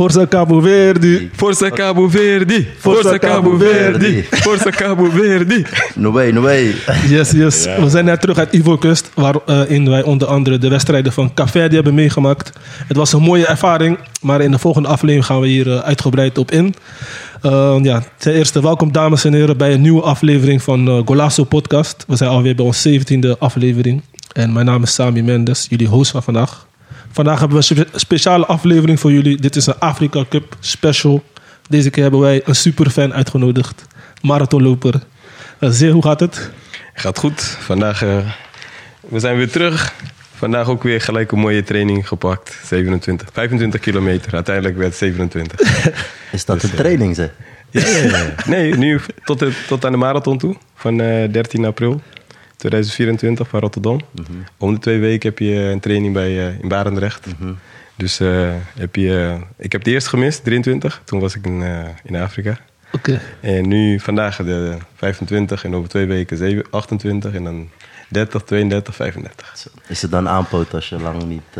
Forza Cabo Verde. Forza Cabo Verde. Forza Cabo Verde. Forza Cabo Verde. No way, no way. Yes, yes. We zijn net terug uit Ivoorkust, waarin wij onder andere de wedstrijden van Caverde hebben meegemaakt. Het was een mooie ervaring, maar in de volgende aflevering gaan we hier eh, uitgebreid op in. Uh, ja, ten eerste welkom dames en heren bij een nieuwe aflevering van uh, Golasso Podcast. We zijn alweer bij onze 17e aflevering. En mijn naam is Sami Mendes, jullie host van vandaag. Vandaag hebben we een speciale aflevering voor jullie. Dit is een Afrika Cup special. Deze keer hebben wij een superfan uitgenodigd. Marathonloper. Uh, Zeer, hoe gaat het? Gaat goed. Vandaag, uh, we zijn weer terug. Vandaag ook weer gelijk een mooie training gepakt. 27, 25 kilometer. Uiteindelijk werd het 27. Is dat dus, een training, zeg? Ja, ja, ja. Nee, nu tot, het, tot aan de marathon toe. Van uh, 13 april. 2024 van Rotterdam. Mm -hmm. Om de twee weken heb je een training bij, uh, in Barendrecht. Mm -hmm. Dus uh, heb je, uh, ik heb de eerste gemist, 23. Toen was ik in, in Afrika. Oké. Okay. En nu vandaag de 25 en over twee weken 7, 28 en dan 30, 32, 35. Is het dan aanpoot als je lang niet...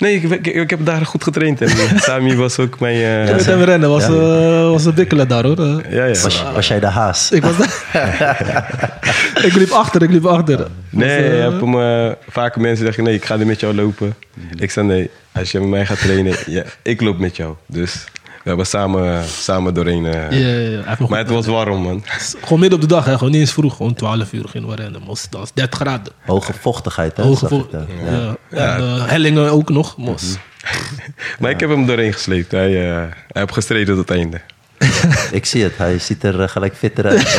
Nee, ik, ik, ik, heb daar goed getraind. En Sami was ook mijn... Uh... Ja, met hem rennen was, ja. Uh, was een bikkelen daar hoor. Uh. Ja, ja. Was, was, jij de haas? Ik was Ik liep achter, ik liep achter. Nee, dus, je hebt hem, vaker mensen zeggen nee, ik ga er met jou lopen. Ik zei nee, als je met mij gaat trainen, ja, ik loop met jou. Dus hebben samen, samen doorheen. Uh, ja, ja, ja. Maar het was warm, man. Gewoon midden op de dag, hè? gewoon niet eens vroeg. Gewoon 12 uur gingen we rennen. Dat was 30 graden. Hoge vochtigheid, hè? Hoge vochtigheid. Ja. Ja. En uh, hellingen ook nog, mos. Mm -hmm. maar ik heb hem doorheen gesleept. Hij, uh, hij heeft gestreden tot het einde. ik zie het, hij ziet er gelijk fitter uit.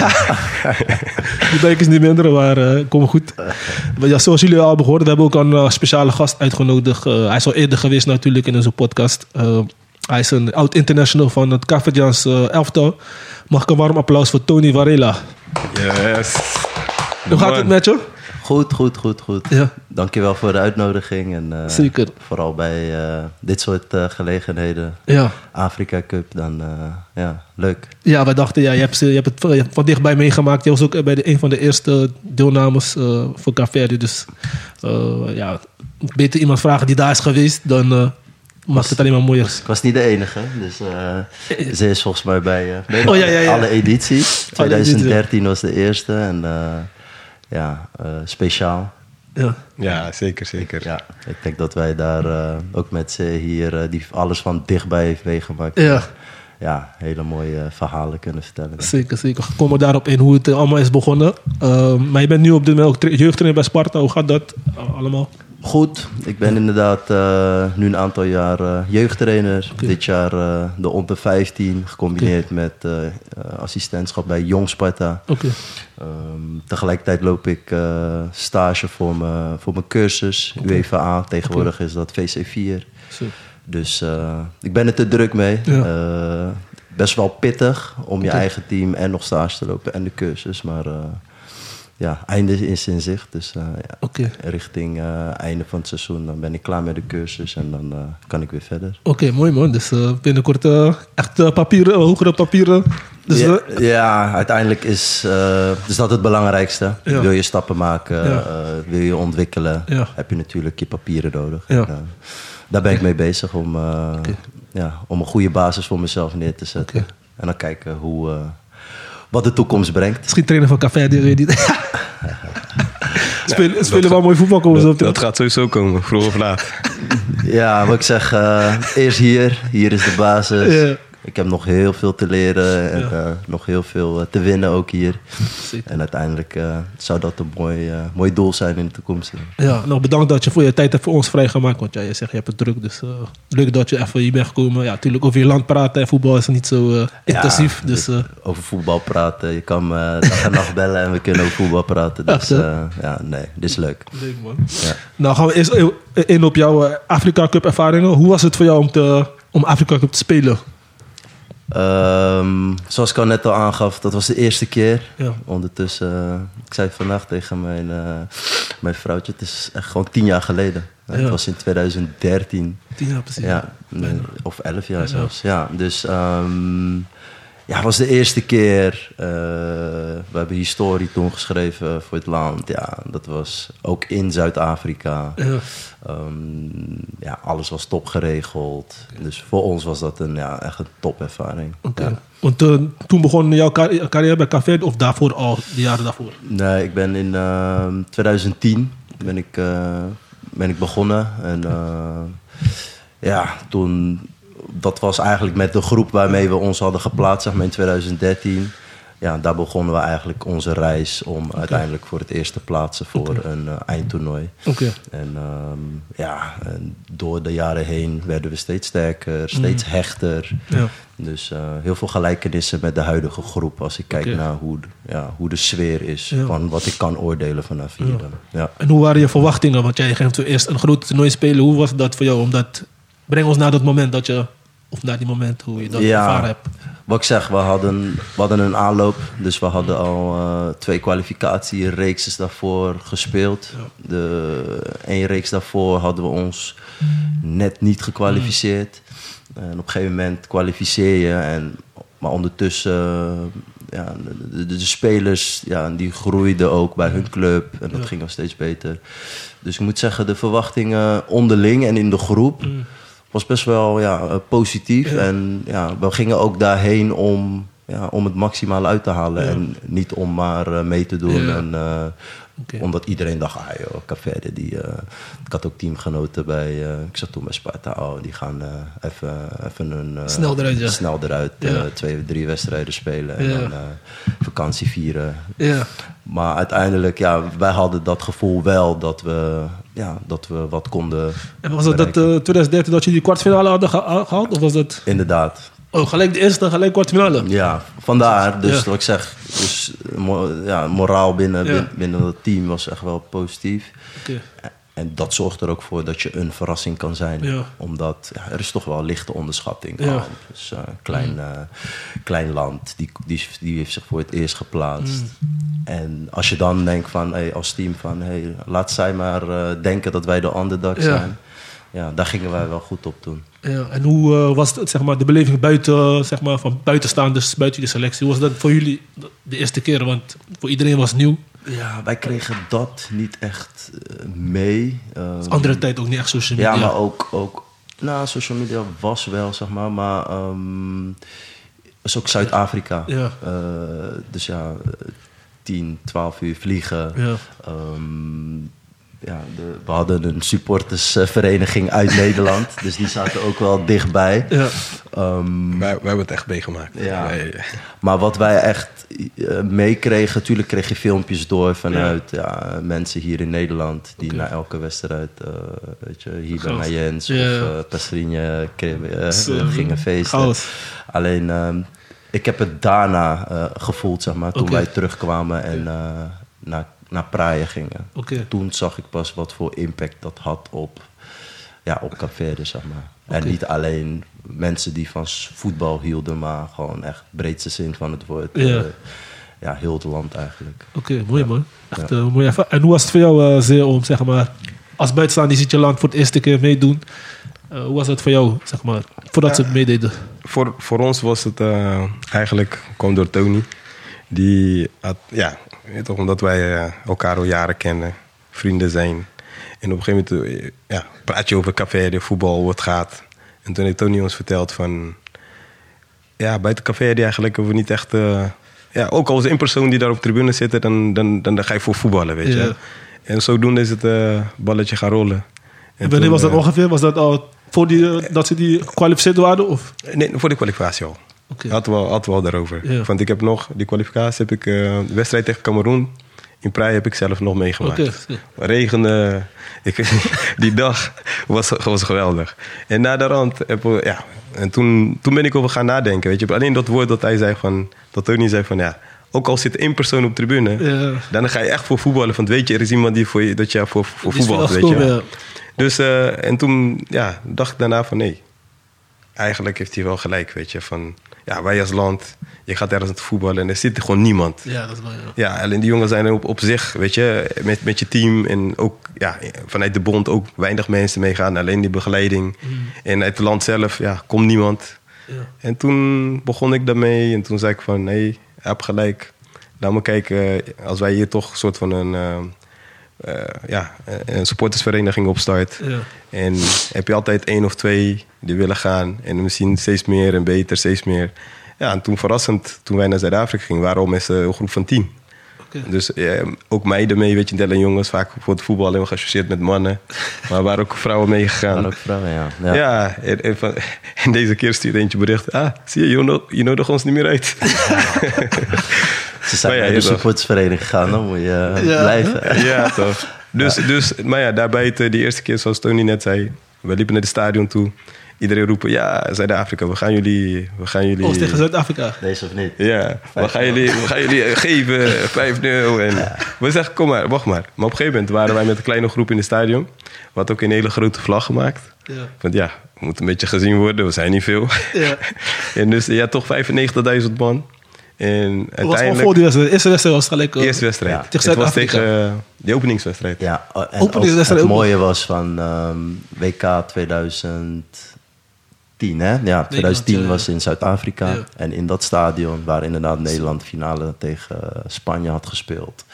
De buik is niet minder, maar uh, kom goed. Maar ja, zoals jullie al hebben gehoord, we hebben ook een uh, speciale gast uitgenodigd. Uh, hij is al eerder geweest natuurlijk in onze podcast. Hij is een oud-international van het Cavadians uh, elftal. Mag ik een warm applaus voor Tony Varela. Yes. Hoe gaat het met je? Goed, goed, goed, goed. Ja. Dankjewel voor de uitnodiging. En, uh, Zeker. Vooral bij uh, dit soort uh, gelegenheden. Ja. Afrika Cup, dan ja, leuk. Ja, wij dachten, ja, je, hebt, je hebt het van dichtbij meegemaakt. Je was ook bij de, een van de eerste deelnames voor Caverde. Dus ja, beter iemand vragen die daar is geweest dan maakt het alleen maar mooier. Ik was niet de enige, dus uh, ze is volgens mij bij, uh, bij oh, ja, ja, ja. alle edities. 2013 was de eerste en uh, ja, speciaal. Ja. ja, zeker, zeker. Ja, ik denk dat wij daar ook met ze hier, die alles van dichtbij heeft meegemaakt. Ja. Ja, hele mooie verhalen kunnen vertellen. Zeker, zeker. We komen daarop in hoe het allemaal is begonnen. maar je bent nu op dit moment ook jeugdtrainer bij Sparta. Hoe gaat dat allemaal? Goed, ik ben inderdaad uh, nu een aantal jaar uh, jeugdtrainer. Okay. Dit jaar uh, de onder 15 gecombineerd okay. met assistentschap bij Jong Sparta. Okay. Um, tegelijkertijd loop ik stage voor, me, voor mijn cursus, UEFA. Tegenwoordig is dat VC4. Zo. Dus ik ben er te druk mee. Ja. best wel pittig om je eigen team en nog stage te lopen en de cursus. Maar ja, einde is in zicht. Dus uh, ja, okay. richting uh, einde van het seizoen dan ben ik klaar met de cursus en dan uh, kan ik weer verder. Oké, okay, mooi man. Dus binnenkort echt papieren, hogere papieren. Dus, ja, ja, uiteindelijk is, is dat het belangrijkste. Ja. Wil je stappen maken, wil je ontwikkelen, heb je natuurlijk je papieren nodig. En, daar ben ik mee bezig om, ja, om een goede basis voor mezelf neer te zetten. En dan kijken hoe, wat de toekomst brengt. Misschien trainer van Café, die weet niet. spelen spelen wel mooi voetbal komen Dat, op dat gaat sowieso komen, vroeg of laat. Ja, wat ik zeg, eh, eerst hier. Hier is de basis. Ja. Ik heb nog heel veel te leren en Ja. eh, nog heel veel eh, te winnen ook hier. En uiteindelijk eh, zou dat een mooi, mooi doel zijn in de toekomst. Ja, nog bedankt dat je voor je tijd hebt voor ons vrijgemaakt. Want ja, je zegt je hebt het druk, dus leuk dat je even hier bent gekomen. Ja, natuurlijk over je land praten en voetbal is niet zo intensief. dus eh, Over voetbal praten. Je kan me dag en nacht bellen en we kunnen over voetbal praten. Dus ja, nee, dit is leuk. leuk man. Ja. Nou gaan we eerst in op jouw Afrika Cup ervaringen. Hoe was het voor jou om, te, om Afrika Cup te spelen? Ehm, zoals ik al net al aangaf, dat was de eerste keer. Ja. Ondertussen, eh, ik zei vandaag tegen mijn, eh, mijn vrouwtje, het is echt gewoon tien jaar geleden. Ja. Het was in 2013. Tien jaar precies. Ja, of elf jaar Ja. zelfs. Ja, dus ehm, ja, het was de eerste keer. eh, we hebben historie toen geschreven voor het land. Ja, dat was ook in Zuid-Afrika. Ja. Ehm, ja, alles was top geregeld. Dus voor ons was dat een, ja, echt een topervaring. Oké. Ja. Want eh, toen begon jouw carri- carrière bij Café of daarvoor al, de jaren daarvoor? Nee, ik ben in ehm, 2010 ben ik, eh, ben ik begonnen. En eh, ja, toen... Dat was eigenlijk met de groep waarmee we ons hadden geplaatst, zeg maar in 2013. Ja, daar begonnen we eigenlijk onze reis om uiteindelijk voor het eerst te plaatsen voor een eh, eindtoernooi. Oké. En ehm, ja, en door de jaren heen werden we steeds sterker, steeds hechter. Ja. Dus eh, heel veel gelijkenissen met de huidige groep als ik kijk naar hoe, de- ja, hoe de sfeer is Ja. van wat ik kan oordelen vanaf hier. Ja. En hoe waren je verwachtingen? Want jij ging eerst een groot toernooi spelen. Hoe was dat voor jou? Omdat, breng ons naar dat moment dat je, of naar die moment hoe je dat Ja. ervaren hebt. Wat ik zeg, we hadden, we hadden een aanloop. Dus we hadden al eh, twee kwalificatiereekses daarvoor gespeeld. De één reeks daarvoor hadden we ons net niet gekwalificeerd. En op een gegeven moment kwalificeer je. En, maar ondertussen, eh, ja, de, de, de spelers ja, die groeiden ook bij hun club. En dat Ja. ging al steeds beter. Dus ik moet zeggen, de verwachtingen onderling en in de groep was best wel ja, eh, positief. En ja, we gingen ook daarheen om, ja, om het maximaal uit te halen. Ja. En niet om maar eh, mee te doen. En, Omdat iedereen dacht, ah joh, Caverde, die... eh, ik had ook teamgenoten bij... eh, ik zat toen bij Sparta. Oh, die gaan eh, even, even een... Snel eruit, ja. Snel eruit. Ja. twee, drie wedstrijden spelen. En Ja. dan vakantie vieren. Ja. Maar uiteindelijk, ja, wij hadden dat gevoel wel dat we, ja, dat we wat konden En was het dat eh, 2013 dat je die kwartfinale hadden geha- gehaald? Of was dat... Inderdaad. Oh, gelijk de eerste, gelijk kwartfinale? Ja, vandaar. Dus Ja. wat ik zeg, dus, ja, moraal binnen, Ja. bin- binnen het team was echt wel positief. Oké. En dat zorgt er ook voor dat je een verrassing kan zijn. Ja. Omdat ja, er is toch wel lichte onderschatting. Ja. Dus, eh, klein, eh, klein land, die, die, die heeft zich voor het eerst geplaatst. En als je dan denkt van, hey, als team van... Hey, laat zij maar eh, denken dat wij de underdog Ja. zijn. Ja, daar gingen wij wel goed op toen. Ja, en hoe eh, was het, zeg maar, de beleving buiten, zeg maar, van buitenstaanders, buiten de selectie? Hoe was dat voor jullie de eerste keer? Want voor iedereen was het nieuw. Ja, wij kregen dat niet echt eh, mee. Ehm, Andere tijd ook niet echt social media. Ja, maar ook, ook nou, social media was wel, zeg maar, maar ehm is ook Zuid-Afrika. Ja. Eh, dus ja, eh, 10, 12 uur vliegen. Ja. Ehm, ja, de, we hadden een supportersvereniging uit Nederland, dus die zaten ook wel dichtbij. Ja. Ehm, Wij, wij hebben het echt meegemaakt. Ja. Wij- maar wat wij echt eh, meekregen, natuurlijk kreeg je filmpjes door vanuit ja. mensen hier in Nederland die Oké. na elke wedstrijd, eh, weet je, hier bij Goud. Jens Ja. of uh, eh, gingen feesten. Goud. Alleen, ehm, ik heb het daarna eh, gevoeld, zeg maar, toen wij terugkwamen en eh, naar, naar Praia gingen. Toen zag ik pas wat voor impact dat had op, ja, op Capverde, zeg maar. En niet alleen mensen die van voetbal hielden, maar gewoon echt breedste zin van het woord. Ja. Eh, ja, heel het land eigenlijk. Oké, mooi man. Echt eh, mooi. En hoe was het voor jou, eh Zeer, om zeg maar, als buitenstaander die ziet je land voor het eerste keer meedoen. Eh, hoe was het voor jou, zeg maar, voordat ze het meededen? Voor, voor ons was het eh, eigenlijk, kwam door Tony. Die had, ja, weet toch, omdat wij eh, elkaar al jaren kennen, vrienden zijn. En op een gegeven moment eh, ja, praat je over café, de voetbal, hoe het gaat. En toen heeft Tony ons verteld van... Ja, buiten café eigenlijk hebben we niet echt... eh, ja, ook als één persoon die daar op de tribune zit, dan, dan, dan, dan ga je voor voetballen, weet Ja. je. En zodoende is het balletje gaan rollen. En wanneer toen, was dat ongeveer? Was dat al voor die, dat ze die gekwalificeerd waren? Of? Nee, voor de kwalificatie al. Oké. Hadden we, hadden we al daarover. Ja. Want ik heb nog, die kwalificatie heb ik, eh, de wedstrijd tegen Cameroen in Praia heb ik zelf nog meegemaakt. Oké. Regende, ik, die dag was, was geweldig. En na de rand, heb, ja, en toen, toen ben ik over gaan nadenken. Weet je. Alleen dat woord dat hij zei van, dat Tony zei van ja, ook al zit één persoon op tribune, Ja. dan ga je echt voor voetballen. Want weet je, er is iemand die voor je, dat je voor, voor voetbalt, wel weet je. ja. Dus, eh, en toen ja, dacht ik daarna van nee, eigenlijk heeft hij wel gelijk, weet je. Van, ja, wij als land, je gaat ergens aan het voetballen en er zit gewoon niemand. Ja, dat is wel, ja. Ja, alleen die jongens zijn er op, op zich, weet je, met, met je team en ook ja, vanuit de bond ook weinig mensen meegaan. Alleen die begeleiding. En uit het land zelf, ja, komt niemand. Ja. En toen begon ik daarmee en toen zei ik van, nee, je hebt gelijk. Laat me kijken, als wij hier toch een soort van een, eh, ja, een supportersvereniging opstart. Ja. En heb je altijd één of twee die willen gaan. En misschien steeds meer en beter, steeds meer. Ja, en toen verrassend, toen wij naar Zuid-Afrika gingen, waren we al met een groep van tien. Oké. Dus eh, ook meiden mee, weet je, Dellen jongens. Vaak voor het voetbal alleen maar geassocieerd met mannen. Maar waren ook vrouwen meegegaan. Maar ook vrouwen, ja. Ja, ja. en, en van- en deze keer stuurde eentje bericht. Ah, zie je, je, no- je nodigt ons niet meer uit. Ze zijn bij de toch. supportersvereniging gegaan, dan moet je eh, Ja. blijven. ja, toch. Dus, dus, maar ja, daarbij, die eerste keer, zoals Tony net zei. We liepen naar het stadion toe. Iedereen roepen, ja, Zuid-Afrika, we gaan jullie... We gaan jullie Oh, tegen Zuid-Afrika. Deze of niet? Ja, we gaan jullie, we gaan jullie eh, geven, 5-0. En we zeggen, kom maar, wacht maar. Maar op een gegeven moment waren wij met een kleine groep in het stadion. We hadden ook een hele grote vlag gemaakt. Ja. Want ja, we moeten een beetje gezien worden, we zijn niet veel. Ja. en dus ja, toch 95.000 man. En Het was uiteindelijk... voor die wedstrijd. De eerste wedstrijd was gelijk... eh, Eerste wedstrijd. Ja. Tegen Het was Zuid-Afrika. tegen eh, de openingswedstrijd. Ja, oh, en Openingswedstrijd ook het mooie was van ehm, WK 2010, hè? Ja, 2010 ja. was in Zuid-Afrika. Ja. En in dat stadion waar inderdaad Nederland de finale tegen eh, Spanje had gespeeld.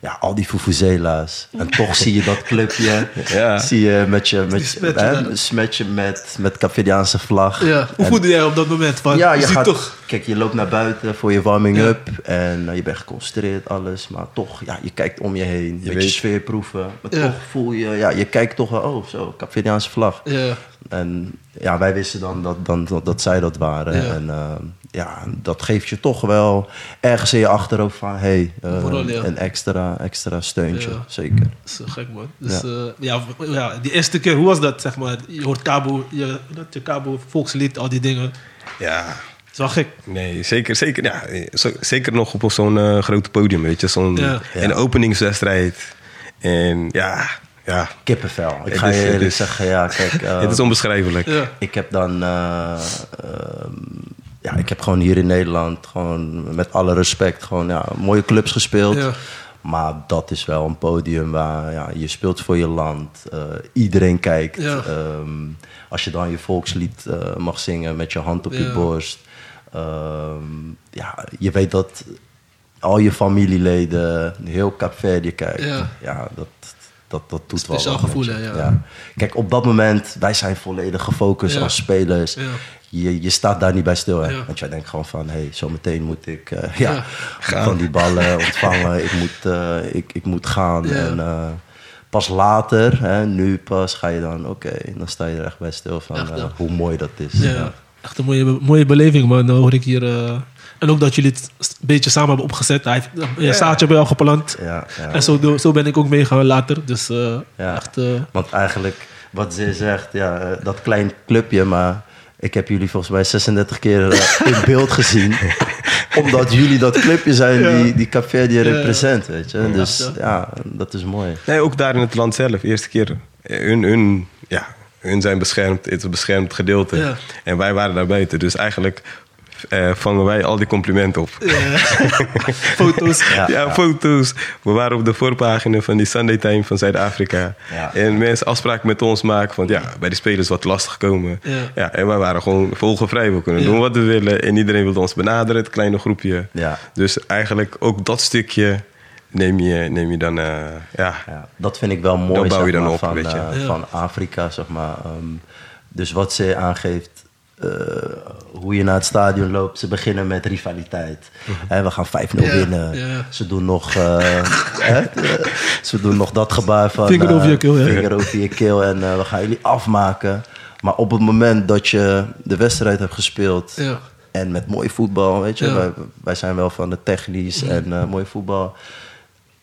Ja, al die Fufuzela's. En toch zie je dat clubje. Ja. Zie je met je, met, je, smetje met, met Caverdiaanse vlag. Ja. Hoe En- voelde jij op dat moment? Van, ja, je, je, ziet gaat, toch... Kijk, je loopt naar buiten voor je warming-up. En eh, je bent geconcentreerd, alles. Maar toch, ja, je kijkt om je heen. Een beetje weet- sfeer proeven. Maar Ja. toch voel je, ja, je kijkt toch wel, oh, zo, Capverdiaanse vlag. Ja. En ja, wij wisten dan dat, dan, dat, dat zij dat waren. Ja. En eh, ja, dat geeft je toch wel ergens in je achterhoofd van... hé, hey, Vooral, ja. een extra, extra steuntje, Ja. zeker. Dat is eh, gek, man. Dus ja. ja, ja, die eerste keer, hoe was dat, zeg maar? Je hoort Cabo, je, dat je Cabo, volkslied, al die dingen. Ja, Het is wel gek. nee, zeker, zeker, ja, zeker nog op zo'n eh grote podium, weet je. Zo'n Ja. een openingswedstrijd. En ja, ja Kippenvel. Ik Het ga is- je eerlijk is- zeggen, ja, kijk... eh, het is onbeschrijfelijk. Ja. Ik heb dan, eh, ehm, ja, ik heb gewoon hier in Nederland, gewoon met alle respect, gewoon ja, mooie clubs gespeeld. Ja. Maar dat is wel een podium waar ja, je speelt voor je land, eh, iedereen kijkt. Ja. Ehm, als je dan je volkslied eh, mag zingen met je hand op je Ja. borst. ehm, ja, je weet dat al je familieleden, heel Kaapverdië kijkt. Ja. Ja, dat, dat, dat doet wel Speciaal gevoel, hè, ja. Kijk, op dat moment, wij zijn volledig gefocust Ja. als spelers. Je, je staat daar niet bij stil. Hè? Ja. Want jij denkt gewoon van, hé, hey, zometeen moet ik eh, ja, Ja. van die ballen ontvangen. ik, moet, eh, ik, ik moet gaan. Ja. En eh, pas later, hè, nu pas, ga je dan, oké, dan sta je er echt bij stil van Echt, hoe mooi dat is. Ja. Echt een mooie, mooie beleving, man. Dan hoor ik hier... eh, en ook dat jullie het een beetje samen hebben opgezet. Hij heeft een zaadje bij jou geplant. Ja, ja. En zo, zo ben ik ook meegegaan later. Dus eh, Ja. echt... Want eigenlijk, wat ze zegt, ja, dat klein clubje, maar ik heb jullie volgens mij 36 keer eh, in beeld gezien. omdat jullie dat clubje zijn Ja. die, die Caverdië Ja. represent, weet je. Dus Ja. ja, dat is mooi. Nee, ook daar in het land zelf. Eerste keer, eh, hun, hun, ja, hun zijn beschermd, het is een beschermd gedeelte. Ja. En wij waren daar buiten. Dus eigenlijk eh, vangen wij al die complimenten op. ja. Foto's. Ja. Ja, foto's. We waren op de voorpagina van die Sunday Time van Zuid-Afrika. Ja. En mensen afspraken met ons maken van ja, bij de spelers wat lastig komen. Ja. en wij waren gewoon vogelvrij. We kunnen Ja. doen wat we willen. En iedereen wilde ons benaderen, het kleine groepje. Ja. Dus eigenlijk ook dat stukje neem je, neem je dan, eh, ja, Ja, dat vind ik wel mooi Dan bouw je zeg dan maar, op, van, weet je. Ja. van Afrika, zeg maar. Ehm, dus wat ze aangeeft, eh, hoe je naar het stadion loopt. Ze beginnen met rivaliteit. Hè, we gaan 5-0 Mhm. Ja, winnen. Ze, doen nog, eh, hè, eh, ze doen nog dat gebaar van... Vinger eh, over je keel. Vinger over je keel en eh, we gaan jullie afmaken. Maar op het moment dat je de wedstrijd hebt gespeeld... En met mooi voetbal, weet je. Mhm. Wij, wij zijn wel van de technisch en eh, mooi voetbal.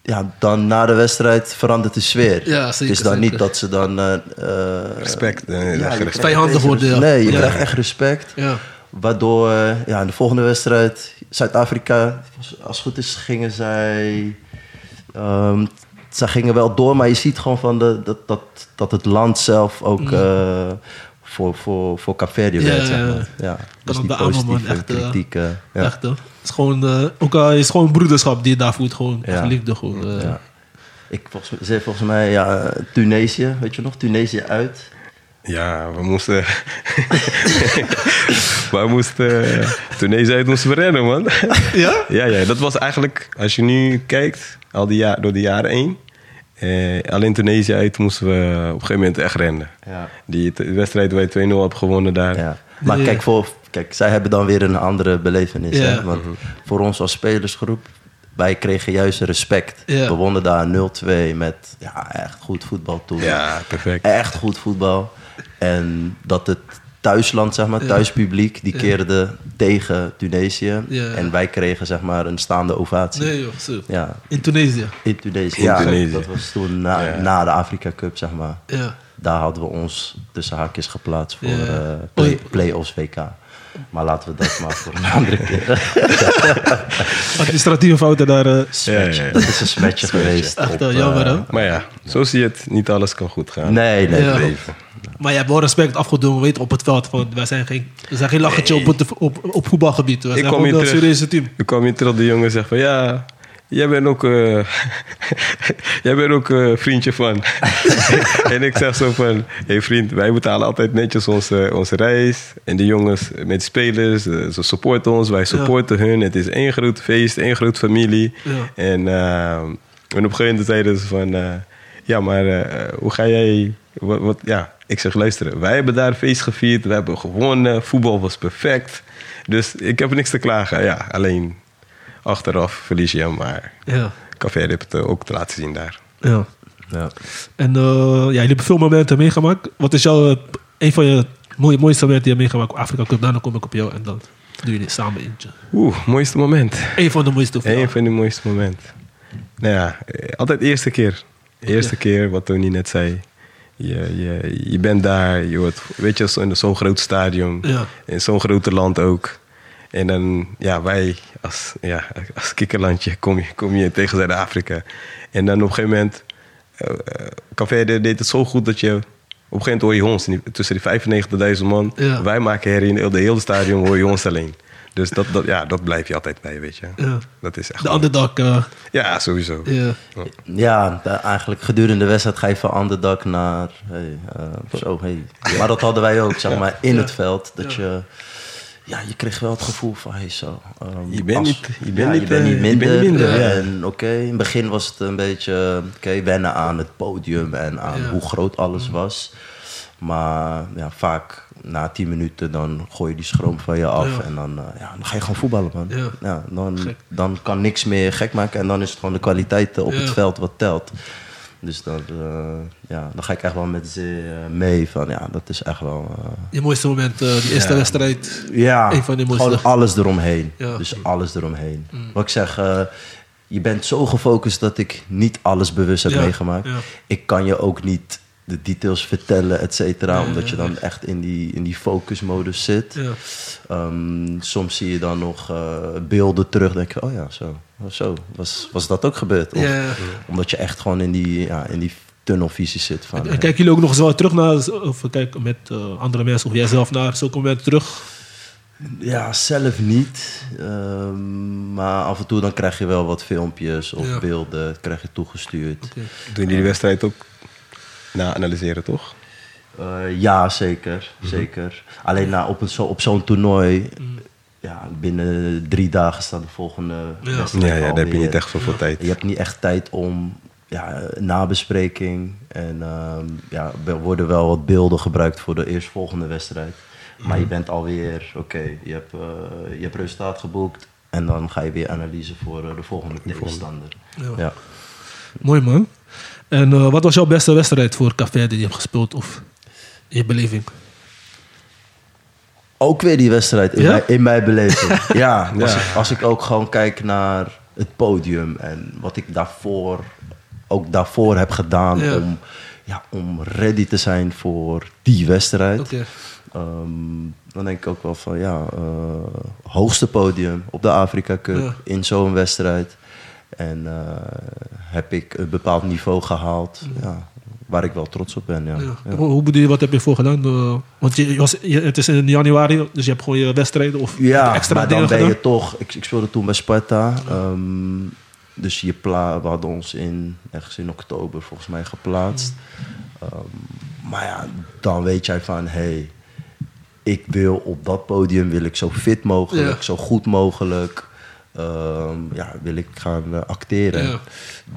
Ja, dan na de wedstrijd verandert de sfeer. Ja, zeker, Het is dan zeker. niet dat ze dan... eh, eh, respect. eh, ja, respect. worden, ja. Nee, je Ja. krijgt echt respect. Ja. Waardoor, ja, in de volgende wedstrijd, Zuid-Afrika, als het goed is, gingen zij. ehm zij gingen wel door, maar je ziet gewoon van de, dat, dat, dat het land zelf ook eh, voor, voor, voor werkt. ja, Zeg maar. ja. Dus op die positieve Echt, kritiek. Echt, is gewoon, eh, ook al is gewoon broederschap die je daar voelt. Gewoon Ja. echt liefde. Gewoon, eh. Ja. Ik volgens, zei volgens mij, ja, Tunesië, weet je nog, Tunesië uit. Ja, we moesten. we moesten. Tunesië uit moesten we rennen, man. Ja? ja, ja, dat was eigenlijk, als je nu kijkt, al die jaar, door de jaren heen. Eh, alleen Tunesië uit moesten we op een gegeven moment echt rennen. Ja. Die wedstrijd waar je 2-0 hebt gewonnen daar. Ja. Maar kijk, voor, kijk, zij hebben dan weer een andere belevenis. Ja. Hè? Want voor ons als spelersgroep, wij kregen juist respect. Ja. We wonnen daar 0-2 met ja, echt goed voetbal toen. Ja, perfect. Echt goed voetbal. En dat het thuisland, zeg maar, Ja. thuispubliek, die keerde tegen Tunesië. En wij kregen zeg maar een staande ovatie. Nee joh, zo. Ja, In Tunesië. in Tunesië. In ja, Tunesië. dat was toen na, na de Afrika Cup, zeg maar. Ja. Daar hadden we ons tussen haakjes geplaatst voor eh, play, play-offs WK. Maar laten we dat maar voor een andere keer. Administratieve fouten daar. eh, Smetje. Ja, ja. Dat is een smetje geweest. Echt wel eh, jammer hè. Maar ja, zo zie je het. Niet alles kan goed gaan. Nee, nee. Ja. nee. Maar je hebt wel respect afgedwongen, weet op het veld. Van, wij zijn geen, we zijn geen lachertje op, het, op, op voetbalgebied. We zijn gewoon een serieuze team. Ik kwam hier terug, de jongen zegt van ja, jij bent ook, eh, jij bent ook eh, vriendje van. en ik zeg zo van, hé hey vriend, wij betalen altijd netjes onze, onze reis. En de jongens met spelers, eh, ze supporten ons, wij supporten hun. Het is één groot feest, één groot familie. Ja. En, eh, en op een gegeven moment zeiden ze van, ja maar hoe ga jij, wat, wat, ja. Ik zeg, luister, wij hebben daar feest gevierd, we hebben gewonnen, voetbal was perfect. Dus ik heb niks te klagen. Ja, alleen achteraf verlies je hem, maar Ja. Café heeft het eh, ook te laten zien daar. ja. Ja. En eh, ja, jullie hebben veel momenten meegemaakt. Wat is jouw, eh, een van je mooie, mooiste momenten die je hebt meegemaakt op Afrika Cup? Daarna kom ik op jou en dan doen jullie samen eentje. Oeh, mooiste moment. Eén van de mooiste. Een van de mooiste momenten. Nou ja, altijd eerste keer. Eerste keer, wat Tony net zei. Je, je, je bent daar, je wordt, weet je, zo- in zo'n groot stadion. Ja. In zo'n grote land ook. En dan, ja, wij als, ja, als kikkerlandje kom je, kom je tegen Zuid-Afrika. En dan op een gegeven moment, eh eh, Café de- deed het zo goed dat je... Op een gegeven moment hoor je ons die- tussen die 95.000 man. Ja. Wij maken herrie in de hele stadion, hoor je ons alleen. Dus dat, dat, ja, dat blijf je altijd bij, weet je. Ja. Dat is echt... De underdog. eh, Ja, sowieso. ja. Eigenlijk gedurende de wedstrijd ga je van underdog naar... Hey, eh, zo, hey. Maar dat hadden wij ook, zeg maar, in Ja. het veld. Dat je... Ja, je kreeg wel het gevoel van, hey, zo... ehm, Je bent niet- je bent ja, niet, je bent niet je minder. bent niet minder, ja. En oké, in het begin was het een beetje... Oké, wennen aan het podium en aan Ja. hoe groot alles was. Maar ja, vaak na tien minuten dan gooi je die schroom van je af. Ja. En dan, eh, ja, dan ga je gewoon voetballen, man. Ja. dan, Gek. dan kan niks meer gek maken. En dan is het gewoon de kwaliteit eh, op Ja. het veld wat telt. Dus dan, eh, ja, dan ga ik echt wel met ze eh, mee. Van, ja, dat is echt wel... eh, Je mooiste moment, eh, die eerste wedstrijd. ja, Een van de mooiste. gewoon alles eromheen. Dus alles eromheen. Wat ik zeg, je bent zo gefocust dat ik niet alles bewust heb meegemaakt. Ik kan je ook niet de details vertellen, et cetera. Omdat je dan echt in die, in die focusmodus zit. Ja. Ehm, soms zie je dan nog eh, beelden terug. denk je, oh ja, zo. zo. Was, was dat ook gebeurd? Of, Ja. Omdat je echt gewoon in die, ja, in die tunnelvisie zit. Van, En, en kijken jullie ook nog eens wel terug naar, of kijken met eh, andere mensen of jij zelf naar zulke momenten terug? Ja, zelf niet. Ehm, maar af en toe dan krijg je wel wat filmpjes of Ja. beelden krijg je toegestuurd. Doen jullie die wedstrijd ook na-analyseren, toch? Eh, ja, zeker. zeker. Alleen na, op, zo, op zo'n toernooi, ja, binnen drie dagen staat de volgende Ja. wedstrijd Ja, ja, daar heb je niet echt zoveel tijd. Je hebt niet echt tijd om ja, nabespreking. En ehm, ja, er worden wel wat beelden gebruikt voor de eerstvolgende wedstrijd. Maar je bent alweer, oké, je, hebt, eh, je hebt resultaat geboekt. En dan ga je weer analyse voor eh, de volgende tegenstander. Ja. Ja. Mooi man. En eh, wat was jouw beste wedstrijd voor Café die je hebt gespeeld of in je beleving? Ook weer die wedstrijd in, Ja? mijn, in mijn beleving. ja, als, Ja. Ik, als ik ook gewoon kijk naar het podium en wat ik daarvoor, ook daarvoor heb gedaan Ja. om, ja, om ready te zijn voor die wedstrijd. Ehm, dan denk ik ook wel van ja, eh, hoogste podium op de Afrika Cup Ja. in zo'n wedstrijd. En eh, heb ik een bepaald niveau gehaald ja, waar ik wel trots op ben. Ja. Ja. Hoe bedoel je, wat heb je voor gedaan? Eh, want je, was, je- het is in januari, dus je hebt gewoon je wedstrijden of Ja, extra maar dan ben gedaan? je toch... Ik, ik speelde toen bij Sparta. ehm, dus je pla we hadden ons in, ergens in oktober volgens mij geplaatst. Ehm, Maar ja, dan weet jij van, hé, hey, ik wil op dat podium wil ik zo fit mogelijk, Ja. zo goed mogelijk. Ehm, ja, wil ik gaan eh, acteren. Ja.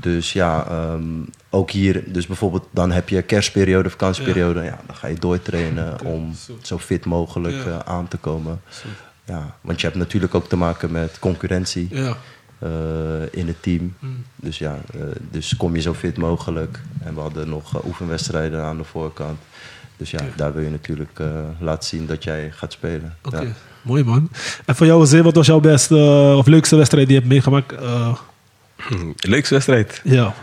Dus ja, ehm, ook hier, dus bijvoorbeeld dan heb je kerstperiode, vakantieperiode. Ja. dan ga je doortrainen om zo fit mogelijk Ja. eh, aan te komen. Ja, want je hebt natuurlijk ook te maken met concurrentie Ja. eh, in het team. Mm. Dus ja, dus kom je zo fit mogelijk. En we hadden nog oefenwedstrijden aan de voorkant. Dus ja, daar wil je natuurlijk laten zien dat jij gaat spelen. Mooi man. En voor jou, Zee, wat was jouw beste eh, of leukste wedstrijd die je hebt meegemaakt? Eh, Leukste wedstrijd. ja.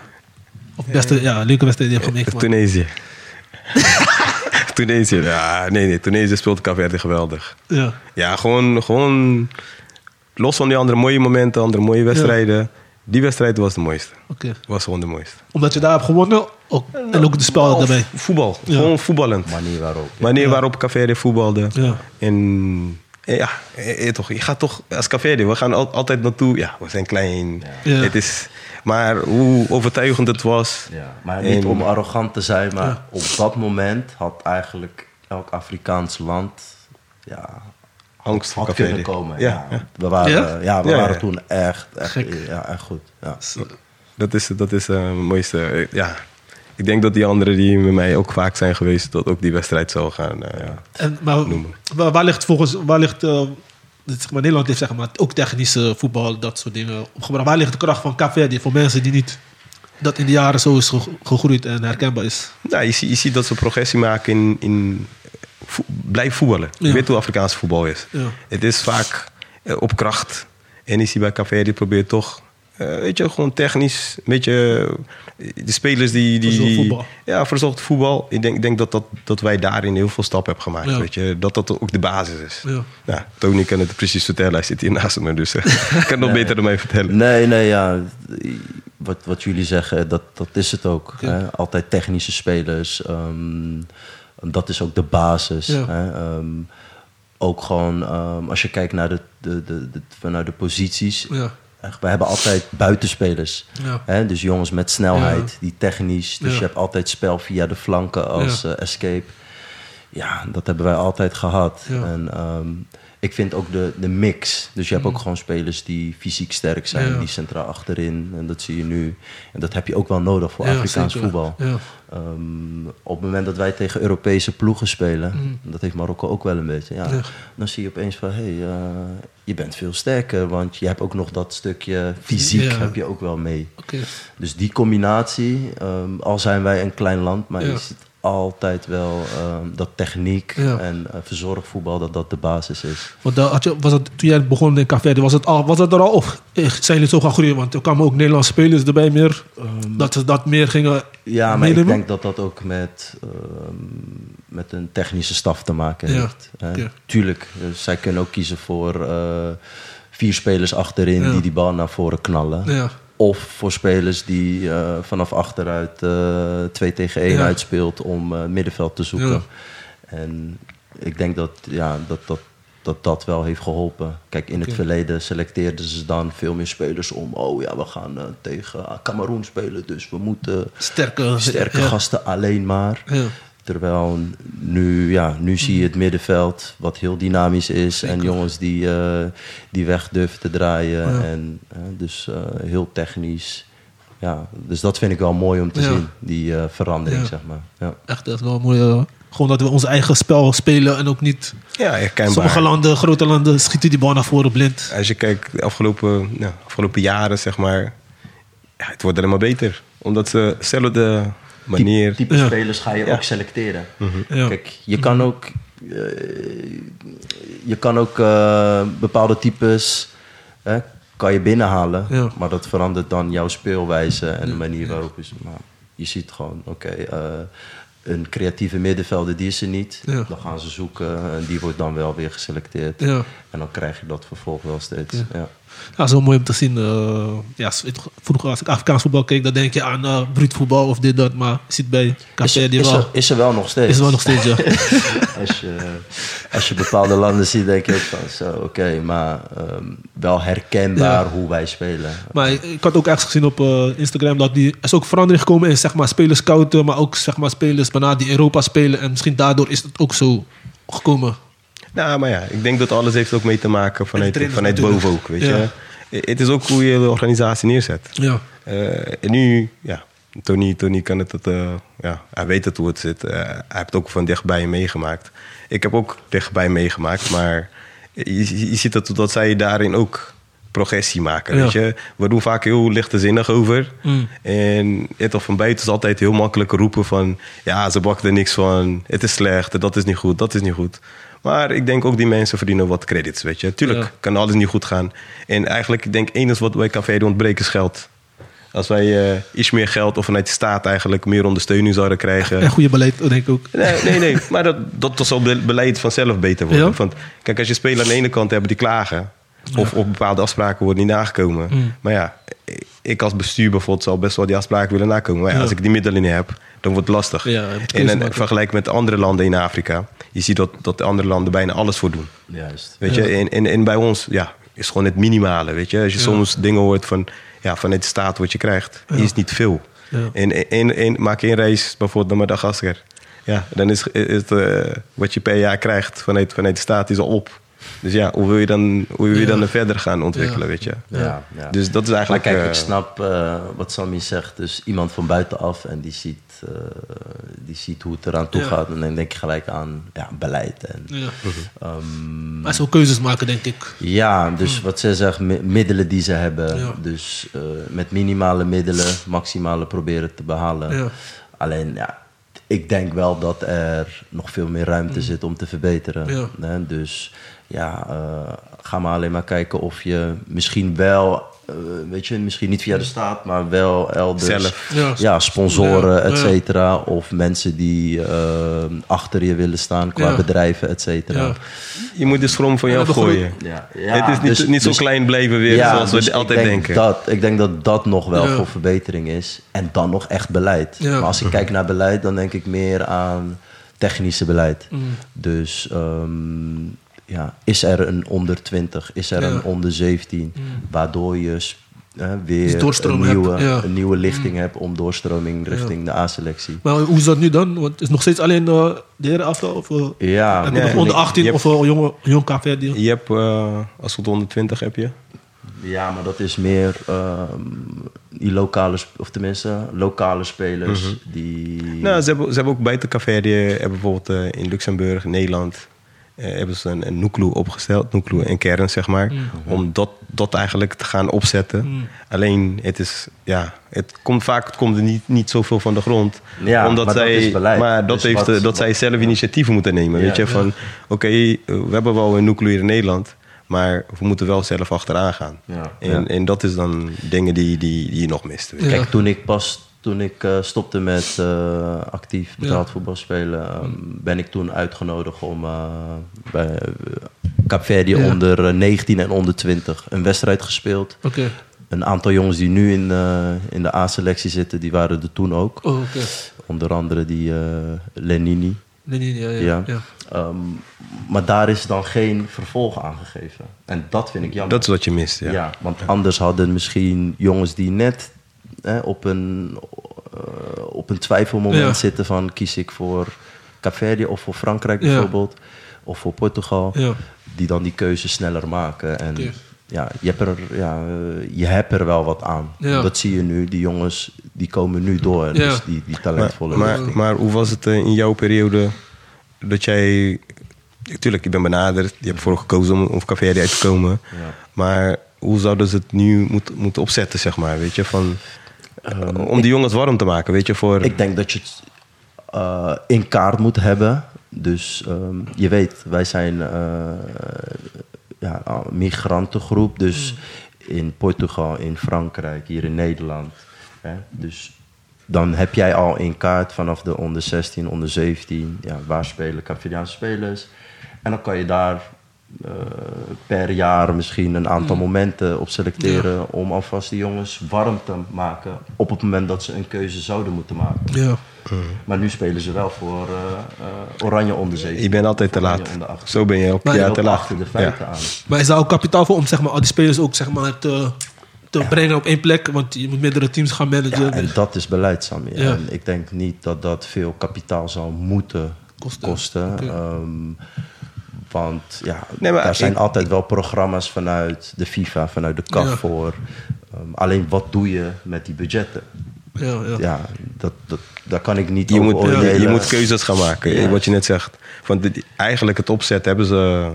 Of beste, ja, leuke wedstrijd die je hebt meegemaakt. Tunesië. Tunesië, ja, nee, nee. Tunesië speelt Caverde geweldig. Ja. Ja, gewoon, gewoon los van die andere mooie momenten, andere mooie wedstrijden. Die wedstrijd was de mooiste. Oké. Was gewoon de mooiste. Omdat je daar hebt gewonnen ook, en ook het spel daarbij. Voetbal, Ja. gewoon voetballend. Manier waarop. Manier waarop Caverde voetbalde. Ja. En ja, eh, eh, toch, je gaat toch als Caverde, we gaan al- altijd naartoe. Ja, we zijn klein. Ja. Het is, maar hoe overtuigend het was. Ja, maar niet En- om arrogant te zijn, maar Ja. op dat moment had eigenlijk elk Afrikaans land ja, Angst voor had kunnen komen. Ja, Ja, ja. We waren, Ja? ja? we Ja, waren ja. toen echt, echt, Gek. ja, echt goed. Ja. Dat is, dat is eh, het mooiste. Eh, Ja, ik denk dat die anderen die met mij ook vaak zijn geweest, dat ook die wedstrijd zou gaan. En, maar Noemen. waar, waar ligt volgens, waar ligt, dit, zeg maar, Nederland heeft zeg maar, ook technische voetbal, dat soort dingen opgebracht. Waar ligt de kracht van Caverdi voor mensen die niet, dat in de jaren zo is ge- gegroeid en herkenbaar is? Nou, je, ziet, je ziet dat ze progressie maken in, in vo- blijf voetballen. Ja. Je weet hoe Afrikaans voetbal is. Ja. Het is vaak eh, op kracht. En is hij bij Café die probeert toch, eh, weet je, gewoon technisch, een beetje eh, de spelers die... die Verzorgd voetbal. Ja, verzorgd voetbal. Ik denk, ik denk dat, dat, dat wij daarin heel veel stappen hebben gemaakt. Ja. Weet je, dat dat ook de basis is. Ja. Nou, Tony kan het precies vertellen. Hij zit hier naast me, dus eh, hij kan het nog beter dan mij vertellen. Nee, nee, ja. Wat, wat jullie zeggen, dat, dat is het ook. Hè? Altijd technische spelers. ehm, dat is ook de basis. Ja. Hè? Ehm, ook gewoon, ehm, als je kijkt naar de, de, de, de, vanuit de posities. Ja. We hebben altijd buitenspelers. Ja. Hè? Dus jongens met snelheid, Ja. die technisch. Dus Ja. je hebt altijd spel via de flanken als eh, escape. Ja, dat hebben wij altijd gehad. En ehm, ik vind ook de, de mix. Dus je hebt ook gewoon spelers die fysiek sterk zijn, Mm. Ja. die centraal achterin. En dat zie je nu. En dat heb je ook wel nodig voor Ja, Afrikaans zeker. voetbal. Ja. Ehm, op het moment dat wij tegen Europese ploegen spelen, dat heeft Marokko ook wel een beetje. Ja, Mm. Dan zie je opeens van, hé, hey, eh, je bent veel sterker, want je hebt ook nog dat stukje fysiek heb je ook wel mee. Dus die combinatie, ehm, al zijn wij een klein land, maar Ja. je ziet altijd wel ehm, dat techniek Ja. en uh, verzorgvoetbal, dat dat de basis is. Want had je, was het, toen jij begon in Caverdi, was het, al, was het er al of eh, zijn jullie zo gaan groeien? Want er kwamen ook Nederlandse spelers erbij meer, dat ze dat meer gingen Ja, maar meenemen? ik denk dat dat ook met, ehm, met een technische staf te maken Ja, heeft. hè. Tuurlijk, dus zij kunnen ook kiezen voor eh, vier spelers achterin die die bal naar voren knallen. Ja. Of voor spelers die eh, vanaf achteruit eh 2 tegen 1 Ja. uitspeelt om eh, middenveld te zoeken. Ja. En ik denk dat, ja, dat, dat, dat dat wel heeft geholpen. Kijk, in het verleden selecteerden ze dan veel meer spelers om... oh ja, we gaan eh, tegen Cameroen spelen, dus we moeten sterke, sterke ja. gasten alleen maar. Ja. Terwijl nu, ja, nu zie je het middenveld wat heel dynamisch is. En jongens die, eh, die weg durven te draaien. Ja. En, eh, dus eh, heel technisch. Ja, dus dat vind ik wel mooi om te Ja. zien, die eh, verandering, Ja. zeg maar. Ja. Echt, dat is wel mooi. gewoon dat we ons eigen spel spelen en ook niet... Ja, herkenbaar. Sommige landen, grote landen, schieten die bal naar voren blind. Als je kijkt, de afgelopen, nou, afgelopen jaren, zeg maar, ja, het wordt alleen maar beter. Omdat ze dezelfde manier... Type Ja. spelers ga je Ja. ook selecteren. Ja. Kijk, je kan ook, eh, je kan ook eh, bepaalde types hè, kan je binnenhalen, Ja. maar dat verandert dan jouw speelwijze en de manier waarop je. Maar je ziet gewoon, oké, eh, een creatieve middenvelder die is er niet. Ja. Dan gaan ze zoeken en die wordt dan wel weer geselecteerd. Ja. En dan krijg je dat vervolg wel steeds. Ja. Ja. Is wel mooi om te zien. eh, ja, vroeger als ik Afrikaans voetbal keek, dan denk je aan eh bruut voetbal of dit, dat. Maar je ziet bij Is, Café die is, wel. er, is er wel nog steeds. Is er wel nog steeds, ja. als, je, als je bepaalde landen ziet, denk je ook van zo, oké, maar ehm, wel herkenbaar Ja. hoe wij spelen. Maar ik, ik had ook ergens gezien op eh, Instagram dat die, er is ook verandering gekomen in zeg maar, spelers scouten, maar ook zeg maar, spelers die Europa spelen. En misschien daardoor is het ook zo gekomen. Nou, maar ja, ik denk dat alles heeft ook mee te maken vanuit, vanuit boven ook, weet Ja. je. Het is ook hoe je de organisatie neerzet. Ja. Eh, en nu, ja, Tony, Tony kan het, het eh, ja, hij weet het hoe het zit. Eh, hij heeft ook van dichtbij meegemaakt. Ik heb ook dichtbij meegemaakt, maar je, je je ziet dat, dat zij daarin ook progressie maken, Ja. weet je. We doen vaak heel lichtzinnig over. Mm. En het of van buiten is altijd heel makkelijk roepen van... ja, ze bakken er niks van, het is slecht, dat is niet goed, dat is niet goed. Maar ik denk ook die mensen verdienen wat credits, weet je. Tuurlijk Ja. kan alles niet goed gaan. En eigenlijk, ik denk, enige wat bij Café ontbreken is geld. Als wij eh, iets meer geld of vanuit de staat eigenlijk meer ondersteuning zouden krijgen... En goede beleid, denk ik ook. Nee, nee, nee. Maar dat, dat, dat zal be- beleid vanzelf beter worden. Ja? Want kijk, als je spelers aan de ene kant hebben die klagen... of, of bepaalde afspraken worden niet nagekomen. Mm. Maar ja, ik als bestuur bijvoorbeeld zal best wel die afspraken willen nakomen. Maar ja, Ja. als ik die middelen niet heb, dan wordt het lastig. Ja, en keuze dan maken. vergelijk met andere landen in Afrika... je ziet dat, dat de andere landen bijna alles voor doen. Juist. Weet je, en, en, en bij ons ja, is gewoon het minimale. Weet je, als je Ja. soms dingen hoort van, ja, vanuit de staat wat je krijgt, is niet veel. Ja. En, en, en maak een reis bijvoorbeeld naar Madagaskar. Ja, dan is, is het, eh, wat je per jaar krijgt vanuit, vanuit de staat is al op. Dus ja, hoe wil je dan, hoe wil je Ja. dan verder gaan ontwikkelen, Ja. weet je? Ja, ja. Dus dat is Maar eigenlijk... kijk, eh, ik snap eh, wat Sammy zegt. Dus iemand van buitenaf en die ziet, eh, die ziet hoe het eraan toe Ja. gaat. En dan denk je gelijk aan ja, beleid. En, Ja. ehm, Maar zo keuzes maken, denk ik. ja, dus wat ze zegt, mi- middelen die ze hebben. Ja. Dus eh, met minimale middelen, maximale proberen te behalen. Ja. Alleen, ja, ik denk wel dat er nog veel meer ruimte zit om te verbeteren. Dus ja, eh, ga maar alleen maar kijken of je misschien wel, eh, weet je, misschien niet via de staat, maar wel elders. Zelf. Ja. Ja, sponsoren, Ja. et cetera. Of mensen die eh, achter je willen staan qua Ja. bedrijven, et cetera. Ja. Je moet de schroom van jou gooien. Ja, ja, het is niet, dus- niet zo dus- klein blijven weer ja, zoals dus we ik altijd denk denken. Dat, ik denk dat dat nog wel Ja. voor verbetering is. En dan nog echt beleid. Ja. Maar als ik kijk naar beleid, dan denk ik meer aan technische beleid. Mm. Dus ehm, ja, is er een onder 20? Is er Ja. een onder 17? Waardoor je eh, Dus weer een nieuwe, hebt, ja. Een nieuwe lichting hebt om doorstroming richting de A-selectie. Maar hoe is dat nu dan? Want het is nog steeds alleen eh, de heren aftal? Of, eh, Ja, heb je nee, nog onder nee, 18 je of uh, jonge, jong KV? Die... Je hebt, eh, als het onder 20 heb je. Ja, maar dat is meer ehm, die lokale, of tenminste lokale spelers Mhm. die. Nou, ze hebben, ze hebben ook buiten Café, die hebben bijvoorbeeld in Luxemburg, Nederland, hebben ze een, een Nuklu opgesteld, Nuklu en kern, zeg maar, Mhm. om dat, dat eigenlijk te gaan opzetten. Alleen, het is, ja, het komt vaak het komt er niet, niet zoveel van de grond. Ja, omdat maar dat zij, is beleid. Maar dat Dus heeft, wat- eh, dat zij zelf initiatieven moeten nemen, Ja, weet je, ja. van, oké, eh, we hebben wel een Nuklu hier in Nederland, maar we moeten wel zelf achteraan gaan. Ja, en, ja. en dat is dan dingen die, die, die je nog mist. Kijk, toen ik pas toen ik eh, stopte met eh, actief betaald Ja. voetbal spelen, ehm, ben ik toen uitgenodigd om eh, bij Capverdi Ja. onder eh, 19 en onder 20 een wedstrijd gespeeld. Oké. Een aantal jongens die nu in, eh, in de A-selectie zitten, die waren er toen ook. Oh, oké. Onder andere die eh, Lenini. Nee, nee, ja, ja. Ja. ja. Ehm, maar daar is dan geen vervolg aan gegeven. En dat vind ik jammer. Dat is wat je mist, ja. ja. want anders hadden misschien jongens die net hè, op, een, eh, op een twijfelmoment Ja. zitten van kies ik voor Caverdi of voor Frankrijk Ja. bijvoorbeeld. Of voor Portugal. Ja. Die dan die keuze sneller maken. En ja, je hebt, er, ja, eh, je hebt er wel wat aan. Ja. Dat zie je nu. Die jongens die komen nu door. Ja. Dus die, die talentvolle Maar, maar, maar hoe was het eh, in jouw periode dat jij... Tuurlijk, je bent benaderd. Je hebt ervoor gekozen om op Café uit te komen. Ja. Maar hoe zouden ze het nu moeten, moeten opzetten, zeg maar? Weet je, van, Ehm, om die jongens warm te maken, weet je, voor... Ik denk dat je het eh, in kaart moet hebben. Dus ehm, je weet, wij zijn eh, ja, een migrantengroep. Dus in Portugal, in Frankrijk, hier in Nederland. Hè? Dus dan heb jij al in kaart vanaf de onder 16, onder 17... Ja, waar spelen Cavidiaanse spelers. En dan kan je daar eh, per jaar misschien een aantal momenten op selecteren om alvast die jongens warm te maken op het moment dat ze een keuze zouden moeten maken. Ja. Maar nu spelen ze wel voor eh, eh, Oranje onder 7. Je bent altijd te laat. onder 8. Zo ben je ook Maar ja, te laat. achter de feiten Ja. aan. Maar is daar ook kapitaal voor om zeg maar, al die spelers ook zeg maar, te, te brengen op één plek? Want je moet meerdere teams gaan managen. Ja, en dat is beleid, Sammy. Ja. En ik denk niet dat dat veel kapitaal zou moeten Kosten. Ehm, want ja, Nee, maar daar zijn ik- altijd wel programma's vanuit de FIFA, vanuit de CAF Ja. voor. Ehm, alleen wat doe je met die budgetten? ja, ja. Ja, dat, dat, daar kan ik niet Je over moet, je, moet keuzes gaan maken, Ja. wat je net zegt. Want dit- eigenlijk het opzet hebben ze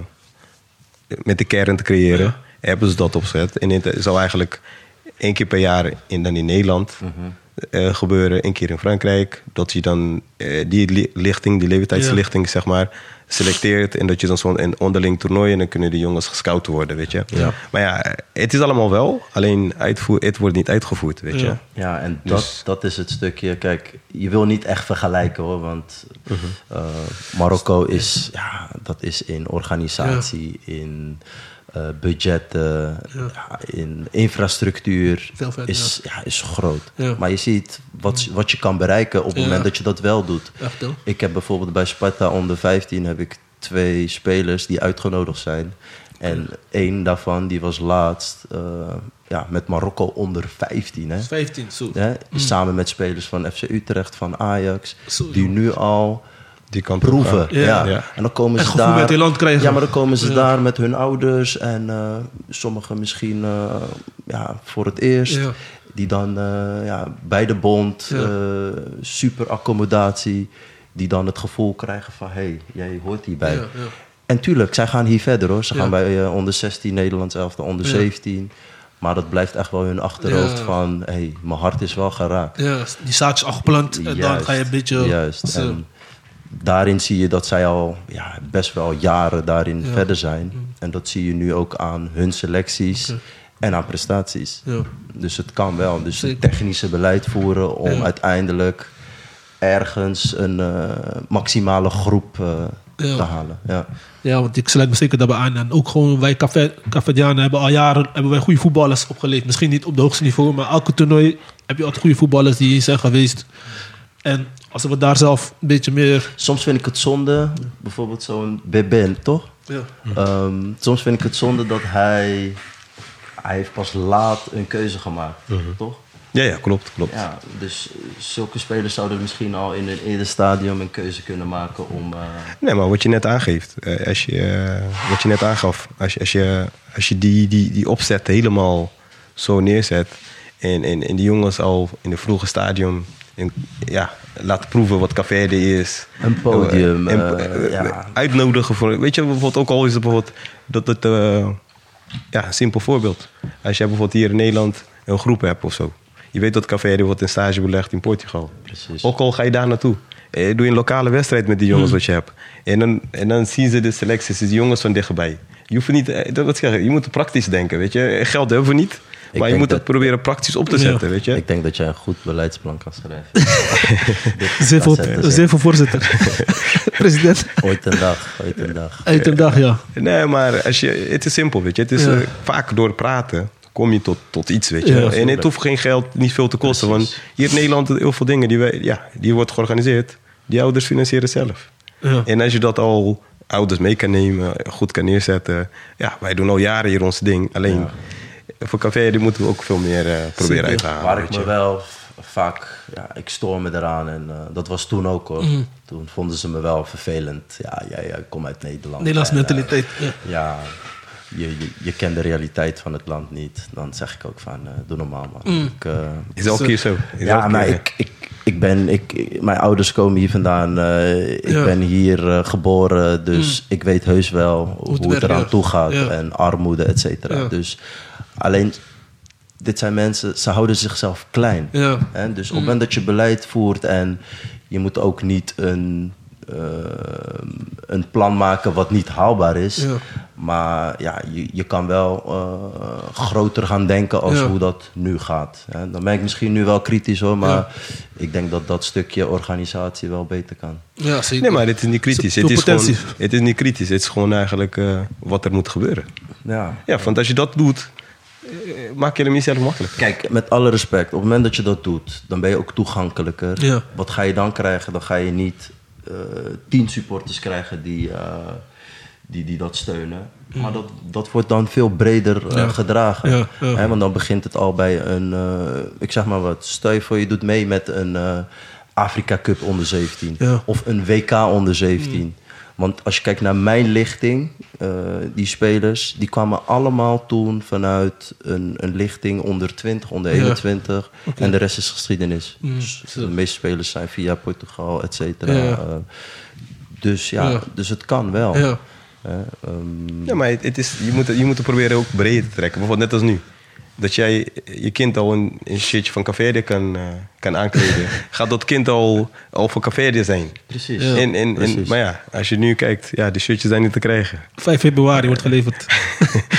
met de kern te creëren, hebben ze dat opzet. En het zou eigenlijk één keer per jaar in, dan in Nederland Mhm. eh, gebeuren, één keer in Frankrijk. Dat je dan eh, die li- lichting, die leeftijdslichting, zeg maar, selecteert. En dat je dan zo'n een onderling toernooi en dan kunnen die jongens gescout worden, weet je. Ja. Maar ja, het is allemaal wel, alleen uitvoer, het wordt niet uitgevoerd, weet je. Ja. Ja, en Dus- dat, dat is het stukje. Kijk, je wil niet echt vergelijken hoor. Want eh, Marokko is, ja, dat is in organisatie, in eh, budgetten, ja, in infrastructuur. Is, ja. is groot. Ja. Maar je ziet wat, wat je kan bereiken op het moment dat je dat wel doet. Echt. Ik heb bijvoorbeeld bij Sparta onder 15 heb ik twee spelers die uitgenodigd zijn. En één daarvan die was laatst eh, ja, met Marokko onder 15. Hè? Dat is 15, zo. Hè? Samen met spelers van FC Utrecht, van Ajax. Zo, die nu al Die kan proeven. Ja. Ja. Ja. En dan komen En ze gevoel daar. met die land krijgen. Ja, maar dan komen ze Ja. daar met hun ouders. En eh, sommigen misschien eh, ja, voor het eerst. Ja. Die dan eh, ja, bij de bond, Ja. eh, super accommodatie. Die dan het gevoel krijgen van, hé, hey, jij hoort hierbij. Ja, ja. En tuurlijk, zij gaan hier verder hoor. Ze Ja. gaan bij onder 16 Nederlands elftal, onder Ja. 17. Maar dat blijft echt wel hun achterhoofd Ja. van... hé, hey, mijn hart is wel geraakt. Ja, die zaadjes al geplant en dan ga je een beetje... Juist. Zo. En daarin zie je dat zij al ja, best wel jaren daarin Ja. verder zijn. En dat zie je nu ook aan hun selecties en aan prestaties. Ja. Dus het kan wel. Dus het technische beleid voeren om uiteindelijk ergens een eh, maximale groep eh, Ja. te halen. Ja. Ja, want ik sluit me zeker daarbij aan. En ook gewoon wij Café- Cafedianen hebben al jaren hebben wij goede voetballers opgeleid. Misschien niet op de hoogste niveau, maar elke toernooi heb je altijd goede voetballers die hier zijn geweest. En als we daar zelf een beetje meer... Soms vind ik het zonde, bijvoorbeeld zo'n Beben, toch? Ja, Ehm, soms vind ik het zonde dat hij... Hij heeft pas laat een keuze gemaakt, toch? Ja, ja, klopt, klopt. Ja, dus zulke spelers zouden misschien al in een eerder stadium een keuze kunnen maken om... eh, Nee, maar wat je net aangeeft, eh, als je, eh, wat je net aangaf, als je, als je, als je die, die, die opzet helemaal zo neerzet en, en, en die jongens al in het vroege stadium in, ja, laten proeven wat café is. Een podium, En, eh, eh, ja. Uitnodigen voor, weet je, bijvoorbeeld ook al is het bijvoorbeeld, dat het, eh, ja, een simpel voorbeeld. Als jij bijvoorbeeld hier in Nederland een groep hebt of zo. Je weet dat café wordt in stage belegd in Portugal. Precies. Ook al ga je daar naartoe. Eh, doe je een lokale wedstrijd met die jongens wat je hebt. En dan, en dan zien ze de selecties, die jongens van dichtbij. Je hoeft niet, dat wat zeg, je moet praktisch denken, weet je. Geld hebben we niet, maar je moet het dat- proberen praktisch op te Ja. zetten, weet je. Ik denk dat jij een goed beleidsplan kan schrijven. Veel voorzitter. President. Ooit een dag, ooit een dag. Uit een dag, ja. Nee, maar als je, het is simpel, weet je. Het is Ja. eh, vaak door praten kom je tot, tot iets, weet je. Ja, en het hoeft geen geld, niet veel te kosten. Precies. Want hier in Nederland heel veel dingen die, wij, ja, die wordt georganiseerd. Die ouders financieren zelf. Ja. En als je dat al ouders mee kan nemen, goed kan neerzetten. Ja, wij doen al jaren hier ons ding. Alleen voor café die moeten we ook veel meer eh, proberen uit te halen. Waar ik me wel vaak, ja, ik stoor me eraan en eh, dat was toen ook hoor. Mhm. Toen vonden ze me wel vervelend. Ja, jij, jij komt uit Nederland. Nederlands eh, mentaliteit. Ja. ja, je, je, je kent de realiteit van het land niet. Dan zeg ik ook van, eh, doe normaal man. Mm. Ik, eh, Is elke keer zo. Is ja, maar keer, ik, ik, ik ben, ik, mijn ouders komen hier vandaan. eh, ik Ja. ben hier geboren, dus ik weet heus wel hoe het, eraan ja. toe gaat. Ja. En armoede, et cetera. Ja. Dus alleen, dit zijn mensen, ze houden zichzelf klein. Ja. Hè? Dus op het moment dat je beleid voert en je moet ook niet een, eh, een plan maken wat niet haalbaar is. Ja. Maar ja, je, je kan wel eh, groter gaan denken als Ja. hoe dat nu gaat. Hè. Dan ben ik misschien nu wel kritisch hoor, maar Ja. ik denk dat dat stukje organisatie wel beter kan. Ja, zeker. Nee, maar het is niet kritisch. Het is, gewoon, het is niet kritisch. Het is gewoon eigenlijk eh, wat er moet gebeuren. Ja. Ja, want als je dat doet, maak je hem jezelf makkelijk. Kijk, met alle respect, op het moment dat je dat doet, dan ben je ook toegankelijker. Ja. Wat ga je dan krijgen? Dan ga je niet eh, tien supporters krijgen die, eh, die, die dat steunen. Maar dat, dat wordt dan veel breder eh, Ja. gedragen. Ja, ja. Hè, want dan begint het al bij een, eh, ik zeg maar wat, stel je voor je doet mee met een eh, Afrika Cup onder 17. Ja. Of een WK onder 17. Want als je kijkt naar mijn lichting, eh, die spelers, die kwamen allemaal toen vanuit een, een lichting onder 20, onder Ja. 21. En de rest is geschiedenis. Mm, Dus de meeste spelers zijn via Portugal, et cetera. Ja. Eh, dus ja, Ja. dus het kan wel. Ja. Hè, ehm, Ja, maar het, het is, je, moet, je moet het proberen ook breder te trekken. Bijvoorbeeld net als nu. Dat jij je kind al een, een shirtje van Café kan, eh, kan aankleden. Gaat dat kind al, al voor Café zijn. Precies. Ja. En, en, en, Precies. maar ja, als je nu kijkt, ja, die shirtjes zijn niet te krijgen. 5 februari wordt geleverd.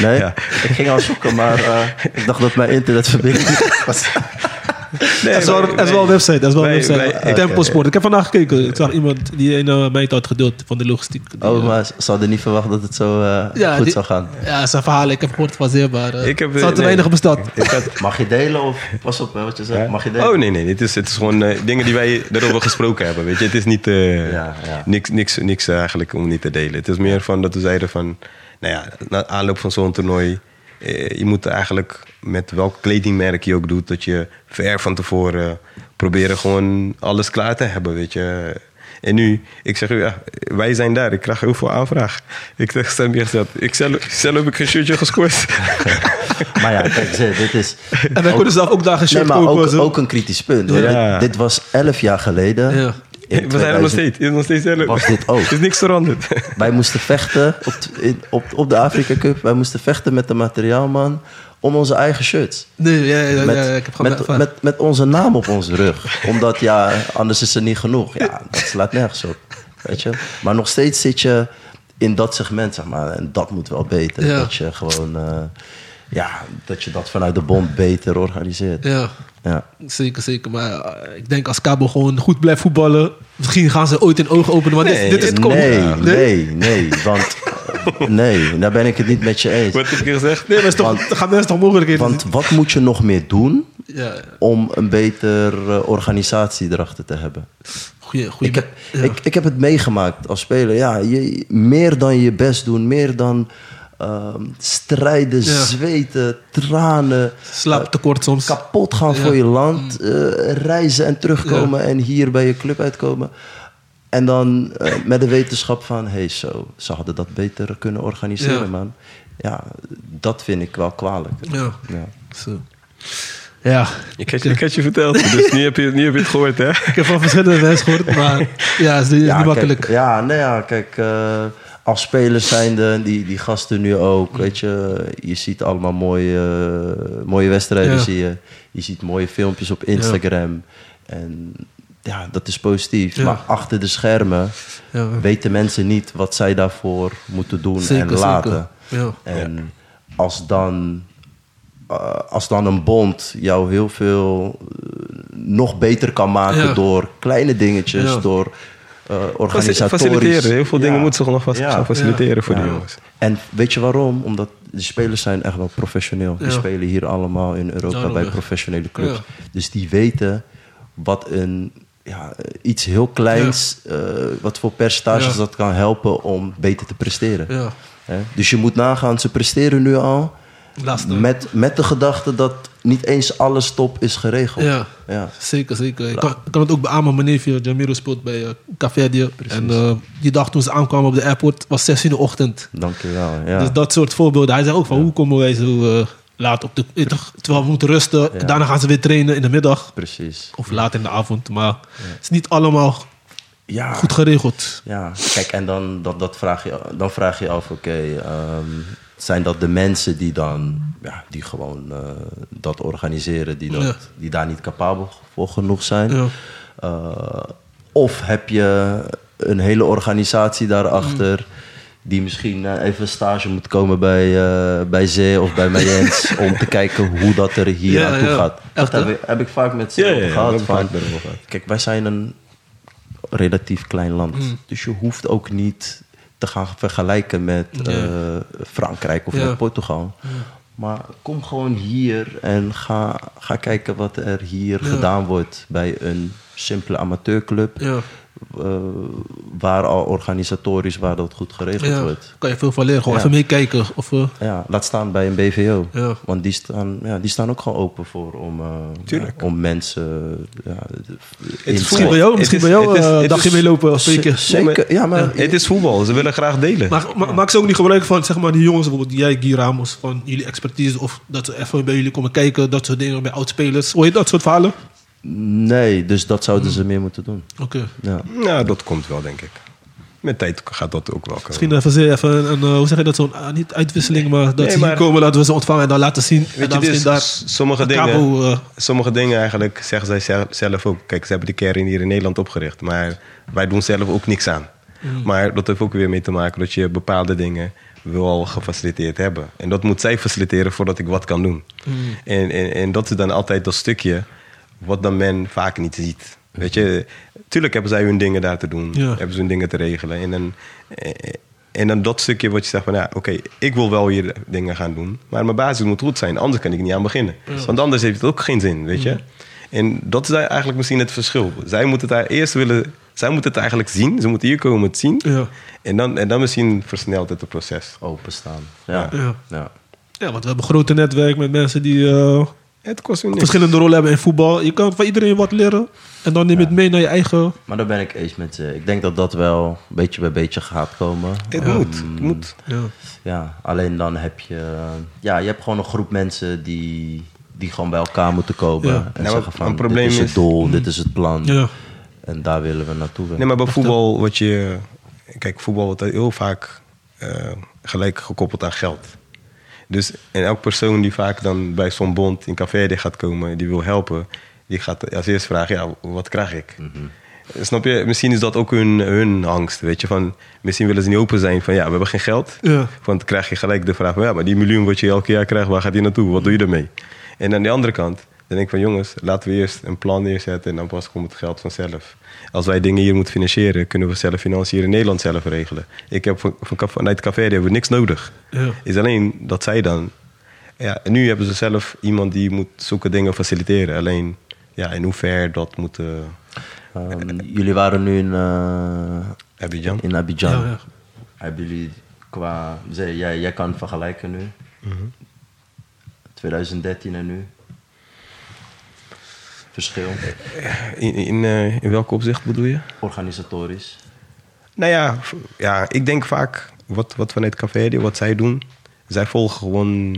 Nee, Ja. ik ging al zoeken, maar eh, ik dacht dat mijn internetverbinding niet was. Nee, Er is wel, wij- is wel een website. Er is wel een website. wij- Eh, Tempo Sport. Ik heb vandaag gekeken. Ik zag iemand die een uh, meid had gedeeld van de logistiek. Die, Oh, eh, maar ze hadden niet verwacht dat het zo eh, ja, goed die- zou gaan. Ja, zijn verhalen. Ik heb gehoord van zeer, maar uh, Ik heb, ze had te nee. weinig had, Mag je delen of pas op hè, wat je zegt? Mag je delen? Oh nee, nee. Het is, het is gewoon eh, dingen die wij erover gesproken hebben. Weet je, het is niet eh, Ja, ja. Niks, niks, niks eigenlijk om niet te delen. Het is meer van dat we zeiden van, nou ja, na aanloop van zo'n toernooi, eh, je moet eigenlijk met welk kledingmerk je ook doet, dat je ver van tevoren proberen gewoon alles klaar te hebben, weet je. En nu, ik zeg u, ja, wij zijn daar. Ik krijg heel veel aanvraag. Ik zeg, Sam, je zegt, ik zelf, zelf heb ik een shirtje gescoord. Maar ja, kijk, dit is... En wij konden zelf ook daar een Nee, shirt maar kopen. ook, ook een kritisch punt. hoor. Ja. Dit, dit was elf jaar geleden. Ja. In We zijn er nog 2000 steeds. Het is nog steeds zelf. Was dit ook? Er is niks veranderd. Wij moesten vechten op, in- op, op de Afrika Cup. Wij moesten vechten met de materiaalman om onze eigen shirts. Nee, ja, ja, Met, ja, ik heb gewoon met, met, met onze naam op onze rug. Omdat ja, anders is er niet genoeg. Ja, dat slaat nergens op. Weet je? Maar nog steeds zit je in dat segment, zeg maar. En dat moet wel beter. Ja. Dat je gewoon... eh, ja, dat je dat vanuit de bond beter organiseert. Ja, Ja. zeker, zeker. Maar eh, ik denk als Cabo gewoon goed blijft voetballen... misschien gaan ze ooit een oog openen. Maar Nee, dit, dit is het komen. Nee, Ja. nee, nee. Want nee, daar ben ik het niet met je eens. Wat heb ik gezegd? Nee, maar is toch, Want- er gaan mensen toch mogelijkheden Want wat moet je nog meer doen Ja, om een beter eh, organisatie erachter te hebben? goeie, goeie, Ik heb, ja. ik, ik heb het meegemaakt als speler. Ja, je, meer dan je best doen, meer dan ehm, strijden, Ja. zweten, tranen. Slaaptekort soms. Kapot gaan Ja. Mm. voor je land, eh, reizen en terugkomen en hier bij je club uitkomen. En dan eh, met de wetenschap van, hey zo, ze hadden dat beter kunnen organiseren, Ja. man. Ja, dat vind ik wel kwalijk. Ja, Ja. zo. Ja, Ik had, je, ik had je verteld, dus nu heb je, nu heb je het gehoord, hè? ik heb van verschillende mensen gehoord, maar ja, het is niet, Ja, niet makkelijk. Kijk, ja, nee, ja, kijk, eh, als spelers zijnde, die, die gasten nu ook, weet je, je ziet allemaal mooie, mooie wedstrijden, Ja. zie je. Je ziet mooie filmpjes op Instagram. En ja, dat is positief. Ja. Maar achter de schermen weten mensen niet wat zij daarvoor moeten doen Zeker, en laten. En als dan, eh, als dan een bond jou heel veel eh, nog beter kan maken Ja. door kleine dingetjes, Ja. door eh organisatorisch... Faciliteren. Heel veel dingen Ja. moeten ze nog vast- Ja. gaan faciliteren voor Ja. die jongens. En weet je waarom? Omdat de spelers zijn echt wel professioneel. Die Ja. spelen hier allemaal in Europa Daarom, bij ja. professionele clubs. Ja. Dus die weten wat een ja, iets heel kleins, eh, wat voor percentages Ja. dat kan helpen om beter te presteren. Ja. Hè? Dus je moet nagaan, ze presteren nu al met, met de gedachte dat niet eens alles top is geregeld. Ja. Ja. Zeker, zeker. Ik kan, het ook beamen. Mijn neefje Jamiro speelt bij uh, Café En eh, die dag toen ze aankwamen op de airport was 6 uur in de ochtend. Dankjewel. Ja. Dus dat soort voorbeelden. Hij zei ook van hoe komen wij zo eh, laat op de... eh, Terwijl we moeten rusten. Ja. Daarna gaan ze weer trainen in de middag. Precies. Of laat in de avond. Maar het is niet allemaal Ja. goed geregeld. Ja, kijk, en dan, dat, dat vraag, je, dan vraag je af, oké, ehm, zijn dat de mensen die dan, ja, die gewoon eh, dat organiseren, die, dat, Ja. die daar niet capabel voor genoeg zijn? Ja. Eh, of heb je een hele organisatie daarachter die misschien eh, even stage moet komen bij, eh bij Zee of bij Mayens om te kijken hoe dat er hier Ja, aan toe ja. gaat. Echt, dat heb ik, heb ik vaak met Zee Van, gehad. Kijk, wij zijn een relatief klein land. Mm. Dus je hoeft ook niet te gaan vergelijken met eh, Frankrijk of Ja. met Portugal. Maar kom gewoon hier en ga, ga kijken wat er hier Ja. gedaan wordt bij een simpele amateurclub. Eh, waar al organisatorisch waar dat goed geregeld Ja. wordt. Kan je veel van leren. Gewoon Ja. even meekijken. Of, eh, Ja, laat staan bij een BVO. Ja. Want die staan, ja, die staan ook gewoon open voor om, eh, Tuurlijk. ja, om mensen. Ja, in- is misschien bij jou, Het misschien is- bij jou het is- het een dagje is- meelopen of twee keer. Zeker, ja, maar Het is voetbal, ze willen graag delen. Maar, maar maak ze ook niet gebruik van zeg maar, die jongens, bijvoorbeeld jij, Guy Ramos, van jullie expertise. Of dat ze even bij jullie komen kijken, dat soort dingen bij oudspelers. Hoor je dat soort verhalen? Nee, dus dat zouden ze meer moeten doen. Oké. Ja. Nou, dat komt wel, denk ik. Met tijd gaat dat ook wel komen. Misschien even, ze- even een, eh, hoe zeg je dat, zo'n, ah, niet uitwisseling, maar dat Nee, ze hier maar- komen, laten we ze ontvangen en dan laten zien. en Weet dan je, dus daar sommige dingen, eh, sommige dingen eigenlijk zeggen zij zel- zelf ook. Kijk, ze hebben de kern hier in Nederland opgericht. Maar wij doen zelf ook niks aan. Mm. Maar dat heeft ook weer mee te maken dat je bepaalde dingen wel gefaciliteerd hebben. En dat moet zij faciliteren voordat ik wat kan doen. Mm. En, en, en dat is dan altijd dat stukje wat dan men vaak niet ziet. Weet je, tuurlijk hebben zij hun dingen daar te doen. Ja. Hebben ze hun dingen te regelen. En dan, eh, en dan dat stukje wat je zegt van ja, oké, ik wil wel hier dingen gaan doen. Maar mijn basis moet goed zijn, anders kan ik niet aan beginnen. Want anders heeft het ook geen zin, weet je. En dat is eigenlijk misschien het verschil. Zij moeten het daar eerst willen, zij moeten het eigenlijk zien. Ze moeten hier komen het zien. Ja. En, dan, en dan misschien versnelt het het proces. Openstaan. Ja. Ja. Ja. ja, want we hebben een grote netwerk met mensen die eh, Het kost niks. verschillende rollen hebben in voetbal. Je kan van iedereen wat leren en dan neem je het mee naar je eigen... Maar daar ben ik eens met ze. Ik denk dat dat wel beetje bij beetje gaat komen. Het moet, het moet. Ja. Ja, alleen dan heb je... Ja, je hebt gewoon een groep mensen die, die gewoon bij elkaar moeten komen. Ja. En Nou, zeggen van, een probleem dit is het is- doel, dit is het plan. Ja. En daar willen we naartoe. Nee, maar bij voetbal wat je... Kijk, voetbal wordt heel vaak eh, gelijk gekoppeld aan geld. Dus en elke persoon die vaak dan bij zo'n bond in café die gaat komen, die wil helpen, die gaat als eerst vragen, ja, wat krijg ik? Snap je? Misschien is dat ook hun, hun angst, weet je? Van, misschien willen ze niet open zijn van, ja, we hebben geen geld. Ja. Want dan krijg je gelijk de vraag van, ja, maar die miljoen wat je elke jaar krijgt, waar gaat die naartoe? Wat doe je ermee? En aan de andere kant, dan denk ik van, jongens, laten we eerst een plan neerzetten en dan pas komt het geld vanzelf. Als wij dingen hier moeten financieren, kunnen we zelf financieren in Nederland zelf regelen. Ik heb van, van, vanuit café hebben we niks nodig. Ja. Is alleen dat zij dan... Ja, en nu hebben ze zelf iemand die moet zulke dingen faciliteren. Alleen, ja, in hoever dat moet... eh Ehm, jullie waren nu in, eh, Abidjan. in Abidjan. Ja, ja. Hebben jullie qua... Zeg, jij, jij kan vergelijken nu. 2013 en nu. Verschil. In, in, eh, in welk opzicht bedoel je? Organisatorisch. Nou ja, ja ik denk vaak wat, wat vanuit Café, wat zij doen, zij volgen gewoon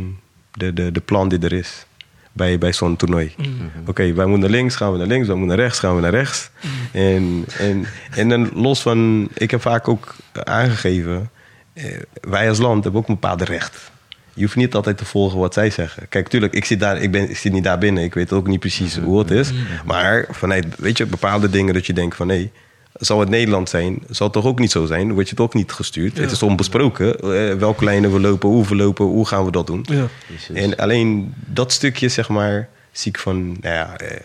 de, de, de plan die er is bij, bij zo'n toernooi. Oké, wij moeten naar links, gaan we naar links, wij moeten naar rechts, gaan we naar rechts. En, en, en dan los van, ik heb vaak ook aangegeven, eh, wij als land hebben ook een bepaalde recht. Je hoeft niet altijd te volgen wat zij zeggen. Kijk, tuurlijk, ik zit, daar, ik, ben, ik zit niet daar binnen. Ik weet ook niet precies hoe het is. Maar vanuit, weet je, bepaalde dingen dat je denkt van... hé, zal het Nederland zijn? Zal het toch ook niet zo zijn? Dan word je toch ook niet gestuurd. Ja. Het is onbesproken. Eh, welke lijnen we lopen, hoe we lopen, hoe gaan we dat doen? Ja. En alleen dat stukje, zeg maar, zie ik van... Nou ja, eh,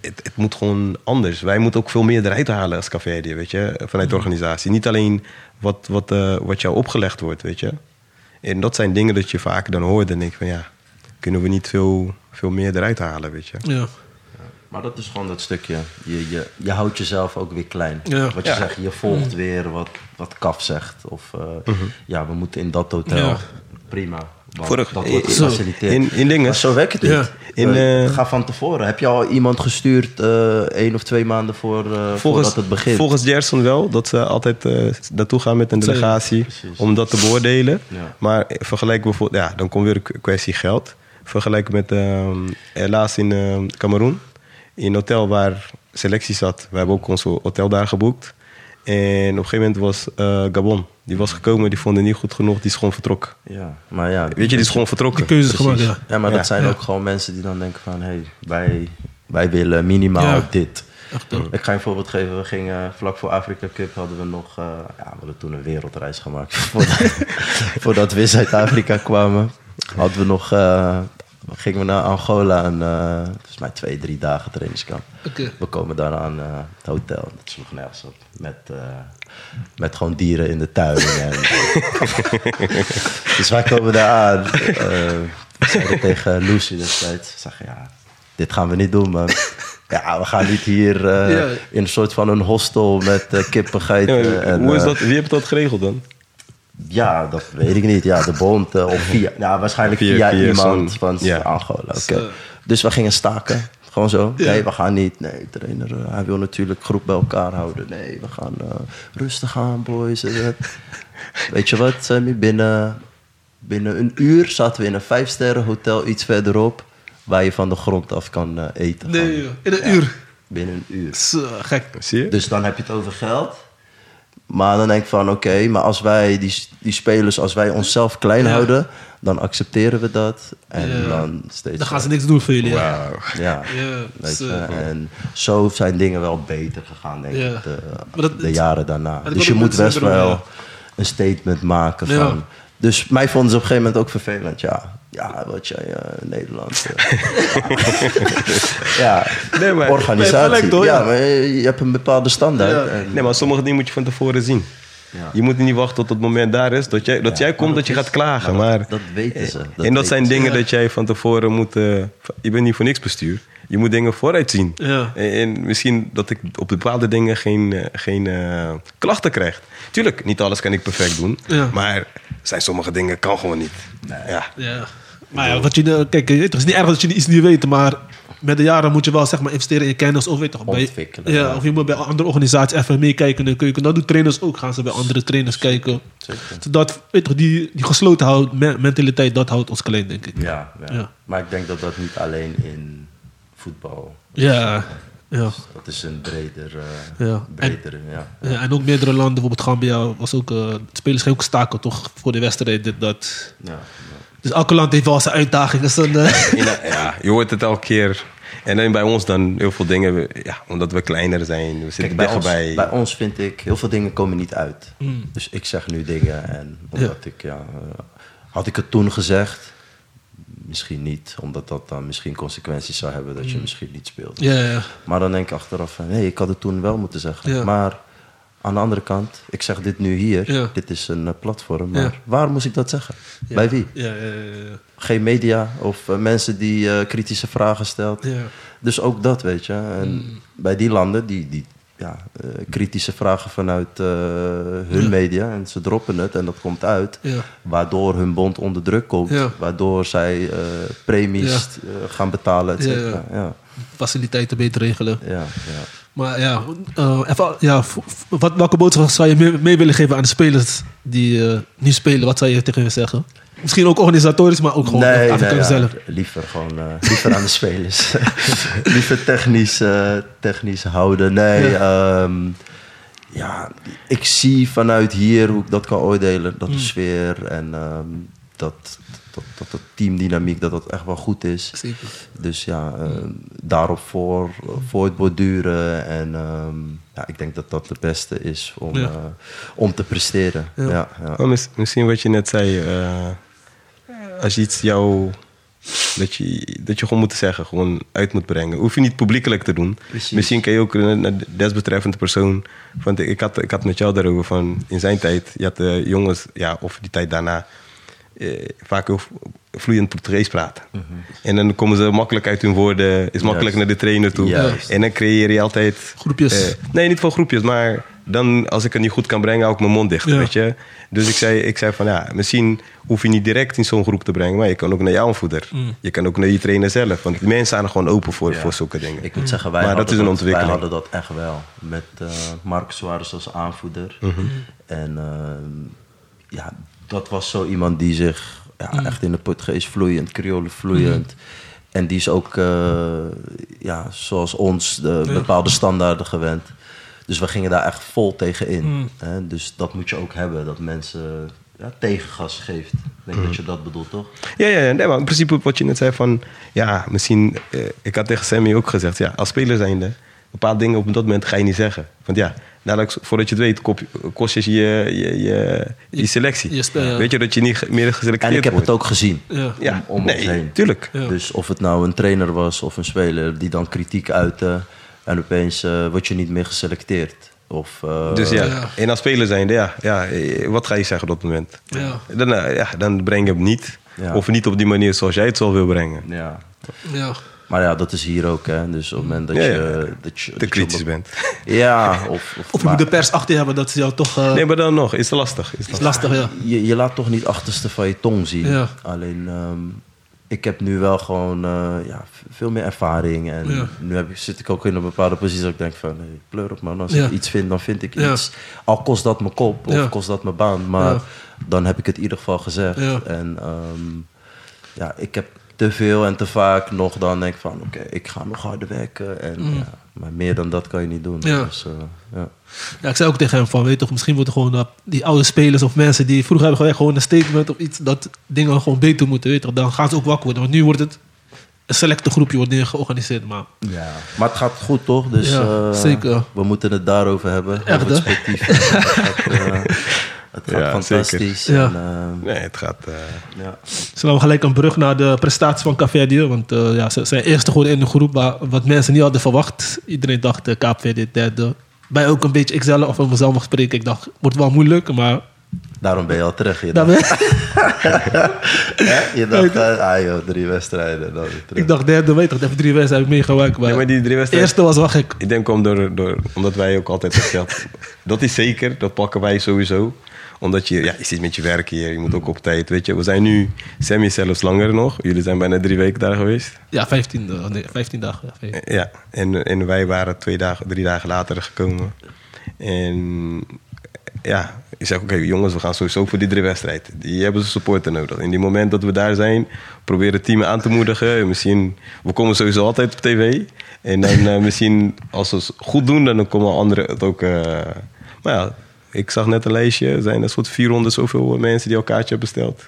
het, het moet gewoon anders. Wij moeten ook veel meer eruit halen als café, weet je, vanuit de organisatie. Niet alleen wat, wat, eh, wat jou opgelegd wordt, weet je. En dat zijn dingen dat je vaak dan hoort en denk van ja, kunnen we niet veel, veel meer eruit halen, weet je. Ja. Maar dat is gewoon dat stukje. Je, je, je houdt jezelf ook weer klein. Ja. Wat je Ja. zegt, je volgt weer wat, wat Kaf zegt. Of eh, ja, we moeten in dat hotel. Ja. Prima. Vorig- dat wordt Zo. gefaciliteerd. In- in dingen. Maar zo werkt het niet. In, Eh, ga van tevoren. Heb je al iemand gestuurd eh één of twee maanden voor, eh, voordat het begint? Volgens Gerson wel, dat ze altijd eh, naartoe gaan met een delegatie Precies. om dat te beoordelen. Ja. Maar vergelijk bijvoorbeeld, ja, dan komt weer een kwestie geld. Vergelijk met ehm, helaas in ehm, Cameroen, in een hotel waar selectie zat. We hebben ook ons hotel daar geboekt. En op een gegeven moment was eh, Gabon, die was gekomen, die vonden niet goed genoeg, die is gewoon vertrokken. Ja, maar ja. Weet je, die is gewoon vertrokken. Die keuze ja. Ja, maar Ja. dat zijn Ja. ook gewoon mensen die dan denken van... hé, hey, wij, wij willen minimaal Ja. dit. Echt. Ik ga je een voorbeeld geven. We gingen vlak voor Afrika Cup hadden we nog... eh, ja, we hadden toen een wereldreis gemaakt. voordat, voordat we in Zuid-Afrika kwamen. Hadden we nog... eh, gingen we naar Angola en eh, volgens mij twee, drie dagen trainingskamp. We komen daar aan eh, het hotel. Dat sloeg nergens op. Met, eh, met gewoon dieren in de tuin. En, dus wij komen daar aan. Eh, zeiden tegen Lucy destijds. Zeggen, ja, dit gaan we niet doen, man. Ja, we gaan niet hier eh, Ja. in een soort van een hostel met eh, kippen, Ja, geiten. en, hoe is dat, wie heeft dat geregeld dan? Ja, dat weet ik niet. Ja, de bond eh, of via... Ja, waarschijnlijk Via- via, via iemand van. Angola. Dus we gingen staken. Gewoon zo. Ja. Nee, we gaan niet. Nee, trainer, eh, hij wil natuurlijk groep bij elkaar houden. Nee, we gaan eh, rustig aan, boys. Weet je wat, Sammy? Binnen, binnen een uur zaten we in een vijfsterren hotel iets verderop... waar je van de grond af kan eh, eten. Nee, in een Ja, uur. Binnen een uur. Zo, gek. Zie je? Dus dan heb je het over geld. Maar dan denk ik van, oké, maar als wij die, die spelers, als wij onszelf klein Ja. houden, dan accepteren we dat. En Ja. dan steeds. Dan gaan ze niks doen voor jullie. ja. Ja. Ja, Weet je, en zo zijn dingen wel beter gegaan, denk Ja. ik, de, Maar dat- de jaren daarna. Dus je moet best wel ja. een statement maken Ja. van... Dus mij vonden ze op een gegeven moment ook vervelend. Ja, ja wat jij uh, Nederland... eh, ja, Nee, maar- organisatie. Nee, gelijk, hoor, ja, ja. maar je, hebt een bepaalde standaard. Ja. en- Nee, maar sommige dingen moet je van tevoren zien. Ja. Je moet niet wachten tot het moment daar is. Dat jij, dat Ja, jij komt, dat je gaat klagen. maar Maar, dat- dat weten ze. Dat en dat zijn ze. dingen Ja. dat jij van tevoren moet... eh, je bent niet voor niks bestuur. Je moet dingen vooruit zien. Ja. En, en misschien dat ik op bepaalde dingen geen, geen eh, klachten krijg. Tuurlijk, niet alles kan ik perfect doen. Ja. Maar zijn sommige dingen kan gewoon niet. Ja. Ja. Maar ja, wat je, kijk, het is niet erg dat je iets niet weet, maar met de jaren moet je wel zeg maar, investeren in je kennis. Of, weet je toch, bij, ja, ja. of je moet bij andere organisaties even meekijken. Kun je, dat doen trainers ook. Gaan ze bij andere trainers kijken. Zeker. Zodat, weet je toch, die, die gesloten houd, me- mentaliteit, dat houdt ons klein, denk ik. Ja, ja. Ja. maar ik denk dat dat niet alleen in voetbal. Ja, ja. Dat is een breder, eh Ja. breder, ja. Ja, en ook meerdere landen, bijvoorbeeld Gambia, was ook, eh, spelers gingen ook staken toch voor de wedstrijd. Dit, dat. ja. Dus elke land heeft wel zijn uitdagingen. Dus dan, eh, ja, je hoort het elke keer. En dan bij ons dan heel veel dingen, ja, omdat we kleiner zijn, we zitten Kijk, bij ons, bij ons vind ik, heel veel dingen komen niet uit. Mm. Dus ik zeg nu dingen en omdat ik, ja, eh, had ik het toen gezegd, misschien niet, omdat dat dan misschien consequenties zou hebben dat je misschien niet speelt. ja, ja. Maar dan denk ik achteraf van, nee, ik had het toen wel moeten zeggen. Ja. Maar aan de andere kant, ik zeg dit nu hier, Ja. dit is een eh, platform, maar Ja. waar moest ik dat zeggen? Ja. Bij wie? Ja, ja, ja, Geen media of eh, mensen die eh, kritische vragen stelt. ja. Dus ook dat, weet je. En Mm. bij die landen, die, die ja, eh, kritische vragen vanuit eh, hun media. En ze droppen het en dat komt uit. Waardoor hun bond onder druk komt. Waardoor zij eh, premies eh, gaan betalen, et cetera. Faciliteiten beter regelen. ja, ja. Maar ja, eh, even, ja wat, welke boodschap zou je mee, mee willen geven aan de spelers die eh, nu spelen? Wat zou je tegen hen zeggen? Misschien ook organisatorisch, maar ook gewoon Nee, Afrika nee, ja, zelf. liever gewoon eh, liever aan de spelers. liever technisch, technisch houden. Nee, ja. ja, ik zie vanuit hier hoe ik dat kan oordelen. Dat de sfeer en ehm, dat, dat, dat de teamdynamiek dat dat echt wel goed is. Zeker. Dus ja, ehm, daarop voor, voor het borduren. En ehm, ja, ik denk dat dat de beste is om, Ja. eh, om te presteren. Ja. Ja. Ja, Oh, mis- misschien wat je net zei, eh, als je iets jou, dat je, dat je gewoon moet zeggen, gewoon uit moet brengen. Hoef je niet publiekelijk te doen. Precies. Misschien kan je ook een, een desbetreffende persoon, want ik had, ik had met jou daarover van, in zijn tijd, je had de jongens, ja, of die tijd daarna, eh, vaak heel vloeiend Portugees praten. En dan komen ze makkelijk uit hun woorden, is makkelijk Juist. naar de trainer toe. Juist. En dan creëer je altijd... Groepjes. eh, nee, niet van groepjes, maar dan als ik het niet goed kan brengen, hou ik mijn mond dicht, Ja. weet je. Dus ik zei, ik zei van, ja, misschien hoef je niet direct in zo'n groep te brengen, maar je kan ook naar jouw voeder. Mm. Je kan ook naar je trainer zelf, want mensen staan er gewoon open voor, Ja. voor zulke dingen. Ik moet zeggen, wij, Maar dat hadden is een dat, wij ontwikkeling. hadden dat echt wel. Met eh Marcus Suarez als aanvoerder. Mhm. En ehm, ja, dat was zo iemand die zich ja, echt in de Portugees vloeiend, Creole vloeiend. En die is ook, eh, ja, zoals ons, de Ja. bepaalde standaarden gewend. Dus we gingen daar echt vol tegen in. Mm. Hè? Dus dat moet je ook hebben, dat mensen ja, tegengas geeft. Ik denk dat je dat bedoelt, toch? Ja, ja, ja. Nee, maar in principe wat je net zei van... Ja, misschien... eh, ik had tegen Sammy ook gezegd... Ja, als speler zijnde... bepaalde dingen op dat moment ga je niet zeggen. Want ja, dadelijk, voordat je het weet, kop- kost je je, je, je, je selectie. je ja. Weet je dat je niet meer geselecteerd En ik heb wordt. het ook gezien. Ja. Ja, om, om nee, ons heen. tuurlijk. Ja. Dus of het nou een trainer was of een speler die dan kritiek uitte en opeens eh, word je niet meer geselecteerd. Of, eh, Dus ja, Ja. en als speler zijnde, ja, ja, eh, wat ga je zeggen op dat moment? Ja. Dan, ja, dan breng je hem niet. Ja. Of niet op die manier zoals jij het zo wil brengen. ja. Ja. Maar ja, dat is hier ook. Hè. Dus op het moment dat Ja, je... ja. Dat je Te dat kritisch bent. Ja, of... Of, Of je maar moet de pers achter je hebben dat ze jou toch... eh, Nee, maar dan nog, is het lastig. Is het is lastig. lastig, ja. je, je laat toch niet achterste van je tong zien. Ja. Alleen, ehm, ik heb nu wel gewoon eh, ja, veel meer ervaring. En Ja. nu heb ik, zit ik ook in een bepaalde positie dat ik denk van... Hey, pleur op man, als Ja. ik iets vind, dan vind ik Ja. iets. Al kost dat mijn kop of Ja. kost dat mijn baan. Maar Ja. dan heb ik het in ieder geval gezegd. Ja. En ehm, ja, ik heb te veel en te vaak nog dan denk ik van... Oké, ik ga nog harder werken. En, ja, maar meer dan dat kan je niet doen. Mm. Ja. Dus, eh, ja. Ja, ik zei ook tegen hem van, weet toch, misschien moeten gewoon die oude spelers of mensen die vroeger hebben gewerkt, gewoon een statement of iets, dat dingen gewoon beter moeten, weet toch. Dan gaan ze ook wakker worden. Want nu wordt het een selecte groepje wordt dingen georganiseerd, maar Ja, maar het gaat goed toch? Dus Ja, eh, zeker. we moeten het daarover hebben. Echt, over het gaat, eh, Ja, fantastisch. zeker. Ja. En, eh, Nee, het gaat... eh, ja. slaan we gelijk een brug naar de prestatie van Caverdië. Want eh, ja, ze zijn eerste geworden in de groep, maar wat mensen niet hadden verwacht. Iedereen dacht, uh, KVD derde. Bij ook een beetje ikzelf, of over mezelf mag spreken. Ik dacht, wordt wel moeilijk, maar... Daarom ben je al terug. Je daar dacht, je dacht eh, ah joh, drie wedstrijden. Dan ik dacht derde, weet je toch, even drie wedstrijden heb ik meegemaakt. Maar, Ja, maar die drie wedstrijden- eerste was wel gek. Ik denk om door, door, omdat wij ook altijd gesteld. dat is zeker, dat pakken wij sowieso. Omdat je, ja, je zit met je werk hier, je moet ook op tijd. Weet je, we zijn nu, Sammy zelfs langer nog. Jullie zijn bijna drie weken daar geweest. Ja, 15, eh, 15 dagen. Ja, 15. Ja, en, en wij waren twee dagen, drie dagen later gekomen. En ja, ik zeg oké jongens, we gaan sowieso voor die drie wedstrijd. Die hebben ze supporter nodig. In die moment dat we daar zijn, proberen het team aan te moedigen. Misschien, we komen sowieso altijd op tv. En dan eh, misschien, als we het goed doen, dan komen anderen het ook... eh, maar ja, ik zag net een lijstje. Er zijn een soort 400 zoveel mensen die elkaar hebben besteld.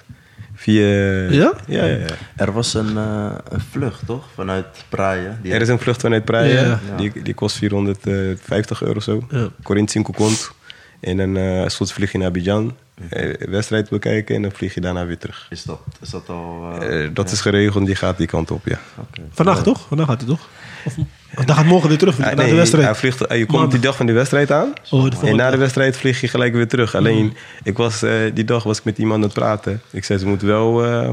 Via... Ja? Ja, ja, ja. Er was een, eh, een vlucht toch? Vanuit Praia. Die Er is een vlucht vanuit Praia. Ja. Die, die kost 450 euro of zo. Ja. Corinth 5 kont. En dan eh soort vlieg je naar Abidjan. eh, wedstrijd bekijken en dan vlieg je daarna weer terug. Is dat, is dat al... dat is geregeld, die gaat die kant op, ja. oké. Vandaag toch? Vandaag gaat hij toch? Of dan gaat morgen weer terug naar nee, de wedstrijd. Hij vliegt, eh, je komt die dag van de wedstrijd aan. Oh, de en na de wedstrijd vlieg je gelijk weer terug. Alleen, ik was, eh, die dag was ik met iemand aan het praten. Ik zei, ze moeten wel... eh,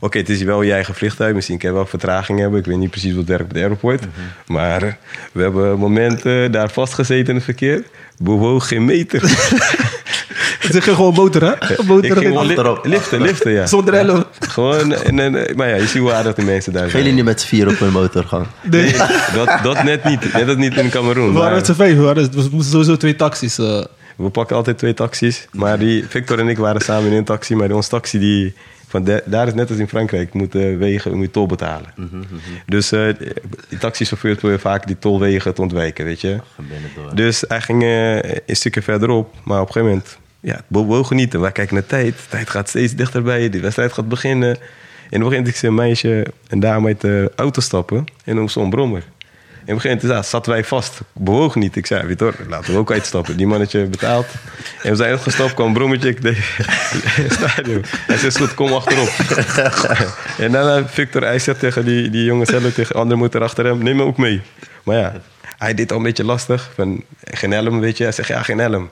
Oké, het is wel je eigen vliegtuig. Misschien kan je wel vertraging hebben. Ik weet niet precies wat werkt op de airport. Mhm. Maar we hebben momenten daar vastgezeten in het verkeer. Bewoog geen meter. Het is gewoon motor, hè? Een motor Ik ging gewoon li- Achterop. liften, liften, ja. Zonder helm. Gewoon, en, en, maar ja, je ziet hoe aardig de mensen daar Gaan zijn. jullie niet met z'n vier op een motor gaan? Nee. Dat, dat net niet. Net dat niet in Cameroen. We waren met z'n vijf, we waren- we moesten sowieso twee taxis. eh. we pakken altijd twee taxis. Maar die, Victor en ik waren samen in een taxi. Maar onze taxi, die, van de- daar is net als in Frankrijk. Je moet eh, wegen, je moet tol betalen. Dus eh, die taxichauffeurs proberen vaak die tolwegen te ontwijken, weet je. Van binnen door. Dus hij ging een stukje verderop. Maar op een gegeven moment, ja, bewogen niet. En wij kijken naar tijd. De tijd gaat steeds dichterbij. De wedstrijd gaat beginnen. En moment zie ik een meisje, een dame uit de auto stappen. En dan zo'n brommer. En op een ja, zaten wij vast. Bewogen niet. Ik zei, Vitor, laten we ook uitstappen. Die mannetje betaald. En we zijn uitgestapt, kwam een brommetje. Ik. Hij zei, goed, kom achterop. en daarna Victor, hij zegt tegen die, die jongen zelf, tegen de andere moeder achter hem, neem me ook mee. Maar ja, hij deed al een beetje lastig. Van, geen helm, weet je. Hij zegt, ja, geen helm.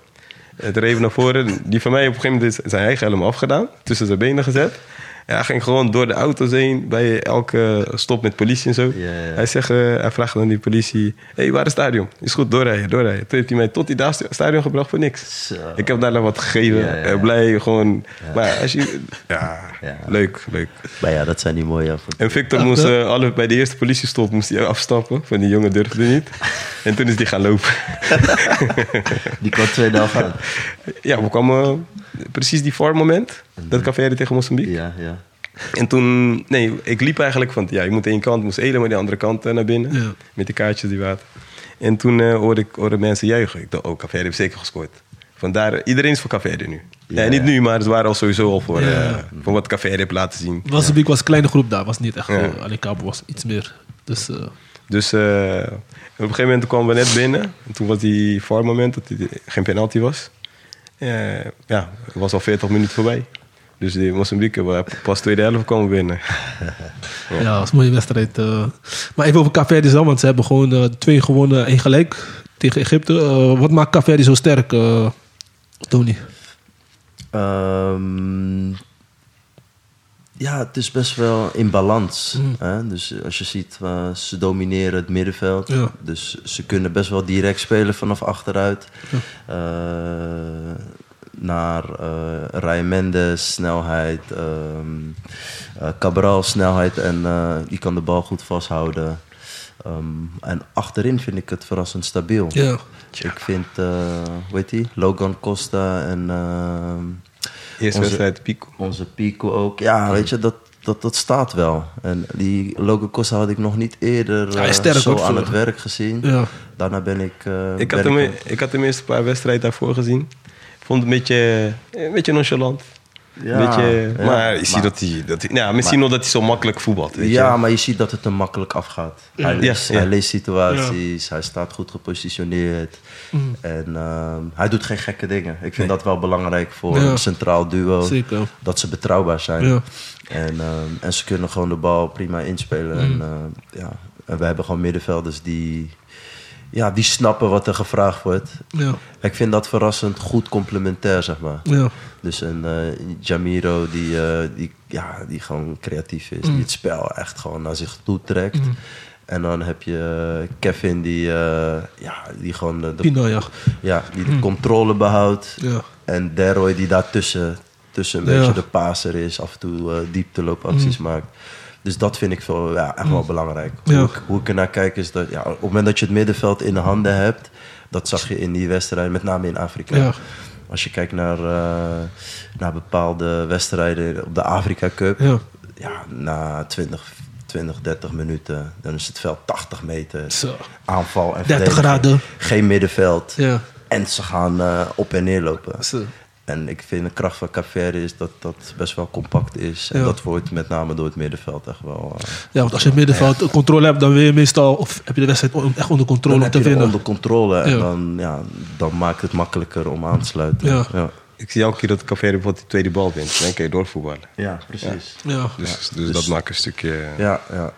Het reed naar voren. Die van mij op een gegeven moment is zijn eigen helm afgedaan. Tussen zijn benen gezet. Hij ging gewoon door de auto's heen. Bij elke stop met politie en zo. Hij, zegt, eh, hij vraagt aan die politie... Hé, hey, waar is het stadion? Is goed, doorrijden, doorrijden. Toen heeft hij mij tot die stadion gebracht voor niks. Ik heb daar nog wat gegeven. Eh, blij, gewoon... Maar als je... Ja, Ja. leuk, leuk. Maar ja, dat zijn die mooie avonturen. En Victor moest eh, alle, bij de eerste politiestop moest hij afstappen. Van die jongen durfde niet. En toen is hij gaan lopen. Die kwam twee dagen aan. Ja, we kwamen precies die voor moment. Dat café tegen Mozambique. Ja, ja. En toen, nee, ik liep eigenlijk van, ja, je moet één kant, moest helemaal die andere kant eh, naar binnen. Ja. Met die kaartjes die water. En toen eh, hoorde ik hoorde mensen juichen. Ik dacht, oh, Café heeft zeker gescoord. Vandaar, iedereen is voor Café nu. Ja, Ja. niet nu, maar het waren al sowieso al voor, Ja. eh, voor wat Café heeft laten zien. Was, was een kleine groep daar, was niet echt. Ja. eh, alleen Cabo was iets meer. Dus eh, Dus eh, op een gegeven moment kwamen we net binnen. En toen was die moment dat het geen penalty was. Eh, ja, het was al 40 minuten voorbij. Dus die Mozambique, we pas tweede helft komen binnen. Ja, dat was een mooie wedstrijd. eh. Maar even over Caverde zelf, want ze hebben gewoon eh, twee gewonnen, één gelijk tegen Egypte. Eh, wat maakt Caverde zo sterk, Tony? Ehm, ja, het is best wel in balans. Hè? Dus als je ziet, uh, ze domineren het middenveld. Ja. Dus ze kunnen best wel direct spelen vanaf achteruit. Eh, naar uh, Ryan Mendes, snelheid. ehm, eh, Cabral, snelheid. En eh, die kan de bal goed vasthouden. Ehm, en achterin vind ik het verrassend stabiel. Ja. Ik vind, eh hoe heet die? Logan Costa en... ehm, Eerste Onze- wedstrijd Pico. onze Pico ook. Ja, weet je, dat, dat, dat staat wel. En die Logan Costa had ik nog niet eerder eh, zo aan voor- het werk gezien. Ja. Daarna ben ik... eh, Ik ben had, hem, ik had hem eerst een paar wedstrijden daarvoor gezien. Ik vond het een beetje, een beetje nonchalant. Ja, een beetje, ja, maar je ziet maar- dat hij... Dat hij nou, misschien omdat hij zo makkelijk voetbalt. Weet ja, je? maar je ziet dat het hem makkelijk afgaat. Hij, Ja, leest, ja. hij leest situaties, hij staat goed gepositioneerd. Mm. En ehm, hij doet geen gekke dingen. Ik vind dat wel belangrijk voor Ja. een centraal duo. Zeker. Dat ze betrouwbaar zijn. Ja. En, ehm, en ze kunnen gewoon de bal prima inspelen. En, ehm, ja. en we hebben gewoon middenvelders die, ja, die snappen wat er gevraagd wordt. Ja. Ik vind dat verrassend goed complementair, zeg maar. Ja. Dus een eh, Jamiro die, eh, die, ja, die gewoon creatief is. Die het spel echt gewoon naar zich toe trekt. En dan heb je eh, Kevin die, ja, die gewoon de, Pino, ja. ja, die de controle behoudt. Ja. En Deroy die daartussen tussen een beetje de paser is. Af en toe diepteloopacties maakt. Dus dat vind ik veel, ja, echt wel belangrijk. Hoe, ik, hoe ik ernaar kijk is dat ja, op het moment dat je het middenveld in de handen hebt... dat zag je in die wedstrijd, met name in Afrika. Ja. Als je kijkt naar, eh, naar bepaalde wedstrijden op de Afrika Cup... Ja. ja, na 20, 20, 30 minuten, dan is het veld 80 meter. Zo. Aanval en 30 verdediging. graden. Geen middenveld. Ja. En ze gaan eh, op en neer lopen. Zo. En ik vind de kracht van Caverde is dat dat best wel compact is. En Ja. dat wordt met name door het middenveld echt wel... eh, Ja, want als je het middenveld controle hebt, dan wil je meestal... Of heb je de wedstrijd echt onder controle dan om heb te winnen. onder controle. En Ja. dan, ja, dan maakt het makkelijker om aan te sluiten. Ja. ja. Ik zie elke keer dat Caveri bijvoorbeeld die tweede bal wint. Dan kun je doorvoetballen. Ja, precies. Ja. Dus, dus, dat maakt een stukje... Ja, ja.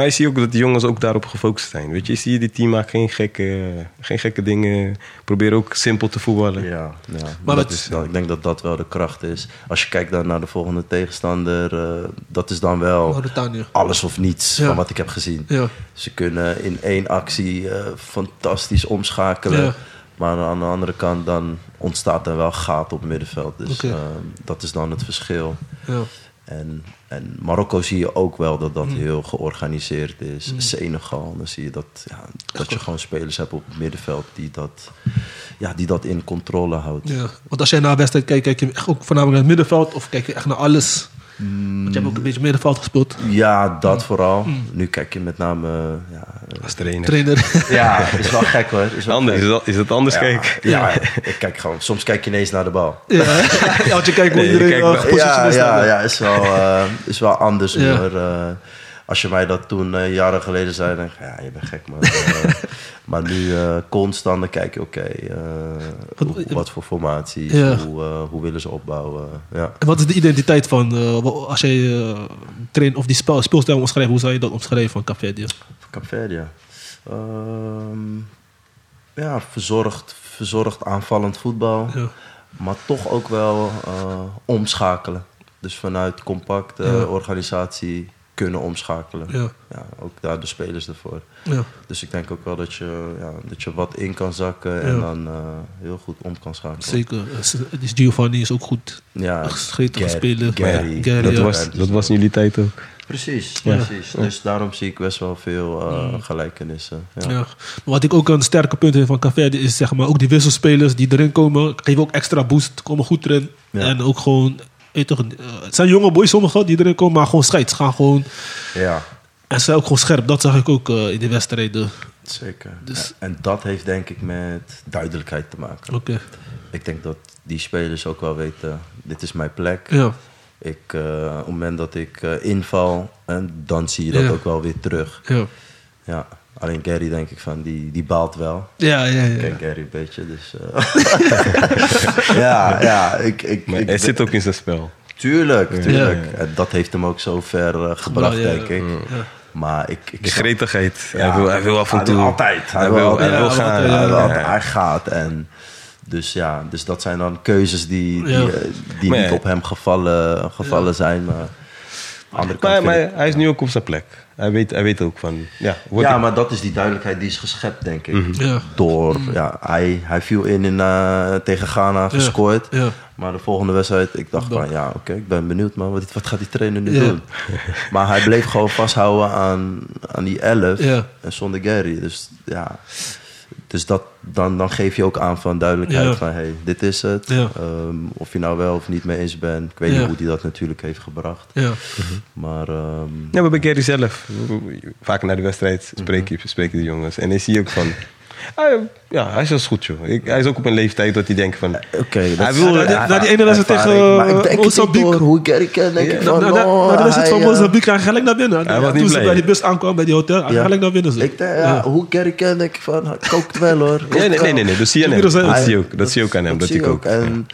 Maar je ziet ook dat de jongens ook daarop gefocust zijn. Weet je, je ziet die team maakt geen gekke, geen gekke dingen. Probeer ook simpel te voetballen. Ja, ja. Maar dat is, dan, ik denk dat dat wel de kracht is. Als je kijkt dan naar de volgende tegenstander, eh, dat is dan wel Mauritanië. alles of niets Ja. van wat ik heb gezien. Ja. Ze kunnen in één actie eh, fantastisch omschakelen. Ja. Maar aan de andere kant dan ontstaat er wel gaat op het middenveld. Dus Oké. eh, dat is dan het verschil. Ja. En, en Marokko zie je ook wel dat dat Mm. heel georganiseerd is. Senegal, dan zie je dat, ja, dat je gewoon spelers hebt op het middenveld die dat, ja, die dat in controle houdt. Ja, want als jij naar wedstrijd kijkt, kijk je echt ook voornamelijk naar het middenveld of kijk je echt naar alles? Want je hebt ook een beetje middenveld gespeeld. Ja, dat vooral. Mm. Nu kijk je met name... Ja, Als trainer. Trainer. ja is wel gek hoor. Is wel Anders, gek. is, dat, is het anders Ja, kijken? ja, ik kijk gewoon. Soms kijk je ineens naar de bal. ja, want je kijkt hoe Nee, je iedereen uh, wel- gepositioneerd Ja, ja, ja is, wel, eh, is wel anders. Ja. hoor. Als je mij dat toen eh, jaren geleden zei, dan denk ik, ja, je bent gek man. Eh, maar nu eh, constant, dan kijk je, oké, wat voor formaties, Ja. hoe, hoe willen ze opbouwen. Ja. En wat is de identiteit van, als jij train of die spel, speelstijl omschrijft, hoe zou je dat omschrijven van Cafedia? Capverdia. Ehm, ja, verzorgd, verzorgd aanvallend voetbal. Ja. Maar toch ook wel omschakelen. Dus vanuit compacte Ja. organisatie kunnen omschakelen. Ja. Ja, ook daar de spelers ervoor. Ja. Dus ik denk ook wel dat je, ja, dat je wat in kan zakken en Ja. dan eh, heel goed om kan schakelen. Zeker. Die Giovanni is ook goed. Ja, Geschreven Gary- spelen. Gary. Gary, Dat ja. was, dat was in jullie tijd ook. Precies, Ja. precies. Dus daarom zie ik best wel veel eh, gelijkenissen. Ja. Wat ik ook een sterke punt vind van Café is zeg maar ook die wisselspelers die erin komen, geven ook extra boost, komen goed erin. Ja. En ook gewoon, weet je toch, eh, het zijn jonge boys sommigen die erin komen, maar gewoon scheids. Gaan gewoon, ja, en ze zijn ook gewoon scherp. Dat zag ik ook eh, in de wedstrijden. zeker. Dus- En dat heeft denk ik met duidelijkheid te maken. Oké. Ik denk dat die spelers ook wel weten, dit is mijn plek. Ja. Ik, eh, op het moment dat ik eh, inval, en dan zie je dat Ja. ook wel weer terug. Ja. Ja, Alleen Gary denk ik van, die, die baalt wel. Ja, ja, Ik ja. ken Gary een beetje, dus... eh, ja, ja, ik... ik, Maar ik hij zit ook in zijn spel. Tuurlijk, tuurlijk. Ja. En dat heeft hem ook zo ver eh, gebracht, Ja, denk ik. ja. Maar ik... ik gretigheid. Ja, hij, wil, hij wil af en toe. altijd. Hij wil, hij Ja, wil gaan. ja, hij, gaat en... Dus ja, dus dat zijn dan keuzes die, die, eh, die niet ja. op hem gevallen, gevallen zijn. Maar, andere kant Maar, maar hij is nu ook op zijn plek. Hij weet, hij weet ook van. Ja, wordt ja, ik- maar dat is die duidelijkheid die is geschept, denk ik. Mhm. Ja. Door, ja, hij, hij viel in, in eh, tegen Ghana, gescoord. Ja. Maar de volgende wedstrijd, ik dacht van, ja, oké, ik ben benieuwd, maar wat, wat gaat die trainer nu Ja. doen? Maar hij bleef gewoon vasthouden aan, aan die 11 Ja. en zonder Gary. Dus ja, dus dat, dan, dan geef je ook aan van duidelijkheid Ja. van, hey, dit is het. Ja. Ehm, of je nou wel of niet mee eens bent. Ik weet Ja. niet hoe hij dat natuurlijk heeft gebracht. Ja. Maar ehm, Ja, maar bij Gary zelf. Vaak na de wedstrijd spreek je, spreken de jongens. En dan zie je ook van. Ah, ja, hij is wel goed, joh. Ik, hij is ook op een leeftijd dat hij denkt van. Oké, dat Hij wil- Na die, na die ene wedstrijd tegen niet Mozambique. hoe ik ken. Denk ik van, na, wedstrijd hij, van eh, Mozambique, hij gelijk naar binnen. Hij was niet Toen ze bij die bus aankwam, bij die hotel, hij gelijk naar binnen. Ik denk, ja, hoe ik ken, denk ik van, hij kookt wel hoor. Kookt Nee, nee, nee, dat zie je aan hem. Dat zie je Hij- ook, aan hem. Dat. En d-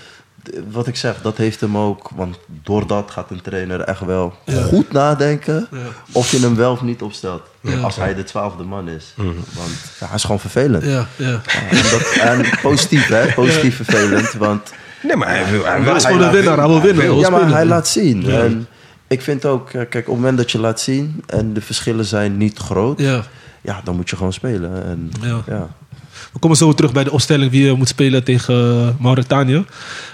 wat ik zeg, dat heeft hem ook, want door dat gaat een trainer echt wel Ja. goed nadenken Ja. of je hem wel of niet opstelt. Ja. Als hij de twaalfde man is. Mhm. Want ja, hij is gewoon vervelend. Ja, ja. Ja, en, dat, en positief, hè? Positief vervelend. Want Nee, maar hij wil. Hij wil Hij is gewoon een laat- winnaar, hij wil winnen. hij wil ja, maar hij laat zien. Ja. En ik vind ook, eh, kijk, op het moment dat je laat zien en de verschillen zijn niet groot, ja, Ja. dan moet je gewoon spelen. En, Ja. We komen zo terug bij de opstelling wie eh, moet spelen tegen eh, Mauritanië.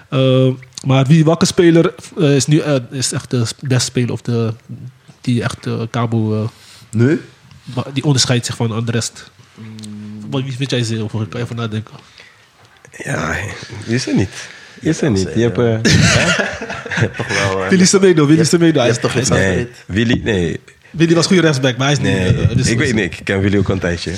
Eh, maar wie welke speler is nu is echt de beste speler of de, die echt Cabo wa- die onderscheidt zich van de rest? Wat Wie vind jij zelf? Ik kan even nadenken. Ja, is er niet. Is er niet. Je hebt. Toch wel. Willy Semedo, Willy Semedo. Hij is toch geen nee? Willy. Nee, Willy was goede rechtsback, maar hij is niet... Nee, eh, dus- ik weet niet. Ik ken Willy ook al een tijdje.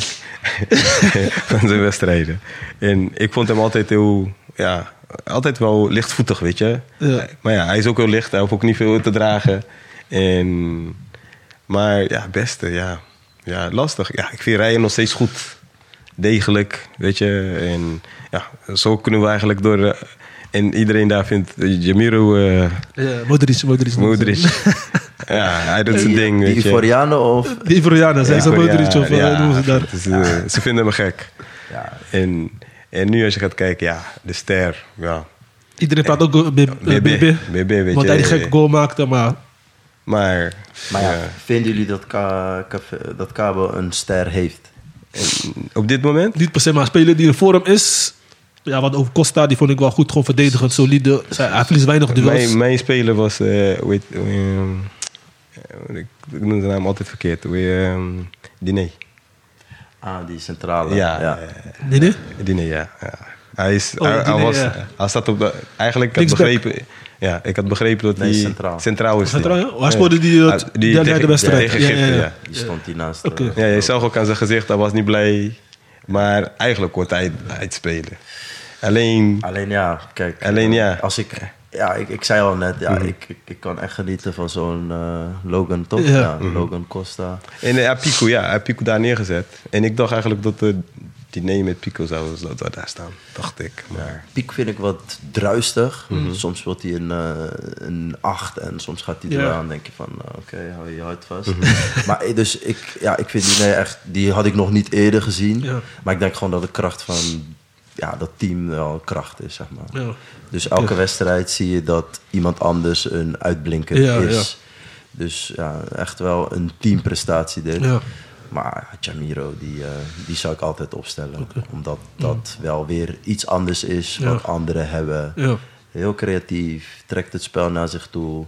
van zijn wedstrijden. En ik vond hem altijd heel... Ja, altijd wel lichtvoetig, weet je. Ja. Maar ja, hij is ook heel licht. Hij hoeft ook niet veel te dragen. En, maar ja, beste, ja. Ja, lastig. Ja, ik vind rijden nog steeds goed. Degelijk, weet je. En ja, zo kunnen we eigenlijk door... eh, en iedereen daar vindt Jamiro... eh Ja, Modric, Modric. Modric. ja, hij doet zijn ding, Die weet je. Ivorianen of... Die Ivorianen, zijn ze Modric of eh, ja, noemen ze daar. is, eh, ze vinden me gek. Ja, En, en nu als je gaat kijken, ja, de ster. Ja. Iedereen praat ook BB. BB, BB, weet Want je. hij die gekke goal maakte, maar... Maar, maar ja, ja, vinden jullie dat, Ka dat Cabo een ster heeft? op dit moment, Niet per se, maar een speler die in vorm is... Ja, wat over Costa, die vond ik wel goed. Gewoon verdedigend, solide. Hij verliest weinig duels. mijn, mijn speler was, eh ehm, eh, ik, ik noem de naam altijd verkeerd. Hoe heet, ehm, Diné. Ah, die centrale. Ja, ja. Nee, nee? Diné, ja. ja. Hij, is, Oh, hij, hij Diné, was, ja. hij staat op de, eigenlijk ik had begrepen, ja, ik had begrepen dat Nee, hij centraal. centraal is. Centraal, ja? die. Hij scoorde die, Ah, die derde tegen- wedstrijd. Tegen Ja, Egypte, ja, ja. ja. Die stond hier naast. Oké. eh, Ja, je zag ook aan zijn gezicht, hij was niet blij. Maar eigenlijk hoort hij uit spelen. Alleen, Alleen ja, kijk. Alleen ja. Als ik, ja, ik, ik zei al net, ja, ik, ik, ik kan echt genieten van zo'n eh, Logan, toch? Ja. Ja, Logan Costa. en uh, Pico, ja, Pico daar neergezet. En ik dacht eigenlijk dat de diner met Pico zou, daar staan, dacht ik. Maar Piek vind ik wat druistig. Soms wordt hij een, eh, een 8 en soms gaat hij Ja. eraan. Dan denk je van, oké, hou je hart vast. maar dus ik, ja, ik vind die nee, echt, die had ik nog niet eerder gezien. Ja. Maar ik denk gewoon dat de kracht van ja, dat team wel kracht is, zeg maar. Ja. Dus elke wedstrijd zie je dat iemand anders een uitblinker Ja, is. Dus ja, echt wel een teamprestatie dit. Ja. Maar Jamiro, die, eh, die zou ik altijd opstellen. Omdat dat wel weer iets anders is wat anderen hebben. Heel creatief, trekt het spel naar zich toe.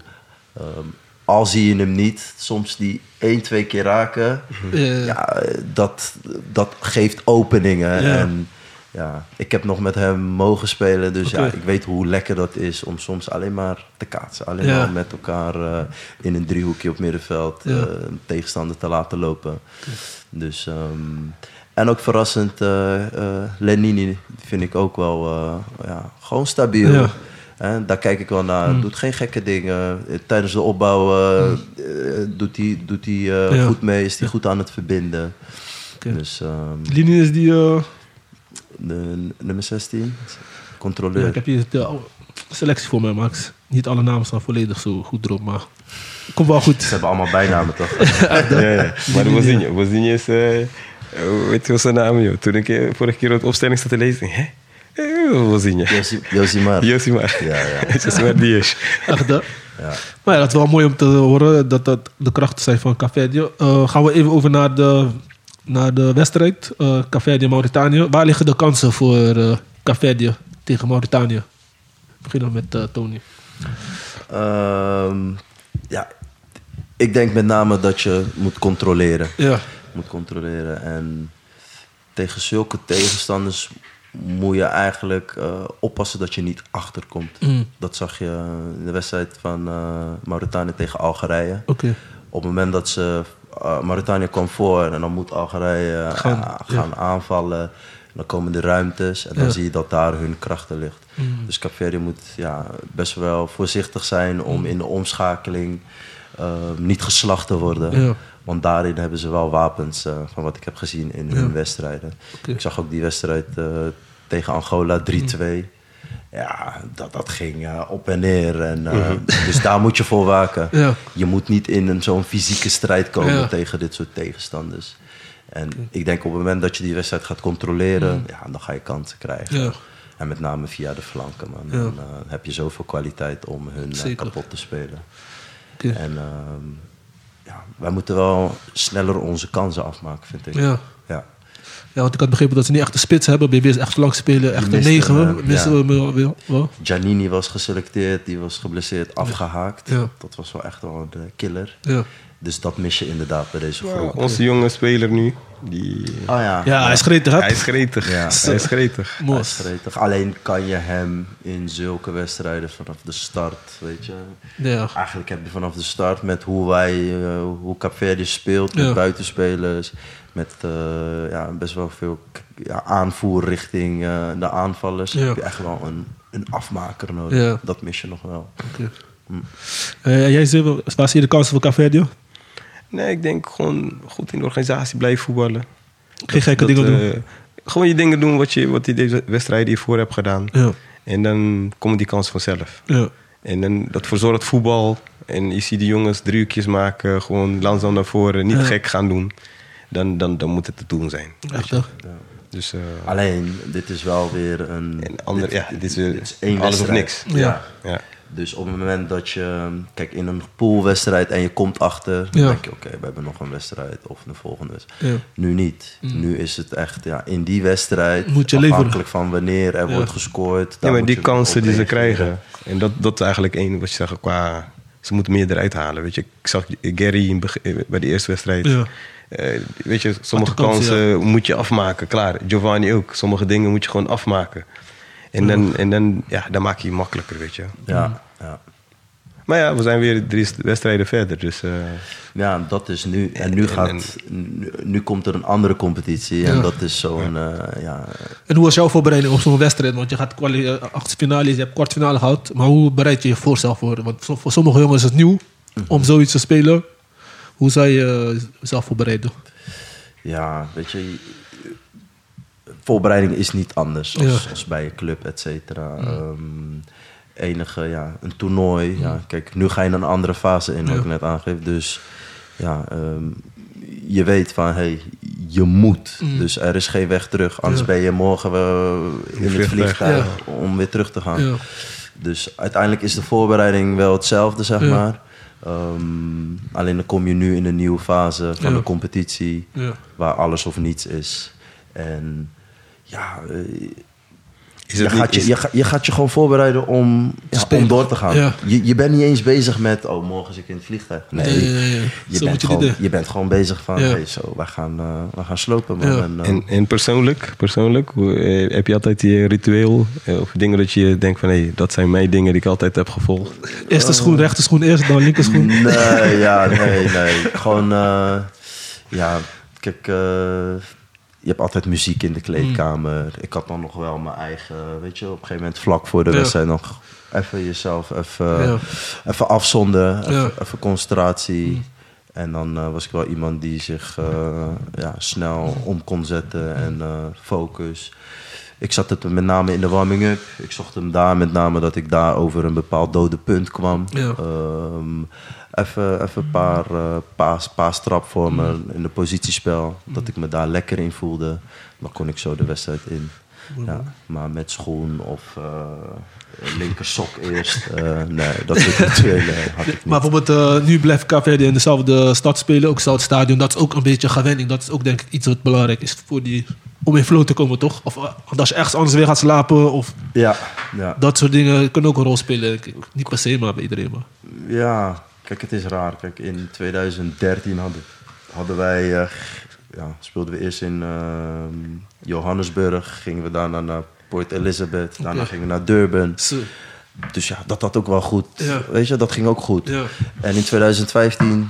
Ehm, al zie je hem niet, soms die één, twee keer raken. Ja. Ja, dat, dat geeft openingen. En ja, ik heb nog met hem mogen spelen. Dus ja, ik weet hoe lekker dat is om soms alleen maar te kaatsen. Alleen Ja. maar met elkaar eh, in een driehoekje op middenveld Ja. eh, een tegenstander te laten lopen. Dus, ehm, en ook verrassend, eh, Lenini vind ik ook wel ja, gewoon stabiel. Ja. Daar kijk ik wel naar. Doet geen gekke dingen. Tijdens de opbouw eh, doet hij doet hij, goed mee. Is hij goed aan het verbinden. Oké. Dus ehm, Linie is die... eh, de nummer 16, ja, controleur. ik heb hier de selectie voor mij, Max. Niet alle namen staan volledig zo goed erop, maar... Komt wel goed. Ze hebben allemaal bijnamen toch? Ja, ja. Maar de Wozinje, Wozinje is... eh, eh, weet je wat zijn naam, joh? Toen ik eh, vorige keer op de opstelling zat te lezen, hè? Eh, Wozinje. Josi- Josimar. Josimar. Ja, ja. Josimar Dias. Echt, hè? Ja. Maar ja, dat is wel mooi om te horen dat dat de krachten zijn van. Eh gaan we even over naar de, naar de wedstrijd. eh Cafedio Mauritanië. Waar liggen de kansen voor eh Cafedio tegen Mauritanië? Beginnen met eh, Tony. Ehm, ja, ik denk met name dat je moet controleren. Ja. Moet controleren. En tegen zulke tegenstanders moet je eigenlijk oppassen dat je niet achterkomt. Mm. Dat zag je in de wedstrijd van eh, Mauritanië tegen Algerije. Oké. Op het moment dat ze uh, Mauritanië kwam voor en dan moet Algerije eh, Gaan, gaan, aanvallen. Dan komen de ruimtes en dan Ja. zie je dat daar hun krachten ligt. Mm. Dus Capverdi moet ja, best wel voorzichtig zijn om Mm. in de omschakeling eh, niet geslacht te worden. Ja. Want daarin hebben ze wel wapens eh, van wat ik heb gezien in hun wedstrijden. Ik zag ook die wedstrijd eh, tegen Angola 3-2. Ja, dat, dat ging eh, op en neer. En, eh, Dus daar moet je voor waken. Ja. Je moet niet in een zo'n fysieke strijd komen Ja. tegen dit soort tegenstanders. En ik denk op het moment dat je die wedstrijd gaat controleren, ja, dan ga je kansen krijgen. Mm. Ja. En met name via de flanken, man. Ja. Dan eh, heb je zoveel kwaliteit om hun eh, kapot te spelen. En ehm, ja, wij moeten wel sneller onze kansen afmaken, vind ik. Ja. Ja. want ik had begrepen dat ze niet echt een spits hebben. BB is echt lang spelen. Echt een negen. Missen ja. we wel-. Giannini was geselecteerd, die was geblesseerd, afgehaakt. Ja. Dat was wel echt wel een eh, killer. Ja. Dus dat mis je inderdaad bij deze Ja, groep. onze jonge speler nu, die... Oh ja. ja, hij is gretig, hè? Hij is gretig. Ja. Hij is gretig. Hij Mooi. is gretig. Alleen kan je hem in zulke wedstrijden vanaf de start, weet je. Ja. Eigenlijk heb je vanaf de start met hoe wij, eh, hoe Capverdi speelt, met buitenspelers, met eh, ja, best wel veel ja, aanvoer richting eh, de aanvallers. Ja. Heb je echt wel een, een afmaker nodig. Ja. Dat mis je nog wel. Oké. Eh, jij wel, waar zie je de kansen voor Cafedio? Nee, ik denk gewoon goed in de organisatie blijven voetballen. Geen gekke dingen doen. Gewoon je dingen doen wat je, wat je deze wedstrijden hiervoor hebt gedaan. Ja. En dan komen die kansen vanzelf. Ja. En dan dat verzorgt voetbal. En je ziet die jongens driehoekjes maken. Gewoon langzaam naar voren. Niet Ja. gek gaan doen. Dan, dan, dan moet het te doen zijn. Echt, hè? Dus eh, Alleen, dit is wel weer een... En ander- ja, dit is weer één alles of niks. Ja. ja. Dus op het moment dat je, kijk, in een poolwedstrijd en je komt achter, dan Ja. denk je, oké, we hebben nog een wedstrijd of een volgende wedstrijd. Ja. Nu niet. Nu is het echt, ja, in die wedstrijd, Mm. Moet je leveren. afhankelijk van wanneer er Ja. wordt gescoord. Ja, maar die kansen die ze krijgen. En dat, dat is eigenlijk één wat je zegt qua... Ze moeten meer eruit halen. Weet je, ik zag Gary bij de eerste wedstrijd. Ja. Eh, weet je, sommige kansen, moet je afmaken. Klaar, Giovanni ook. Sommige dingen moet je gewoon afmaken. En, dan, en dan, ja, dan maak je het makkelijker, weet je. Ja, ja. Maar ja, we zijn weer drie wedstrijden verder. Dus eh, ja, dat is nu. En nu, En- gaat, en- nu, nu komt er een andere competitie. En Ja. dat is zo'n, eh, ja, En hoe was jouw voorbereiding op zo'n wedstrijd? Want je gaat kwali- eh, achtste finale, je hebt kwartfinale gehad. Maar hoe bereid je je voor zelf voor? Want voor sommige jongens is het nieuw om zoiets te spelen. Hoe zou je eh, jezelf voorbereiden? ja, weet je, voorbereiding is niet anders als, Ja. als bij een club, et cetera. Ehm, enige, ja, een toernooi. Ja, kijk, nu ga je een andere fase in, wat Ja. ik net aangeef. Dus ja, ehm, je weet van, hey, je moet. Dus er is geen weg terug. Anders Ja. ben je morgen wel in het vliegtuig. vliegtuig om weer terug te gaan. Ja. Dus uiteindelijk is de voorbereiding wel hetzelfde, zeg Ja. maar. Ehm, alleen dan kom je nu in een nieuwe fase van Ja. de competitie, Ja. waar alles of niets is. En ja, eh, is je, gaat niet... je, je, ga- je gaat je gewoon voorbereiden om, ja, om door te gaan. Ja. Je, je bent niet eens bezig met, oh, morgen zit ik in het vliegtuig. Nee, Nee, nee, nee. Je, bent je gewoon, je bent gewoon bezig van, Ja. hey, zo, wij gaan, eh, wij gaan slopen, man. Ja. En, eh, En, en persoonlijk, persoonlijk eh, heb je altijd die ritueel of dingen dat je denkt van hé, dat zijn mijn dingen die ik altijd heb gevolgd. Eerste schoen, rechter schoen eerst, dan linker schoen. Nee, ja, nee, nee. Gewoon, eh, ja, kijk, eh, je hebt altijd muziek in de kleedkamer. Ik had dan nog wel mijn eigen, weet je, op een gegeven moment vlak voor de Ja. wedstrijd nog even jezelf even, Ja. even afzonden, even, Ja. even concentratie. En dan eh, was ik wel iemand die zich eh, ja, snel om kon zetten en eh, focus. Ik zat het met name in de warming-up. Ik zocht hem daar met name dat ik daar over een bepaald dode punt kwam. Ja. Even, even een paar eh paas, paastrapvormen in de positiespel. Dat ik me daar lekker in voelde. Dan kon ik zo de wedstrijd in. Ja, maar met schoen of eh linker sok eerst. eh, nee, dat soort rituelen had ik niet. Maar bijvoorbeeld, nu blijft Caverde in dezelfde stad spelen, ook hetzelfde stadion. Dat is ook een beetje gewenning. Dat is ook denk ik iets wat belangrijk is voor die, om in flow te komen, toch? Of als je ergens anders weer gaat slapen, of Ja, ja. dat soort dingen kunnen ook een rol spelen. denk ik. Niet per se, maar bij iedereen. Maar. Ja, kijk, het is raar. Kijk, in 2013 hadden, hadden wij, eh, ja, speelden we eerst in ehm, Johannesburg, gingen we daarna naar Port Elizabeth, daarna gingen we naar Durban. Dus ja, dat had ook wel goed. Ja. Weet je, dat ging ook goed. Ja. En in 2015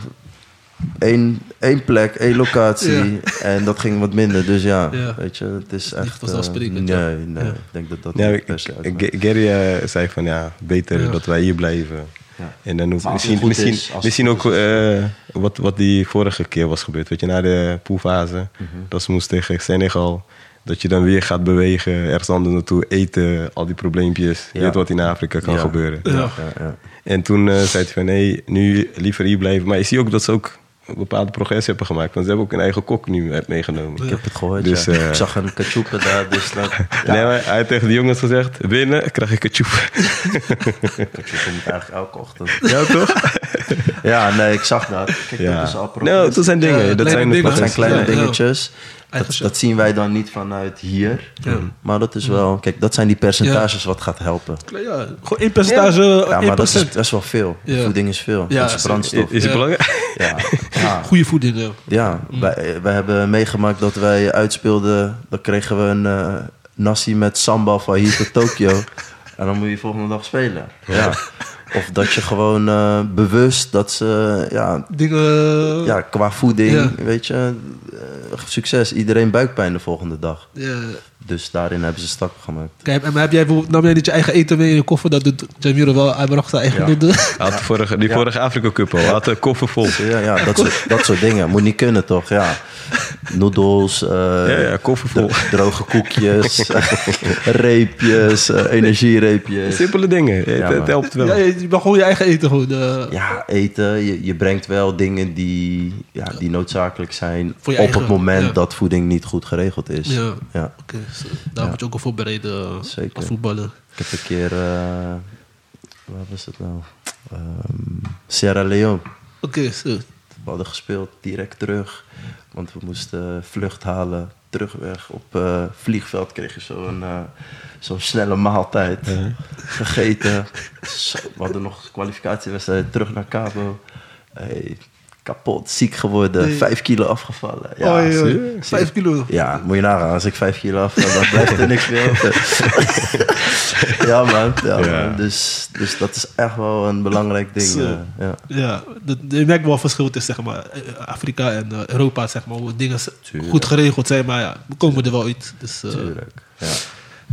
één, één plek, één locatie en dat ging wat minder. Dus ja, Ja. weet je, het is niet echt... vanzelfsprekend, eh, ja. nee, nee, Ja. ik denk dat dat Ja, ik- Gary eh, zei van ja, beter Ja. dat wij hier blijven. Ja. En dan ook, misschien, misschien, is, misschien ook eh, wat, wat die vorige keer was gebeurd. Weet je, na de poolfase, Mhm. dat ze moest tegen Senegal. Dat je dan weer gaat bewegen, ergens anders naartoe eten, al die probleempjes. Je Ja. weet wat in Afrika kan Ja. gebeuren. Ja. Ja, ja. En toen eh, zei hij van nee, nu liever hier blijven. Maar je ziet ook dat ze ook een bepaalde progressie hebben gemaakt. Want ze hebben ook een eigen kok nu meegenomen. Ik heb het gehoord, Dus, ja. eh, Ik zag een kachoepen daar, dus dat... Ja. Nee, maar hij heeft tegen de jongens gezegd, binnen krijg ik tjoep. Kachoepen moet eigenlijk elke ochtend. ja, toch? Ja, nee, ik zag dat. Kijk, Ja. dat is al Nou, progressie. dat zijn dingen. Ja, dat zijn, dingen. Dat zijn kleine Ja, ja. dingetjes. Dat, dat zien wij dan niet vanuit hier. Ja. Maar dat is wel... Kijk, dat zijn die percentages wat gaat helpen. Ja, gewoon één percentage, Ja, 1%. maar dat is, dat is wel veel. Ja. Voeding is veel. Ja, dat is brandstof. Is het belangrijk? Ja, ja. Goede voeding, ja. ja wij, wij hebben meegemaakt dat wij uitspeelden. Dan kregen we een eh, nasi met sambal van hier tot Tokio. en dan moet je volgende dag spelen. Ja. Of dat je gewoon eh, bewust dat ze... Ja, Dingen... ja, qua voeding, Ja. weet je, eh, succes. Iedereen buikpijn de volgende dag. ja. Dus daarin hebben ze stappen gemaakt. Kijk, en heb jij bijvoorbeeld, nam jij niet je eigen eten mee in je koffer? Dat doet Jamiro wel, hij bracht zijn eigen Ja. noedelen. Hij had vorige, die vorige Afrika Cup al. Hij had een koffer vol. Ja, ja dat, soort, dat soort dingen. Moet niet kunnen, toch? Ja. Noedels, eh, Ja, ja, dro- droge koekjes, reepjes, eh, energiereepjes. Simpele dingen. Het, Ja, het man. helpt wel. Ja, je mag gewoon je eigen eten gewoon. eh, Ja, eten. Je, je brengt wel dingen die, ja, die noodzakelijk zijn Voor je op eigen, het moment ja. dat voeding niet goed geregeld is. Ja. Ja. Oké, zo. daar moet je ook al voorbereiden Zeker. als voetballer. Ik heb een keer, eh, waar was het nou? Ehm, Sierra Leone. Oké, zo. We hadden gespeeld direct terug. Want we moesten vlucht halen. Terugweg op eh, vliegveld kreeg je zo'n eh, zo'n snelle maaltijd. Gegeten. We hadden nog kwalificatiewedstrijd terug naar Cabo. Hey, kapot, ziek geworden. Nee. Vijf kilo afgevallen. Ja, oh. Vijf kilo. Ja, moet je nagaan. Als ik vijf kilo afval, dan blijft er niks meer over. ja, man. Ja, Ja. man. Dus, dus dat is echt wel een belangrijk ding. Eh, ja. Ja, dat, je merkt wel verschil tussen zeg maar, eh, Afrika en eh, Europa, zeg maar, hoe dingen Tuurlijk. goed geregeld zijn. Maar ja, we komen er wel uit. Dus, eh, Tuurlijk. Ja.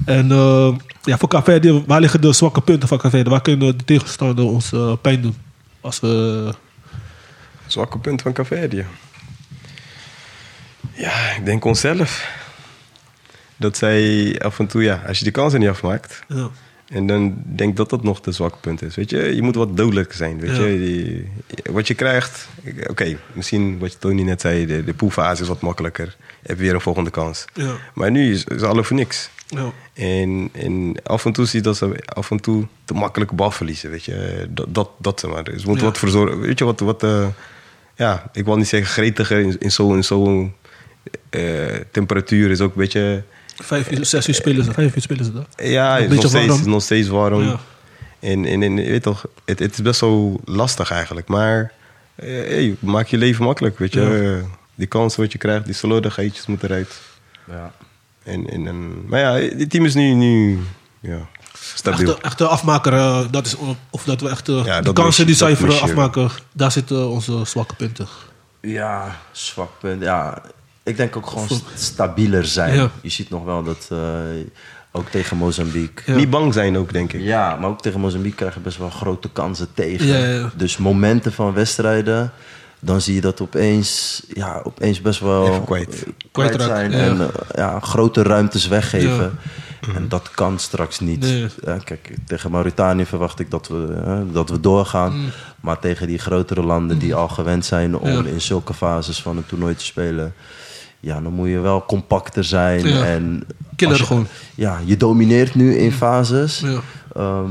en eh, ja, voor Caverde, waar liggen de zwakke punten van Caverde? Waar kunnen de tegenstander ons pijn doen? Als we... Zwakke punt van Caverdië. Ja, ik denk onszelf. Dat zij af en toe, ja, als je die kansen niet afmaakt. Ja, En dan denk ik dat dat nog de zwakke punt is. Weet je, je moet wat dodelijker zijn. Weet Ja. je, Die- wat je krijgt, oké, misschien wat je Tony net zei, de, de poolfase is wat makkelijker. Je hebt weer een volgende kans. ja, Maar nu is, is alles voor niks. ja. En, en af en toe zie je dat ze af en toe te makkelijk bal verliezen. Weet je, dat, dat, dat ze maar. Dus Ja. wat voor zorgen. Weet je wat, wat eh, ja, ik wil niet zeggen gretiger in, in zo'n in zo'n eh, temperatuur is ook een beetje. Vijf uur, zes uur spelen ze, vijf uur spelen ze dat. Ja, is nog, steeds, warm. nog steeds warm. Ja. En, en, en weet toch, het, het is best wel lastig eigenlijk. Maar eh, hey, maak je leven makkelijk. Weet je, Ja. Eh, die kansen wat je krijgt, die slordigheidjes moeten eruit. Ja. En, en, en, maar ja, dit team is nu, nu ja, stabiel. Echte, echte afmaker, eh, dat is, of dat we echt eh, Ja, de kansen die je. afmaken, daar zitten onze zwakke punten. Ja, zwak punt. Ja, ik denk ook gewoon st- stabieler zijn. Ja. Je ziet nog wel dat, eh, ook tegen Mozambique. Ja. Niet bang zijn ook, denk ik. Ja, maar ook tegen Mozambique krijg je best wel grote kansen tegen. Ja, ja, ja. Dus momenten van wedstrijden, dan zie je dat opeens, ja, opeens best wel Even kwijt. eh, kwijt zijn. ja. En eh, ja, grote ruimtes weggeven. En dat kan straks niet. Nee. Ja, kijk, tegen Mauritanië verwacht ik dat we, dat we doorgaan. Maar tegen die grotere landen die al gewend zijn om Mm. Ja. in zulke fases van een toernooi te spelen. Ja, dan moet je wel compacter zijn. Ja. En Killer je- gewoon. Ja, je domineert nu in fases. Ja. Ehm,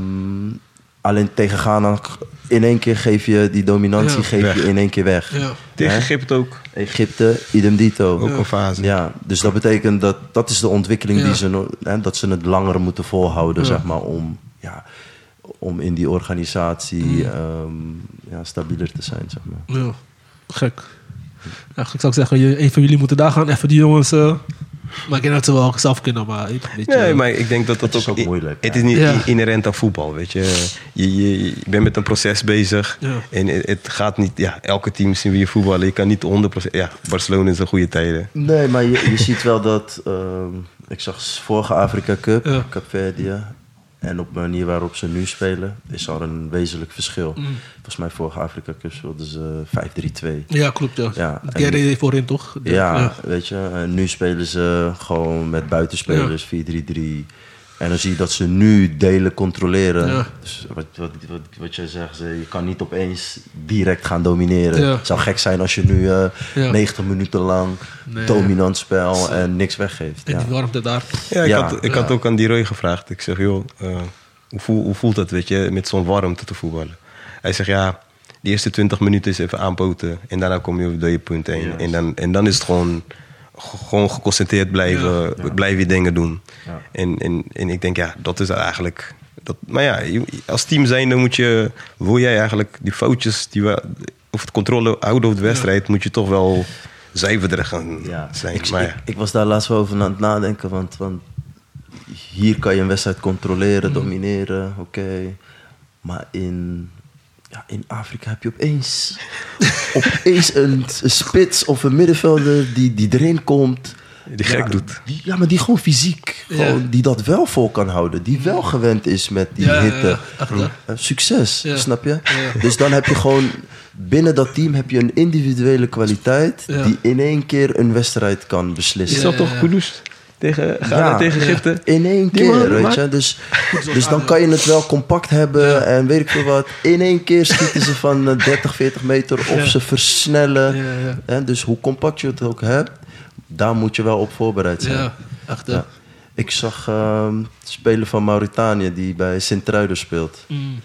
alleen tegen Ghana, in één keer geef je die dominantie Ja. geef je in één keer weg. Ja. Tegen? Egypte ook. Egypte, idem dito. Ook een fase. Ja, dus dat betekent dat dat is de ontwikkeling Ja. die ze hè, dat ze het langer moeten volhouden, Ja. zeg maar, om, ja, om in die organisatie Mm. ehm, ja, stabieler te zijn, zeg maar. Ja, gek. Eigenlijk zou ik zeggen, je- een van jullie moeten daar gaan, even die jongens. eh, maar ik denk dat ze wel zelf kunnen, maar weet je, Nee, maar ik denk dat dat Het is ook... ook moeilijk, Het ja. is niet inherent aan voetbal, weet je. Je, je, je bent met een proces bezig. Ja. En het, het gaat niet... Ja, elke team zien wie je voetballen. Je kan niet 100%... Ja, Barcelona is een goede tijden. Nee, maar je, je ziet wel dat. ehm, ik zag vorige Afrika Cup, Ja. En op de manier waarop ze nu spelen, is er een wezenlijk verschil. Mm. Volgens mij vorige Afrika Cup speelden ze 5-3-2. Ja, klopt. Ja. Ja, Gary voorin toch? De- Ja, weet je. En nu spelen ze gewoon met buitenspelers 4-3-3. En dan zie je dat ze nu delen controleren. Ja. Dus wat, wat, wat, wat jij zegt, ze- je kan niet opeens direct gaan domineren. Ja. Het zou gek zijn als je nu eh, Ja. 90 minuten lang Nee. dominant spel en niks weggeeft. En Ja. die warmte daar. Ja, ik, Ja. had, ik had ook aan die Roy gevraagd. Ik zeg, joh, eh, hoe, voel, hoe voelt dat, weet je, met zo'n warmte te voetballen? Hij zegt, ja, de eerste 20 minuten is even aanpoten. En daarna kom je door je punt heen. En, dan, en dan is het gewoon, gewoon geconcentreerd blijven, blijf je dingen doen. Ja. En, en, en ik denk, ja, dat is eigenlijk... Dat, maar ja, als team zijn, dan moet je, wil jij eigenlijk die foutjes, die we, of het controle houden op de wedstrijd, moet je toch wel zuiverder gaan Ja. zijn. Ik, maar ik, ik was daar laatst wel over aan het nadenken, want, want hier kan je een wedstrijd controleren, Mm. domineren, oké. Maar in, ja, in Afrika heb je opeens, opeens een, een spits of een middenvelder die, die erin komt. Die gek ja, doet. Die, ja, maar die gewoon fysiek, Ja. gewoon, die dat wel vol kan houden. Die wel gewend is met die Ja, hitte. Eh, succes, Ja. snap je? Ja. Dus dan heb je gewoon binnen dat team heb je een individuele kwaliteit Ja. die in één keer een wedstrijd kan beslissen. Is dat toch ja. Kudus? Tegen Ghana, Ja. tegen. Egypte? In één Die keer, man weet je. Dus, dus dan kan je het wel compact hebben en weet ik veel wat. In één keer schieten ze van eh, 30, 40 meter of Ja. ze versnellen. Dus hoe compact je het ook hebt, daar moet je wel op voorbereid zijn. Ja, echt. Ik zag ehm speler van Mauritanië die bij Sint-Truiden speelt. Mm.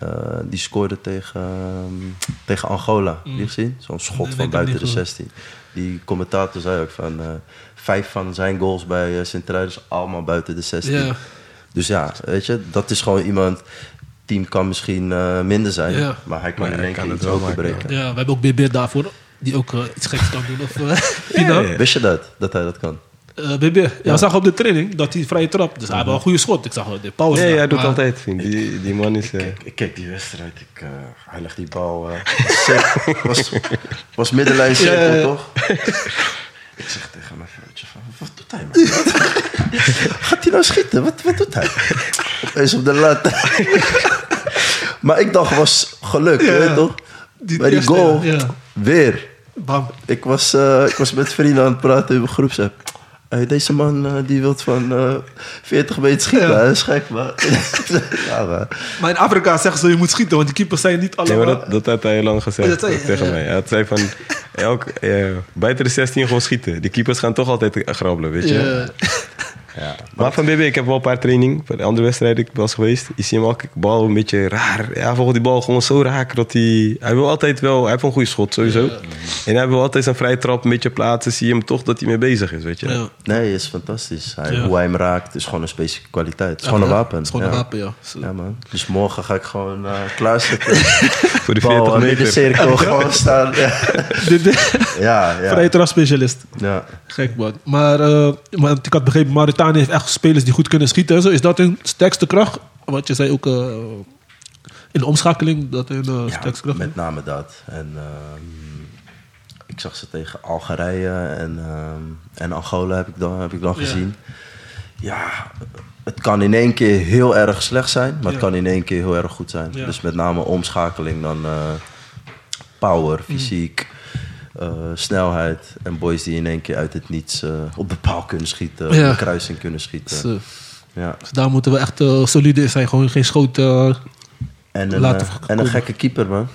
Eh, die scoorde tegen, ehm, tegen Angola. Heb je gezien? Zo'n schot Nee, van buiten de goed. 16. Die commentator zei ook van... eh, vijf van zijn goals bij uh, Sint-Truiden allemaal buiten de 16. Ja. Dus ja, weet je, dat is gewoon iemand... team kan misschien eh, minder zijn, Ja. maar hij kan Maar in één keer het iets wel openbreken. maken, Ja, we hebben ook BB daarvoor, die ook eh, iets geks kan doen. Of, eh. Ja, ja. Wist je dat, dat hij dat kan? Eh, BB, ja, we zagen op de training dat hij vrije trap, dus hij had wel een goede schot. Ik zag wel de. Nee, daar, hij doet maar- altijd. vriend. Die, die man is... eh, Kijk, ik keek die wedstrijd, ik, eh, hij legt die bal... eh, was, was middenlijn cirkel, Ja, ja, ja. toch? ik zeg tegen mijn vrouwtje van, wat doet hij man? Gaat hij nou schieten? Wat, wat doet hij? Opeens op de lat. maar ik dacht, was geluk, Ja, weet je toch? die Bij die goal, ja. weer. Bam. Ik was, eh, ik was met vrienden aan het praten in mijn groepsapp. Hey, deze man eh, die wil van eh 40 meter schieten. Ja. Hij is gek, man. ja, man. Maar in Afrika zeggen ze je moet schieten, want die keepers zijn niet Nee, allemaal... maar dat, dat had hij lang gezegd Oh, dat zei je, tegen ja. mij. Hij zei van, elk, eh, buiten de 16 gewoon schieten. Die keepers gaan toch altijd grabbelen, weet je. Ja. Maar van BB, ik heb wel een paar training. Bij de andere wedstrijden ik was geweest. Je ziet hem ook, bal een beetje raar. Ja, volgens die bal gewoon zo raak dat hij... Hij wil altijd wel... Hij heeft een goede schot, sowieso. En hij wil altijd zijn vrije trap een beetje plaatsen. Zie je hem toch dat hij mee bezig is, weet je. Ja. Nee, is fantastisch. Hij, Ja. Hoe hij hem raakt is gewoon een specifieke kwaliteit. Het is gewoon een wapen. Het is gewoon ja. een wapen, ja. Ja, man. Dus morgen ga ik gewoon uh, klaarzitten. Voor de Bal 40 uh, meter. middencirkel gewoon staan. Ja, ja. ja. Vrije trapspecialist. ja. Gek man. Maar, eh, maar ik had begrepen, Mauritanië heeft echt spelers die goed kunnen schieten. en Zo. Is dat hun sterkste kracht? Want je zei ook eh, in de omschakeling dat hun eh, Ja, sterkste kracht met name dat. En ehm, ik zag ze tegen Algerije en, ehm, en Angola heb ik dan, heb ik dan Ja. gezien. Ja, het kan in één keer heel erg slecht zijn, maar het kan in één keer heel erg goed zijn. Dus met name omschakeling dan eh, power, Mm. Eh, snelheid en boys die in één keer uit het niets eh, op de paal kunnen schieten, Ja. op de kruising kunnen schieten. Ja. Dus daar moeten we echt eh, solide in zijn. Gewoon geen schoot. eh, En, een, Laten en een gekke keeper, man.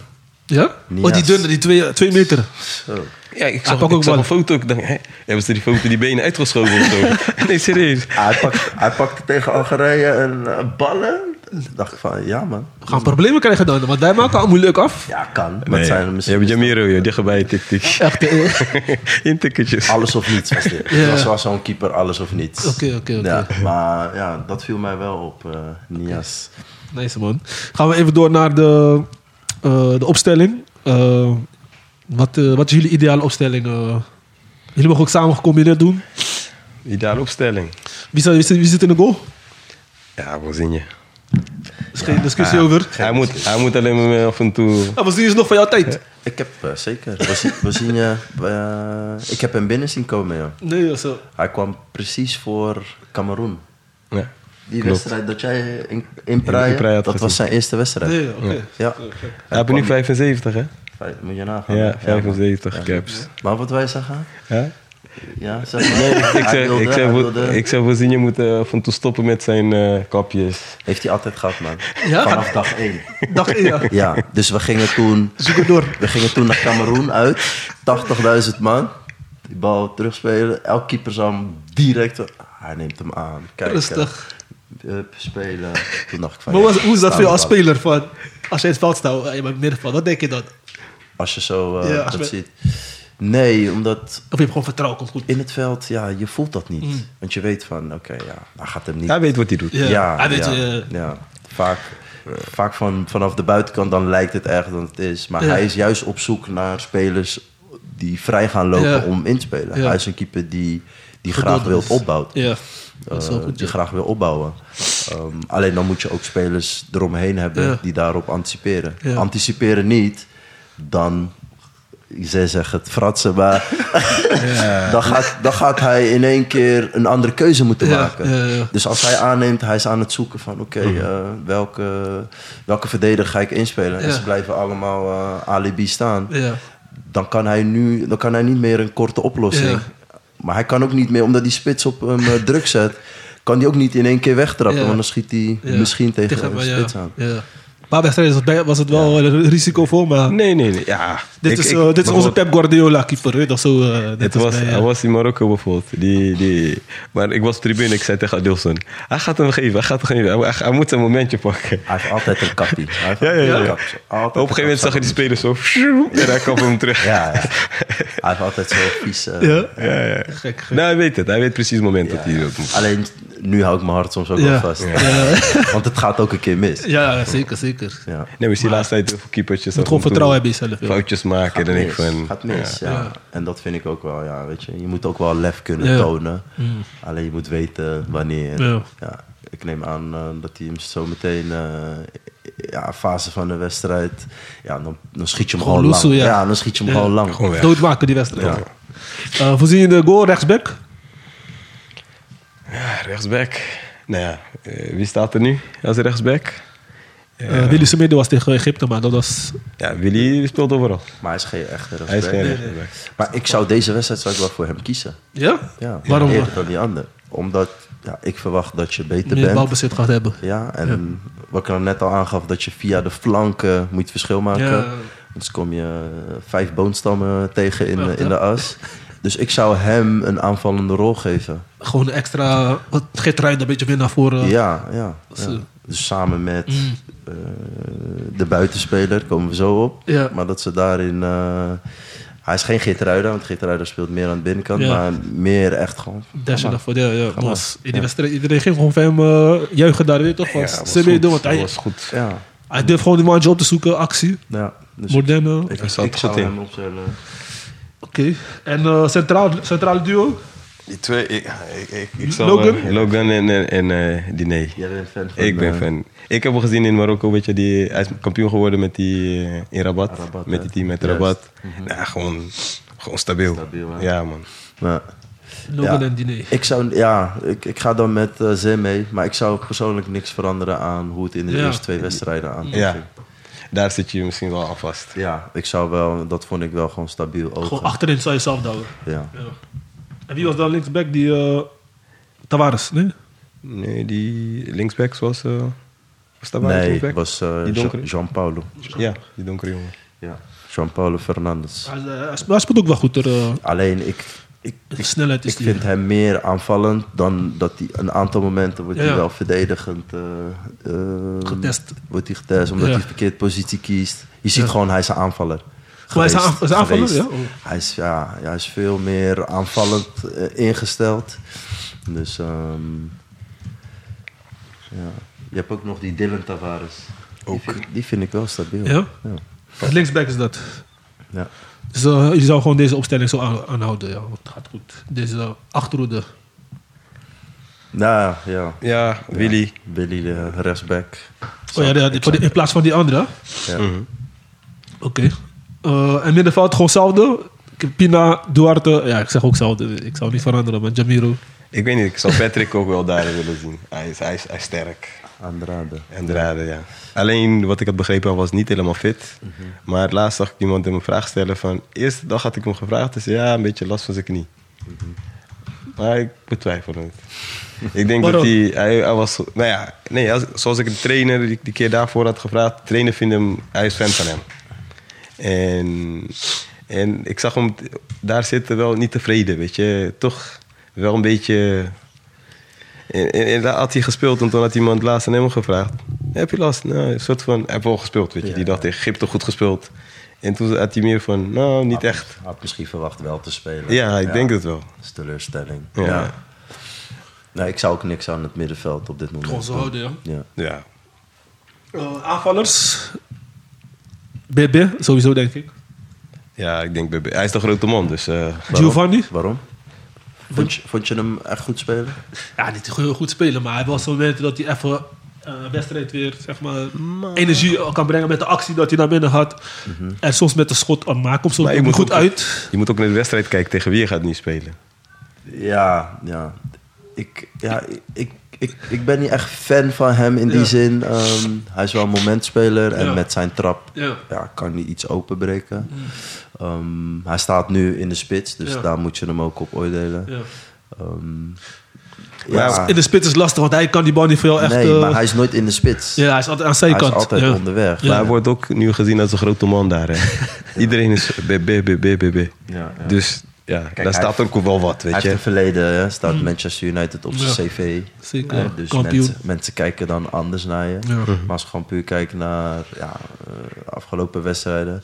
ja? Nias. Oh, die dunne, die twee, twee meter. Zo. Ja, ik zag, ik ook zag ballen. een foto. Ik dacht, hè, hebben ze die foto die benen uitgeschoven of zo? nee, serieus. Hij, pakt, hij pakte tegen Algerije een ballen. Dacht ik van, ja man. We gaan problemen krijgen dan. Want wij maken al moeilijk af. Ja, kan. Maar Nee, zijn je misschien hebt Jamiro, joh, dichterbij, tik, tik. Echt. In tikketjes. alles of niets was dit. Ja. Het was zo'n keeper, alles of niets. Oké, oké, oké. Ja, maar ja, dat viel mij wel op, eh Nias. Nice man. Gaan we even door naar de, eh, de opstelling. Eh, wat, wat is jullie ideale opstelling? eh? jullie mogen ook samen gecombineerd doen. Ideale opstelling. Wie, zou- wie, zit- wie zit in de goal? Ja, wat zin je? Is geen discussie over. Hij moet, hij moet alleen maar af en toe... Ah, wat is nog van jouw tijd? Ik heb eh, zeker. We, zien- we zien je. eh, ik heb hem binnen zien komen, ja. Nee, joh, zo. Hij kwam precies voor Cameroen. Ja, Die klopt. wedstrijd dat jij in, in Praia, in Praia had dat gezien. was zijn eerste wedstrijd. Nee. Ja, Hij heeft nu 75, hè? Moet je nagaan. Ja, man. 75 man. caps. Maar wat wij zeggen? Ja? Ja, zeg maar. Ik wilde- ik hij zeg, wilde- ik zeg, Vozinje moet eh, af en toe stoppen met zijn eh, kapjes. Heeft hij altijd gehad, man. Ja? Vanaf dag één. Dag één, ja. Ja, dus we gingen toen, Zoek het door. we gingen toen naar Cameroen uit. 80.000 man. Die bal terugspelen. Elk keeper zou hem direct... Hij neemt hem aan. Kijken, Rustig. Up, spelen. Toen dacht ik van... Maar ja, hoe is- hoe is dat voor jou als speler? Van, als je in het veld staat, eh, je bent middenveld, wat denk je dan? Als je zo eh, Ja, als dat ziet. Nee, omdat Of je hebt gewoon vertrouwen, komt goed. in het veld, ja, je voelt dat niet. Mm. Want je weet van, oké, ja, hij gaat hem niet... Hij weet wat hij doet. Ja, ja, hij weet, ja, eh, ja. Vaak, vaak van, vanaf de buitenkant dan lijkt het erger dan het is. Maar Ja. hij is juist op zoek naar spelers die vrij gaan lopen Ja. om in te spelen. Ja. Hij is een keeper die, die graag wil opbouwen. Ja, dat is wel Eh, goed. die ja. graag wil opbouwen. Ehm, alleen dan moet je ook spelers eromheen hebben Ja. die daarop anticiperen. Ja. Anticiperen niet, dan, zij zeggen het fratsen, maar dan, gaat, dan gaat hij in één keer een andere keuze moeten Ja, maken. ja, ja. Dus als hij aanneemt, hij is aan het zoeken van oké, eh, welke, welke verdediger ga ik inspelen? En Ja. ze blijven allemaal eh, alibi staan. Ja. Dan kan hij nu dan kan hij niet meer een korte oplossing. Ja. Maar hij kan ook niet meer, omdat die spits op hem eh, druk zet, kan hij ook niet in één keer wegtrappen. Ja. Want dan schiet hij Ja. misschien tegen, Tegen- een ja, spits aan. Ja. Een paar wedstrijden was het- was het wel een risicovol, maar Nee, nee, nee. Ja. Dit, Ik- is, ik- eh, dit is onze Pep Guardiola keeper. Dat zo, eh, dit Het is was, bij, eh, hij was in Marokko bijvoorbeeld. Die, die, maar ik was op de tribune, ik zei tegen Adilson. Hij gaat hem geven, hij gaat hem geven. Hij, hij moet zijn momentje pakken. Hij heeft altijd een kappie. Hij Ja, ja, ja. een kap. Op een gegeven moment zag je die een speler zo. En hij kwam hem terug. Ja, ja. Hij heeft altijd zo vies. eh, Ja? Ja, ja. Gek, gek. Nou, hij weet het. Hij weet precies het moment ja, dat hij dat moet. Alleen nu hou ik mijn hart soms ook Ja. wel vast. Want het gaat ook een keer mis. Ja, zeker, zeker. Ja. Nee, maar je ziet de laatste tijd veel keepertjes. moet gewoon vertrouwen hebben in jezelf. Foutjes maken. Dan denk ik van... gaat mis, ja. Ja. En dat vind ik ook wel, ja, weet je. Je moet ook wel lef kunnen Ja. tonen. Alleen je moet weten wanneer. Ja. Ja. ik neem aan eh, dat hij hem zo meteen, eh, ja, fase van de wedstrijd, ja, dan, dan schiet je hem Gewoon lang. ja. Ja. dan schiet je hem Ja. gewoon lang. Gewoon weg. Doodmaken die wedstrijd. Ja. Eh, voorzien je de goal rechtsback? Ja, rechtsback. Nou ja, wie staat er nu als rechtsback? Eh Willy Semedo was tegen Egypte, maar dat was... Ja, Willy speelt overal. Maar hij is geen echte Hij is geen rechtsback. rechtsback. Maar ik zou deze wedstrijd zou ik wel voor hem kiezen. Ja? Ja, Waarom? Eerder dan die ander. Omdat ja, ik verwacht dat je beter Meer bent. balbezit gaat hebben. Ja, en wat ik dan net al aangaf, dat je via de flanken moet je verschil maken. Ja. Dus kom je eh, vijf boonstammen tegen in, Ja, de- in ja. de as. Dus ik zou hem een aanvallende rol geven. Gewoon een extra... Wat geeft een beetje weer naar voren. Ja, ja. Ja. Dus samen met Mm. Eh, de buitenspeler, komen we zo op. Ja. Maar dat ze daarin... eh, hij is geen Geertruida, want Geertruida speelt meer aan de binnenkant. Ja. Maar meer echt gewoon... Maar. ervoor. Ja, ja. Was, in die Ja. wedstrijd, iedereen ging gewoon van hem eh, juichen daar, weet je toch? Ja, was goed. want hij, was goed. Ja, hij durft gewoon die mannetje op te zoeken, actie. ja. Dus Moderne. ik, ik zou in. hem opstellen. Oké. En eh centraal, centrale duo? Die twee, ik, ik, ik, ik zal, Logan? eh, Logan en, en, en eh, Diné. Jij bent fan van... Ik ben eh, fan. Ik heb hem gezien in Marokko, weet je, die, hij is kampioen geworden met die, in Rabat. Rabat, met die team met Juist. Rabat. Ja, gewoon, gewoon stabiel. Ja, man. maar- Logan Ja. en Dine. Ik zou, ja, ik, ik ga dan met eh Zem mee. Maar ik zou persoonlijk niks veranderen aan hoe het in de Ja. eerste twee wedstrijden aan. Ja. daar zit je misschien wel aan vast. Ja, ik zou wel, dat vond ik wel gewoon stabiel ogen. Gewoon achterin zou je zelf douwen. Ja. Ja. En wie was dan linksback? Die uh, Tavares, nee? Nee, die linksback was... eh was dat waar Nee, linksback? het was eh, Die Jean- donkere? Jean-Paulo. Ja, die donkere jongen. Ja. Jean-Paulo Fernandes. Hij, hij, hij speelt- ook wel goed. Er, eh, Alleen, ik, ik, de snelheid is ik die. vind hem meer aanvallend dan dat hij een aantal momenten wordt Ja, hij wel verdedigend eh, eh, Getest. Wordt hij getest omdat Ja. hij verkeerd positie kiest. Je ziet gewoon, hij is een aanvaller. Oh, hij is geweest- geweest. ja? Hij, is, ja, hij is veel meer aanvallend eh, ingesteld. Dus ehm, ja. Je hebt ook nog die Dylan Tavares. Die Ook. vind, die vind ik wel stabiel. Ja? Linksback is dat. Ja. Dus eh, je zou gewoon deze opstelling zo aan, aanhouden. Ja, het gaat goed. Deze achterhoede. Nou, ja. Ja, Willy. Billy de rechtsback. Oh ja, in plaats van die andere. Ja. Mhm. Oké. Eh, en middenveld gewoon hetzelfde. Pina, Duarte. Ja, ik zeg ook hetzelfde. Ik zou niet veranderen, maar Jamiro. Ik weet niet, ik zou Patrick ook wel daar willen zien. Hij is, hij is, hij is sterk. Andrade. En draden, ja. Alleen wat ik had begrepen, hij was niet helemaal fit. Maar laatst zag ik iemand hem een vraag stellen van... Eerste dag had ik hem gevraagd, hij zei ja, een beetje last van zijn knie. Maar ik betwijfel het. ik denk dat hij, hij, hij was... Nou ja, nee, als- zoals ik de trainer die, die keer daarvoor had gevraagd... De trainer vindt hem, hij is fan van hem. En, en ik zag hem daar zitten wel niet tevreden, weet je. Toch wel een beetje... En, en, en daar had hij gespeeld en toen had iemand laatst aan hem gevraagd... Heb je last? Nou, een soort van... Hij heeft wel gespeeld, weet je. Ja, Die dacht Egypte goed gespeeld. En toen had hij meer van... Nou, niet echt. Had misschien verwacht wel te spelen. Ja, ik denk het wel. Dat is teleurstelling. Ja. Ja. Nee, ik zou ook niks aan het middenveld op dit moment Gewoon zo doen. houden, ja. Ja. Ja. Eh, aanvallers. BB, sowieso denk ik. Ja, ik denk... Bebe- Hij is de grote man, dus... eh, Waarom? Giovanni. Waarom? Vond je, vond je hem echt goed spelen? Ja, niet heel goed spelen, maar hij was zo'n moment dat hij even eh wedstrijd weer, zeg maar, energie kan brengen met de actie dat hij naar binnen had. En soms met de schot, maar hij komt zo Maar je goed ook- uit. Je moet ook naar de wedstrijd kijken tegen wie je gaat niet spelen. Ja, ja. Ik, ja, ik, ik, ik ben niet echt fan van hem in die Ja. zin. Ehm, hij is wel een momentspeler en Ja. met zijn trap Ja. ja, kan hij iets openbreken. Ehm, hij staat nu in de spits, dus Ja. daar moet je hem ook op oordelen. Ja. Ehm, ja, In de spits is lastig, want hij kan die bal niet veel echt... nee, eh, maar hij is nooit in de spits. ja, hij is altijd aan hij zijkant. is altijd ja. onderweg. Maar hij wordt ook nu gezien als een grote man daar. Hè. Iedereen is BB, BB, BB. Ja, ja. Dus ja, daar staat ook wel wat, weet je. een verleden, hè, staat Manchester United op zijn Ja. cv. Zeker, ja. dus mensen, mensen kijken dan anders naar je. Ja. Maar als we gewoon puur kijken naar ja, eh, afgelopen wedstrijden.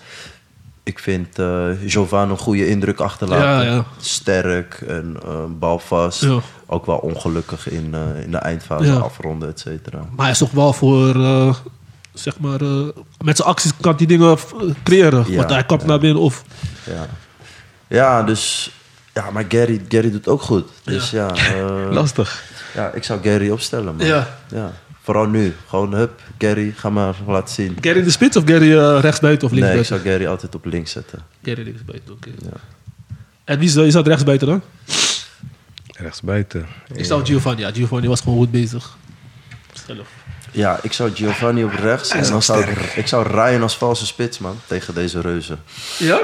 Ik vind eh Jovan een goede indruk achterlaten. Ja, ja. Sterk en eh, balvast. Ja. Ook wel ongelukkig in, eh, in de eindfase Ja. afronden, et cetera. Maar hij is toch wel voor, eh, zeg maar, eh, met zijn acties kan hij dingen creëren. Ja, want hij kapt ja. naar binnen of... Ja, ja dus... Ja, maar Gary, Gary doet ook goed. Dus ja, eh, Lastig. ja ik zou Gary opstellen. Man. Ja. ja. Vooral nu. Gewoon, hup, Gary, ga maar laten zien. Gary de spits of Gary eh, rechtsbuiten of Nee, ik linksbuiten? zou Gary altijd op links zetten. Gary linksbuiten, oké. Ja. En wie is, is dat rechtsbuiten dan? Rechts buiten. Ik zou Giovanni, ja, Giovanni was gewoon goed bezig. Zelf. Ja, ik zou Giovanni op rechts. En dan zou ik, ik zou Ryan als valse spits, man. Tegen deze reuzen. Ja?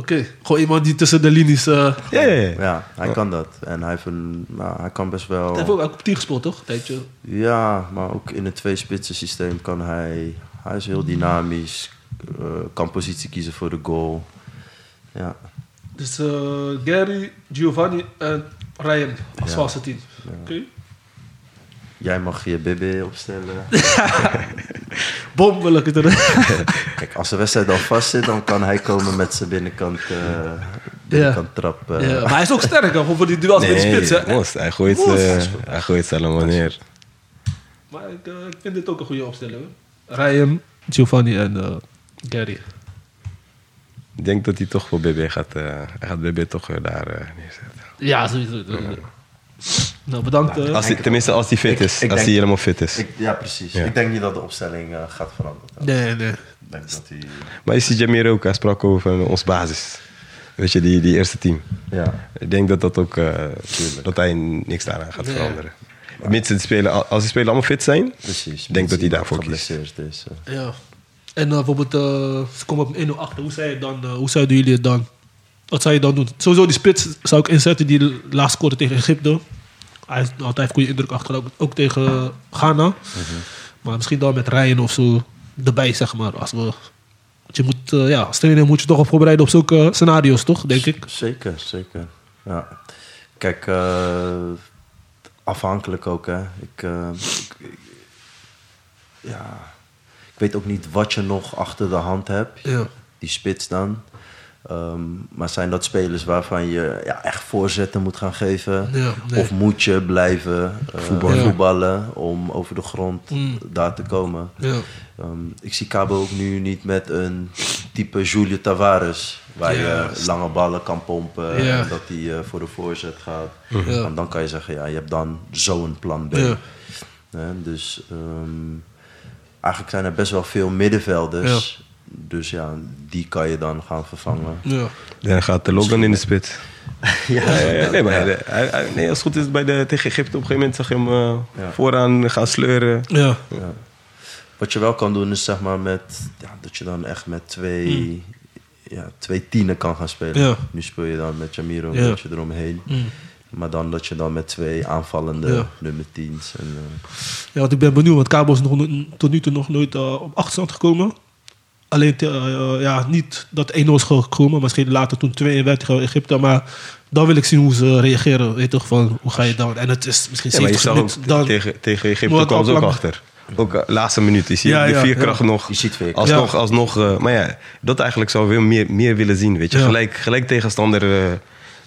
Oké, gewoon iemand die tussen de linies... eh Ja, ja, ja. Ja, hij kan dat. En hij, heeft een, nou, hij kan best Hij heeft wel... ook ook op 10 gespeeld, toch? Tijdje. Ja, maar ook in het twee-spitsen systeem kan hij... Hij is heel dynamisch. eh, kan positie kiezen voor de goal. Ja, Dus eh, Gary, Giovanni en Ryan als Ja. valse 10. Oké. Jij mag je BB opstellen. Bom, wil ik het. Kijk, als de wedstrijd al vast zit, dan kan hij komen met zijn binnenkant, eh binnenkant trap. eh. Ja, maar hij is ook sterk, gewoon voor die duels met de Nee, spits. Hè? hij gooit, eh, hij gooit ze allemaal neer. Maar ik, ik vind dit ook een goede opstelling. Hoor. Ryan, Giovanni en Gary. Ik denk dat hij toch voor BB gaat, eh, hij gaat BB toch weer daar eh, neerzetten. Ja, sowieso. Nou, bedankt. eh. Als hij, tenminste, als hij fit Ik- is. ik als denk- hij helemaal fit is. Ik, ja, precies. Ja. Ik denk niet dat de opstelling eh, gaat veranderen. nee, nee. Ik denk dat hij... Maar is die Jamir ook? Hij sprak over van ons basis. Weet je, die, die eerste team. Ja. Ik denk dat dat ook, eh, dat hij niks daaraan gaat Nee. veranderen. Mits de spelen, als die spelers allemaal fit zijn, Precies. denk dat hij daarvoor kiest. is. eh. Ja. En uh, bijvoorbeeld, uh, ze komen op 1-0 achter. Hoe, zei je dan, uh, hoe zouden jullie het dan? Wat zou je dan doen? Sowieso die spits zou ik inzetten die laatst scoorde tegen Egypte. Hij had altijd goede indruk achtergelopen. Ook tegen Ghana. Mm -hmm. Maar misschien dan met Ryan of zo erbij, zeg maar. Als we, want je moet, uh, ja, als trainer moet je toch op voorbereiden op zulke scenario's, toch? Denk ik. Zeker, zeker. Ja. Kijk, uh, afhankelijk ook, hè. Ik, uh, ik, ja, ik weet ook niet wat je nog achter de hand hebt. Ja. Die spits dan. Um, maar zijn dat spelers waarvan je ja, echt voorzetten moet gaan geven? Ja, nee. Of moet je blijven uh, Voetballen. Ja. voetballen om over de grond Mm. daar te komen? Ja. Um, ik zie Cabo ook nu niet met een type Julio Tavares. Waar Ja. je lange ballen kan pompen. Ja. En dat hij uh, voor de voorzet gaat. Ja. En dan kan je zeggen, ja, je hebt dan zo'n plan B. Ja. Hè, dus um, eigenlijk zijn er best wel veel middenvelders. Dus ja, die kan je dan gaan vervangen. Ja. Dan gaat de Logan in de spits. ja, Ja, ja, ja. Nee, maar hij- hij- hij- nee, als het goed is bij de, tegen Egypte op een gegeven moment zag je hem eh, Ja. vooraan gaan sleuren. Ja. Ja. Wat je wel kan doen is zeg maar met, ja, dat je dan echt met twee, ja, twee tienen kan gaan spelen. Ja. Nu speel je dan met Jamiro Ja. een beetje eromheen. Mm. Maar dan dat je dan met twee aanvallende Ja. nummer tiens. En, eh, Ja, want ik ben benieuwd, want Cabo is nog, no- tot nu toe nog nooit uh, op achterstand gekomen. Alleen, te- uh, ja, niet dat 1-0 is gekomen, misschien later toen 2 werd tegen Egypte. Maar dan wil ik zien hoe ze reageren. Weet toch, van hoe ga je dan? En het is misschien Ja, maar je 70 zag ook minuten. Dan, tegen, tegen Egypte kwam ze ook lang- achter. Ook uh, laatste minuut. Je ziet Ja, de ja, vierkracht ja. nog. Je ziet weer. Alsnog, Ja. alsnog uh, maar ja, dat eigenlijk zou ik veel meer, meer willen zien. Weet je, Ja. gelijk, gelijk tegenstander uh,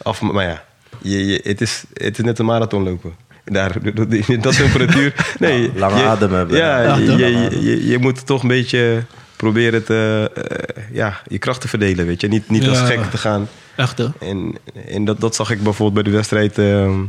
af. Maar ja, je, je, het, is, het is net een marathon lopen. Daar, dat temperatuur. Nee, je- adem hebben. Ja, Ja, je, je, je moet toch een beetje proberen te, uh, ja, je kracht te verdelen. Weet je, niet, niet als gek te gaan. echt hè? En, en dat, dat zag ik bijvoorbeeld bij de wedstrijd uh,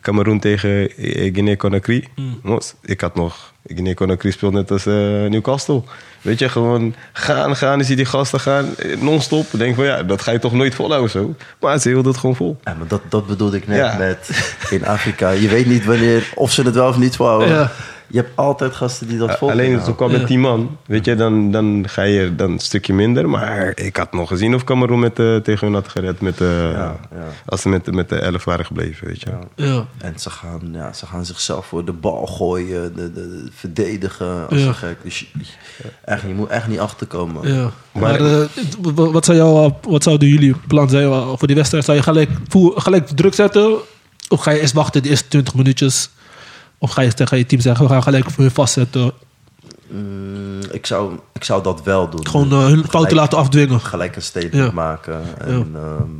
Cameroen tegen Guinea-Conakry. Mm. Ik had nog... Guinea-Conakry speelt net als uh, Newcastle. Weet je, gewoon gaan, gaan. Je ziet die gasten gaan, eh, non-stop. Ik denk van ja, dat ga je toch nooit volhouden zo. Maar ze hielden het gewoon vol. Ja, maar dat, dat bedoelde ik net Ja. met in Afrika. Je weet niet wanneer, of ze het wel of niet volhouden. Ja. Je hebt altijd gasten die dat volgen. Alleen zo kwam met 10 man. Weet je, dan, dan ga je dan een stukje minder. Maar ik had nog gezien of Cameroen met, uh, tegen hun had gered. Met, uh, Ja, ja. Als ze met, met de 11 waren gebleven. Weet je. Ja. Ja. En ze gaan, ja, ze gaan zichzelf voor de bal gooien, de, de, de- verdedigen als Ja. een gek. Dus je, echt, je moet echt niet achterkomen. Ja. Maar- Maar, eh, wat, zou jouw, wat zouden jullie plan zijn eh, voor die wedstrijd? Zou je gelijk, gelijk druk zetten? Of ga je eerst wachten de eerste 20 minuutjes? Of ga je tegen je team zeggen, we gaan gelijk voor je vastzetten? Mm, ik, zou, ik zou dat wel doen. Gewoon eh, hun fouten laten afdwingen. Gelijk een statement Ja. maken. En, ehm,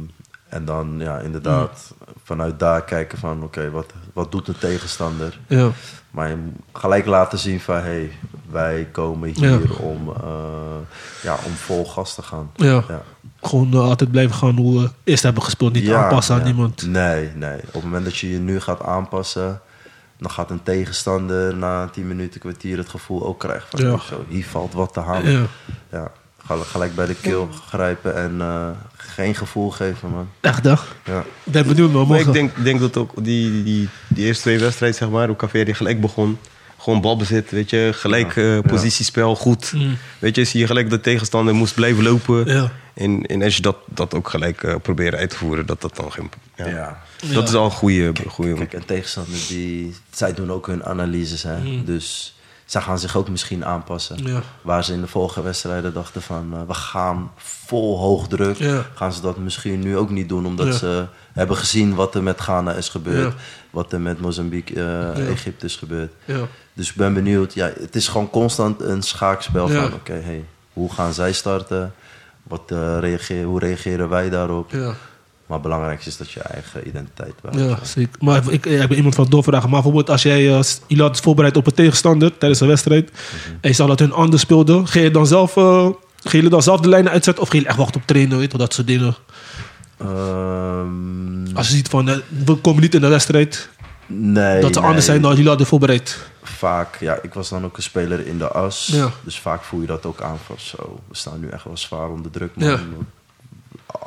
en dan ja, inderdaad vanuit daar kijken van... oké, wat, wat doet de tegenstander? Ja. Maar je gelijk laten zien van... hé, hey, wij komen hier Ja. om, eh, ja, om vol gas te gaan. Ja. Gewoon eh, altijd blijven gaan hoe we eerst hebben gespeeld. Niet aanpassen aan ja. iemand. Nee, nee. Op het moment dat je je nu gaat aanpassen... dan gaat een tegenstander na 10 minuten, kwartier... het gevoel ook krijgen van... Ja. Zo, hier valt wat te halen. Ja. Ja. Gelijk- Gelijk bij de keel grijpen en eh, geen gevoel geven, man. Echt hè? Ja. Benieuwd man. Maar Morgen. ik denk, denk dat ook die, die, die eerste twee wedstrijden, zeg maar, hoe Caveri gelijk begon. Gewoon balbezit, weet je. Gelijk Ja. eh, Ja. positiespel, goed. Mm. Weet je, zie je gelijk dat de tegenstander moest blijven lopen. Ja. En, en als je dat, dat ook gelijk eh proberen uit te voeren, dat dat dan geen... Ja. Ja. Dat is al een goede... goede Kijk, en tegenstanders, die, zij doen ook hun analyses, hè. Mm. Dus zij gaan zich ook misschien aanpassen. Ja. Waar ze in de vorige wedstrijden dachten van... eh, we gaan vol hoog druk. Ja. Gaan ze dat misschien nu ook niet doen. Omdat Ja. ze hebben gezien wat er met Ghana is gebeurd. Ja. Wat er met Mozambique, eh, Egypte is gebeurd. Ja. Dus ik ben benieuwd. Ja, het is gewoon constant een schaakspel Ja. van... Oké, hey, hoe gaan zij starten? Wat, eh, reageer, hoe reageren wij daarop? Maar het belangrijkste is dat je eigen identiteit behoudt. Ja, zeker. Maar ik, ik ben iemand van doorvragen. Maar bijvoorbeeld als jij eh, jullie had voorbereid op een tegenstander tijdens een wedstrijd. En je zag dat hun anders speelden. Ga je dan zelf, eh, gaan jullie dan zelf de lijnen uitzetten? Of ga je echt wachten op trainen? Weet je, wel, dat soort dingen. Ehm, Als je ziet van, eh, we komen niet in de wedstrijd. nee, dat ze nee. anders zijn dan jullie hadden voorbereid. Vaak, ja, ik was dan ook een speler in de as. Ja. Dus vaak voel je dat ook aan van zo. We staan nu echt wel zwaar onder druk, man. Ja.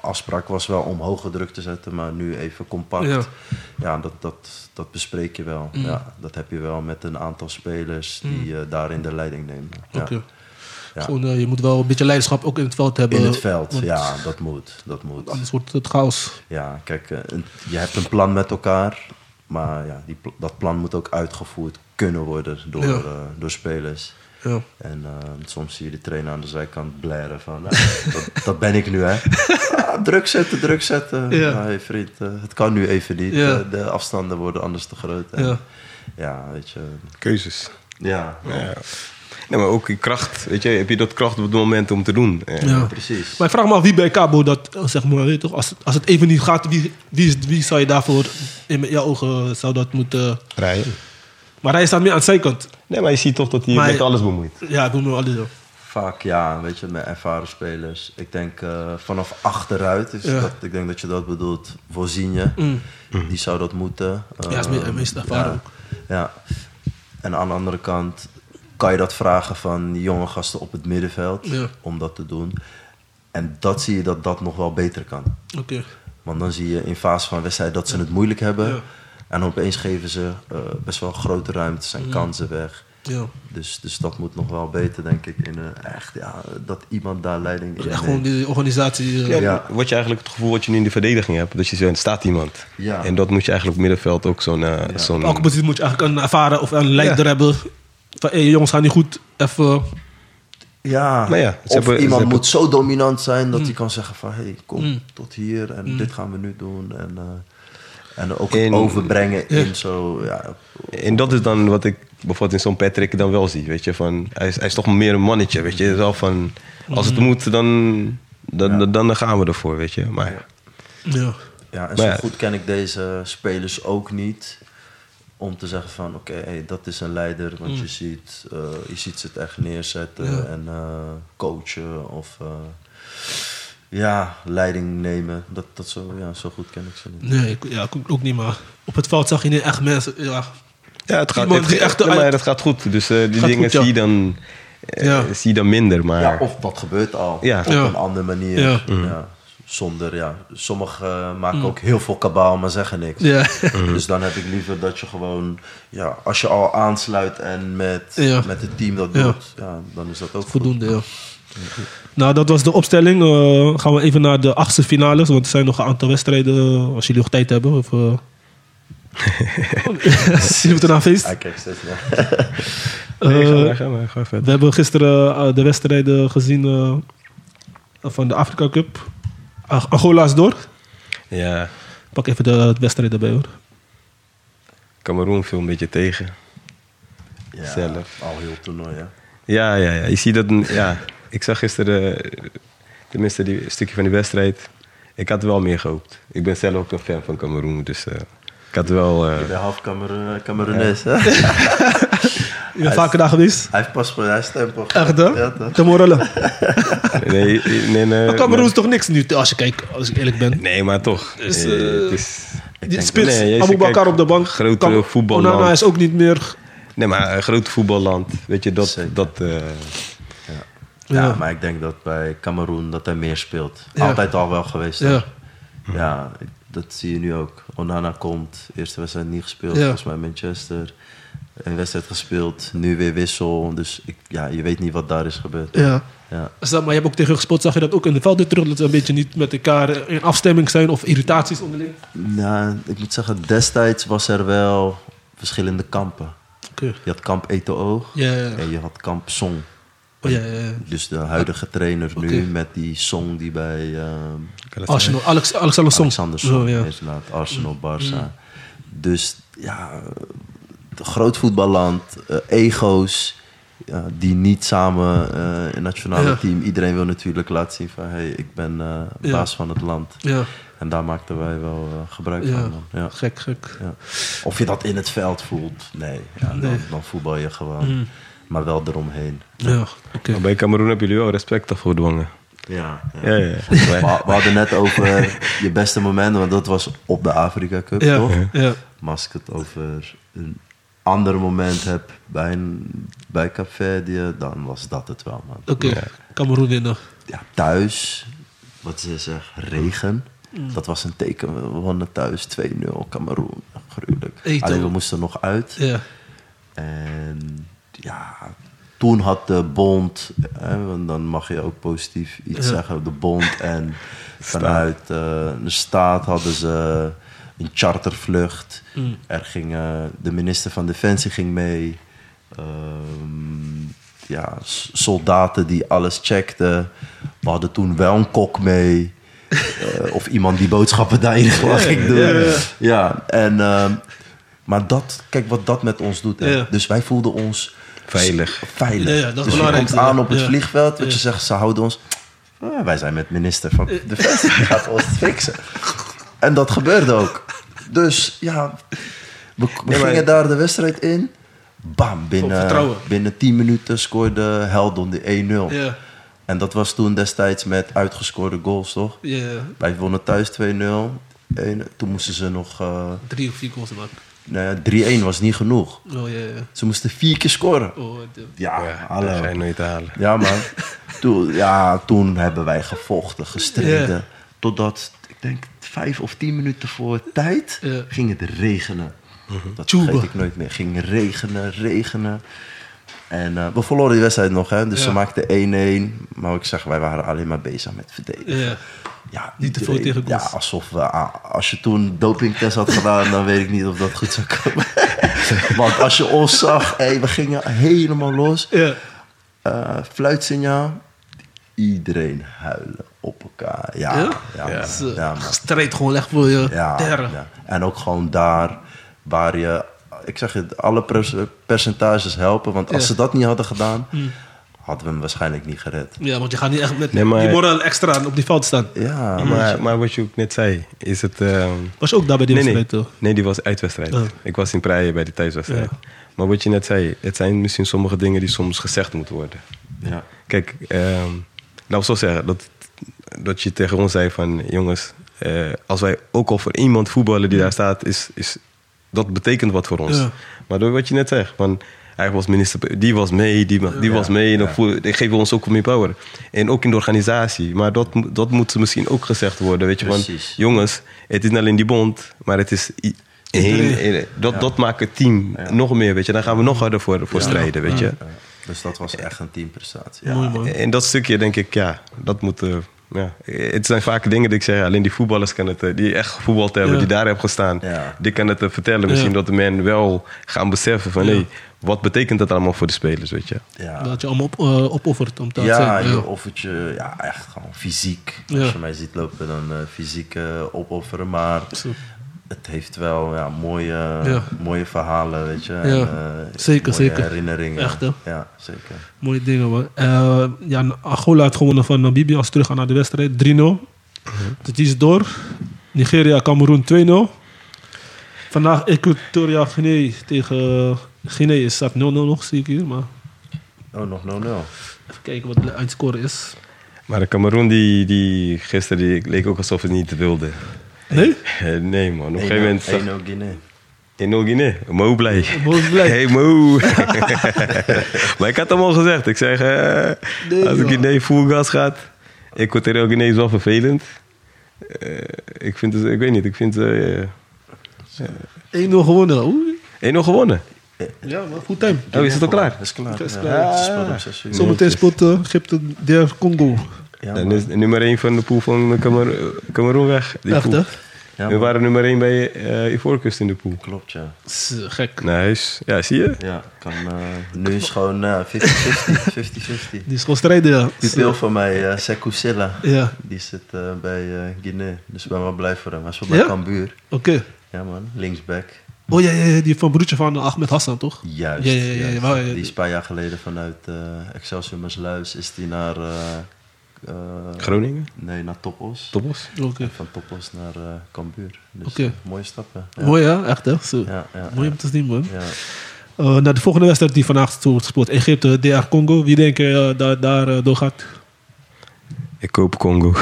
Afspraak was wel om hoge druk te zetten, maar nu even compact. Ja. Ja, dat, dat, dat bespreek je wel. Ja, dat heb je wel met een aantal spelers die eh, daarin de leiding nemen. Ja. Oké. Ja. Gewoon, eh, je moet wel een beetje leiderschap ook in het veld hebben. In het veld, want ja, dat moet. Dat moet. Anders wordt het chaos. Ja, kijk, eh, een- je hebt een plan met elkaar, maar ja, die, dat plan moet ook uitgevoerd kunnen worden door, door spelers. Ja. En eh, soms zie je de trainer aan de zijkant blaren van, nou, dat, dat ben ik nu hè. Ah, druk zetten, druk zetten. Ja. Ja. hey, vriend, eh, het kan nu even niet. Ja. Eh, de afstanden worden anders te groot. En, Ja. ja. weet je. Keuzes. Ja, Ja. Nee, maar ook die kracht. Weet je, heb je dat kracht op het moment om te doen? Ja. precies. Maar ik vraag me af wie bij Cabo dat, eh, zeg maar, weet je toch, als, het- als het even niet gaat, wie, wie, wie zou je daarvoor in jouw ogen zou dat moeten. Rijden. Maar hij staat meer aan de zijkant. Nee, maar je ziet toch dat hij Maar- met alles bemoeit. Ja, ik me alles. zo. Vaak ja, weet je, met ervaren spelers. Ik denk eh, vanaf achteruit, is Ja. dat, ik denk dat je dat bedoelt, Voorzienje. Mm. Die zou dat moeten. Ja, is me- Ehm, meest ervaren ja. Ja. En aan de andere kant kan je dat vragen van jonge gasten op het middenveld Ja. om dat te doen. En dat zie je dat dat nog wel beter kan. Oké. Want dan zie je in fase van wedstrijd dat ze het moeilijk hebben. En opeens geven ze eh, best wel grote ruimte, zijn kansen weg. Ja. Dus, dus dat moet nog wel beter, denk ik. In, eh, echt, ja, dat iemand daar leiding in Echt gewoon die organisatie. Ja, Ja. Wat je eigenlijk het gevoel wat je nu in de verdediging hebt, dat je zo, er staat iemand. Ja. En dat moet je eigenlijk op middenveld ook zo'n. zo'n Op elke positie moet je eigenlijk een ervaren of een leider hebben. Van, hey, jongens, gaan niet goed. Even. Ja, Maar ja, of hebben- iemand hebben- moet zo dominant zijn dat hij kan zeggen van... hé, hey, kom Mm. tot hier en dit gaan we nu doen. En, eh, en ook En- het overbrengen Ja. in zo... Ja, En dat is dan wat ik bijvoorbeeld in zo'n Patrick dan wel zie. Weet je, van, hij, is, hij is toch meer een mannetje. Weet je, wel van, als het moet, dan, dan, dan, dan gaan we ervoor. Weet je, maar ja. Ja. ja, en Maar zo ja. goed ken ik deze spelers ook niet... om te zeggen van, oké, hey, dat is een leider. Want je, ziet, eh, je ziet ze het echt neerzetten. Ja. en eh, coachen of... eh, ja, leiding nemen. Dat, dat zo, ja, zo goed ken ik ze niet. Nee, ik, ja, ik ook niet, maar op het veld zag je niet echt mensen. Ja. Ja, het gaat, het, die echt ja, maar het gaat goed. Dus eh, die Gaat dingen goed, ja. zie, je dan, eh, Ja. zie je dan minder. Maar Ja, of dat gebeurt al. Ja. Op Ja. een andere manier. Ja. Ja. Zonder, ja. Sommigen eh, maken ook heel veel kabaal, maar zeggen niks. Ja. Dus dan heb ik liever dat je gewoon, ja, als je al aansluit en met, Ja. met het team dat doet, ja, dan is dat ook goed. Voldoende, ja. Nou, dat was de opstelling. Eh, gaan we even naar de achtste finales. Want er zijn nog een aantal wedstrijden. eh, Als jullie nog tijd hebben. Of, eh Zien we het eraan feest? Steeds Eh, we hebben gisteren eh, de wedstrijden gezien eh, van de Afrika Cup. Ag- Angola is door. Ja, Pak even de wedstrijd erbij hoor. Cameroen viel een beetje tegen. Ja, Zelf. al heel toernooi, hè. Ja, ja, ja. Je ziet dat. Ja, ik zag gisteren, tenminste, die stukje van die wedstrijd. Ik had wel meer gehoopt. Ik ben zelf ook een fan van Cameroen, dus eh, ik had wel. eh, Ik ben half Cameroen- hè. Je bent vaker daar geweest? Hij heeft paspoort, hij is stempel. Echt hè? Ja, morellen. nee, nee, nee, Maar Cameroen is toch niks nu als je kijkt, als ik eerlijk ben. Nee, maar toch. Is, Eh, het is, denk spits, nee, je Abu Bakar op de bank. grote Kam- voetballand. Onana is ook niet meer... nee, maar een groot voetballand. Weet je, dat. Zeker. dat eh, Ja, maar ik denk dat bij Cameroen dat hij meer speelt. Altijd al wel geweest. Ja. hè. Ja, dat zie je nu ook. Onana komt, eerste wedstrijd niet gespeeld, volgens mij Manchester. Een wedstrijd gespeeld, nu weer wissel. Dus ik, ja, je weet niet wat daar is gebeurd. ja. Ja. Maar je hebt ook tegen gespeeld, zag je dat ook in de veld weer terug, dat ze een beetje niet met elkaar in afstemming zijn of irritaties onderling? Nou, ik moet zeggen, destijds was er wel verschillende kampen. Oké. Je had kamp Eto'o Ja, ja, ja. en je had kamp Song. Oh, ja, ja, ja. Dus de huidige trainer nu met die Song die bij ehm, Arsenal, Alex, Alexander Song. Alexander Song Oh, ja. is laat, Arsenal, Barça. Dus ja, groot voetballand, eh, ego's die niet samen eh in het nationale Ja. team. Iedereen wil natuurlijk laten zien van hey, ik ben eh, Ja. baas van het land. Ja, En daar maakten wij wel eh, gebruik ja. van. Dan. Ja. gek, gek. Ja. Of je dat in het veld voelt, nee. Ja, Nee. Dan, dan voetbal je gewoon. Mm. Maar wel eromheen. Ja, oké. maar bij Cameroen hebben jullie wel respect toch voor gedwongen. Ja, Ja, ja. We, we hadden net over je beste momenten, want dat was op de Afrika Cup, Ja, toch? ja. Maar als ik het over een ander moment heb bij, een, bij Capverdië, dan was dat het wel, man. Oké, Ja. Cameroen winnen. Ja, thuis wat ze zeggen, regen. Mm. Dat was een teken. We wonnen thuis 2-0, Cameroen. Gruwelijk. Alleen we moesten nog uit. Ja. En ja, toen had de bond, hè, want dan mag je ook positief iets Ja. zeggen, de bond en vanuit eh, de staat hadden ze een chartervlucht. Mm. Er ging, eh, de minister van Defensie ging mee. Ehm, ja, soldaten die alles checkten. We hadden toen wel een kok mee. Eh, of iemand die boodschappen daar in ieder geval ging doen. ja, ja. Ja, en, ehm, maar dat, kijk wat dat met ons doet. hè. Dus wij voelden ons Veilig. veilig. Ja, dat is dus je komt aan op het Ja. vliegveld, wat Ja. je zegt, ze houden ons. "Ah, wij zijn met minister van Defensie, die gaat ons fixen. En dat gebeurde ook. Dus ja, we, we Nee, maar- gingen daar de wedstrijd in. Bam, binnen, binnen 10 minuten scoorde Heldon de 1-0. Ja. En dat was toen destijds met uitgescoorde goals, toch? Ja. Wij wonnen thuis 2-0. En toen moesten ze nog... eh, Drie of vier goals maken. Nou ja, 3-1 was niet genoeg. Oh ja. ja. Ze moesten vier keer scoren. Oh, de- Ja, Ja, hallo. dat ga je nooit halen. Ja, man. toen, ja, toen hebben wij gevochten, gestreden. Totdat, ik denk, vijf of tien minuten voor tijd Ja. ging het regenen. Dat Tjoeba. vergeet ik nooit meer. Ging regenen, regenen. En eh, we verloren die wedstrijd nog, hè. Dus Ja. ze maakten 1-1. Maar ik zeg, wij waren alleen maar bezig met verdedigen. ja. Ja, Niet te veel tegen. Ja, alsof we, ah, als je toen dopingtest had gedaan, dan weet ik niet of dat goed zou komen. Want als je ons zag, hey, we gingen helemaal los. Ja. Eh, fluitsignaal, iedereen huilen op elkaar. Ja, Ja? ja, strijd gewoon echt voor je Ja. En ook gewoon daar waar je, ik zeg het, alle percentages helpen. Want als ze dat niet hadden gedaan, hadden we hem waarschijnlijk niet gered. Ja, want je gaat niet echt met Nee, maar- die moraal extra op die veld staan. Ja, Maar, maar wat je ook net zei, is het... ehm, Was je ook daar bij die nee, nee. wedstrijd, toch? nee, die was uitwedstrijd. Oh. Ik was in Praia bij die thuiswedstrijd. Ja. Maar wat je net zei, het zijn misschien sommige dingen die soms gezegd moeten worden. ja. Kijk, ehm laat ik zo zeggen, dat, dat je tegen ons zei van... jongens, eh, als wij ook al voor iemand voetballen die daar staat... Is, is, dat betekent wat voor ons. Ja. Maar door wat je net zegt, van... Hij was minister, die was mee, die, die was mee. En dan voel- geven ons ook meer power. En ook in de organisatie. Maar dat, moet- dat moet misschien ook gezegd worden. Weet je, van, Precies. jongens, het is niet alleen die bond, maar het is heen, dat, dat maakt het team nog meer. Weet je. Dan gaan we nog harder voor, voor strijden. Weet je. Ja. Dus dat was echt een teamprestatie. Ja. Mooi. En dat stukje denk ik, ja, dat moet. eh, ja. Het zijn vaak dingen die ik zeg, alleen die voetballers kunnen het, eh, die echt gevoetbald hebben, Ja. die daar hebben gestaan, Ja. die kan het eh, vertellen. Misschien Ja. dat de men wel gaan beseffen van, Ja. hé, wat betekent dat allemaal voor de spelers, weet je? Ja. Dat je allemaal op, eh, opoffert om te Ja, je offert je ja, echt gewoon fysiek. Ja. Als je mij ziet lopen, dan eh, fysiek eh, opofferen. Maar Zo. het heeft wel ja, mooie, Ja. mooie verhalen, weet je. Ja, En, eh, zeker, mooie zeker. herinneringen. Echt, hè? Ja, zeker. Mooie dingen, man. Eh, ja, Angola had gewonnen van Namibia als terug gaan naar de wedstrijd. 3-0. Het is door. Nigeria, Cameroen 2-0. Vandaag Equatoriaal Guinea tegen Guinea is staat 0-0 nog, zie ik hier. Maar Oh, nog 0-0. even kijken wat de eindscore is. Maar de Cameroen, die, die gisteren, die leek ook alsof het niet wilde. Nee? Eh, Nee man, op een gegeven moment... zag- 1-0 Guinea. In Nul Guinea, Mo blij. Mo blij. Hey Mo. maar ik had hem al gezegd. Ik zeg, eh, Nee, als joh. Guinea full gas gaat. Equatorial Guinea is wel vervelend. Eh, ik vind het, ik weet niet, ik vind... eh 1-0 gewonnen. Oeh. 1-0 gewonnen. Ja, maar goed time. Oh, is het al klaar? Is klaar. Is ja. klaar. Uur. Zometeen speelt uh, Egypte der Congo. Ja, Dan man. is nummer 1 van de pool van Cameroen, Cameroen weg. Die Echt, hè? Ja, We waren nummer 1 bij eh Ivoorkust in de pool. Klopt, ja. Eh, gek. Nice. Ja, zie je? Ja, kan, eh, nu is gewoon eh, 50-50. 50-50. Die is gewoon strijden, ja. Pupil van mij, uh, Sekou Silla, Ja, die zit eh, bij eh Guinea. Dus ik ben wel blij voor hem. Hij is wel bij Ja? Cambuur. oké. Ja man, linksback. Oh ja, ja, ja, die van broertje van Ahmed Hassan, toch? Juist. Ja, ja, ja, ja, Die is een paar jaar geleden vanuit eh Excelsior Maasluis is die naar... eh, eh, Groningen? Nee, naar Topos. Toppos? Oké. Van Topos naar eh Cambuur. Dus Oké. mooie stappen. Ja. Mooi, hè? Echt, hè? Zo. Ja, ja, Mooi ja. om te zien, man. Ja. Eh, naar de volgende wedstrijd die vandaag wordt gespeeld. Egypte, DR Congo. Wie denk je eh, daar, daar eh, doorgaat? Ik koop Congo.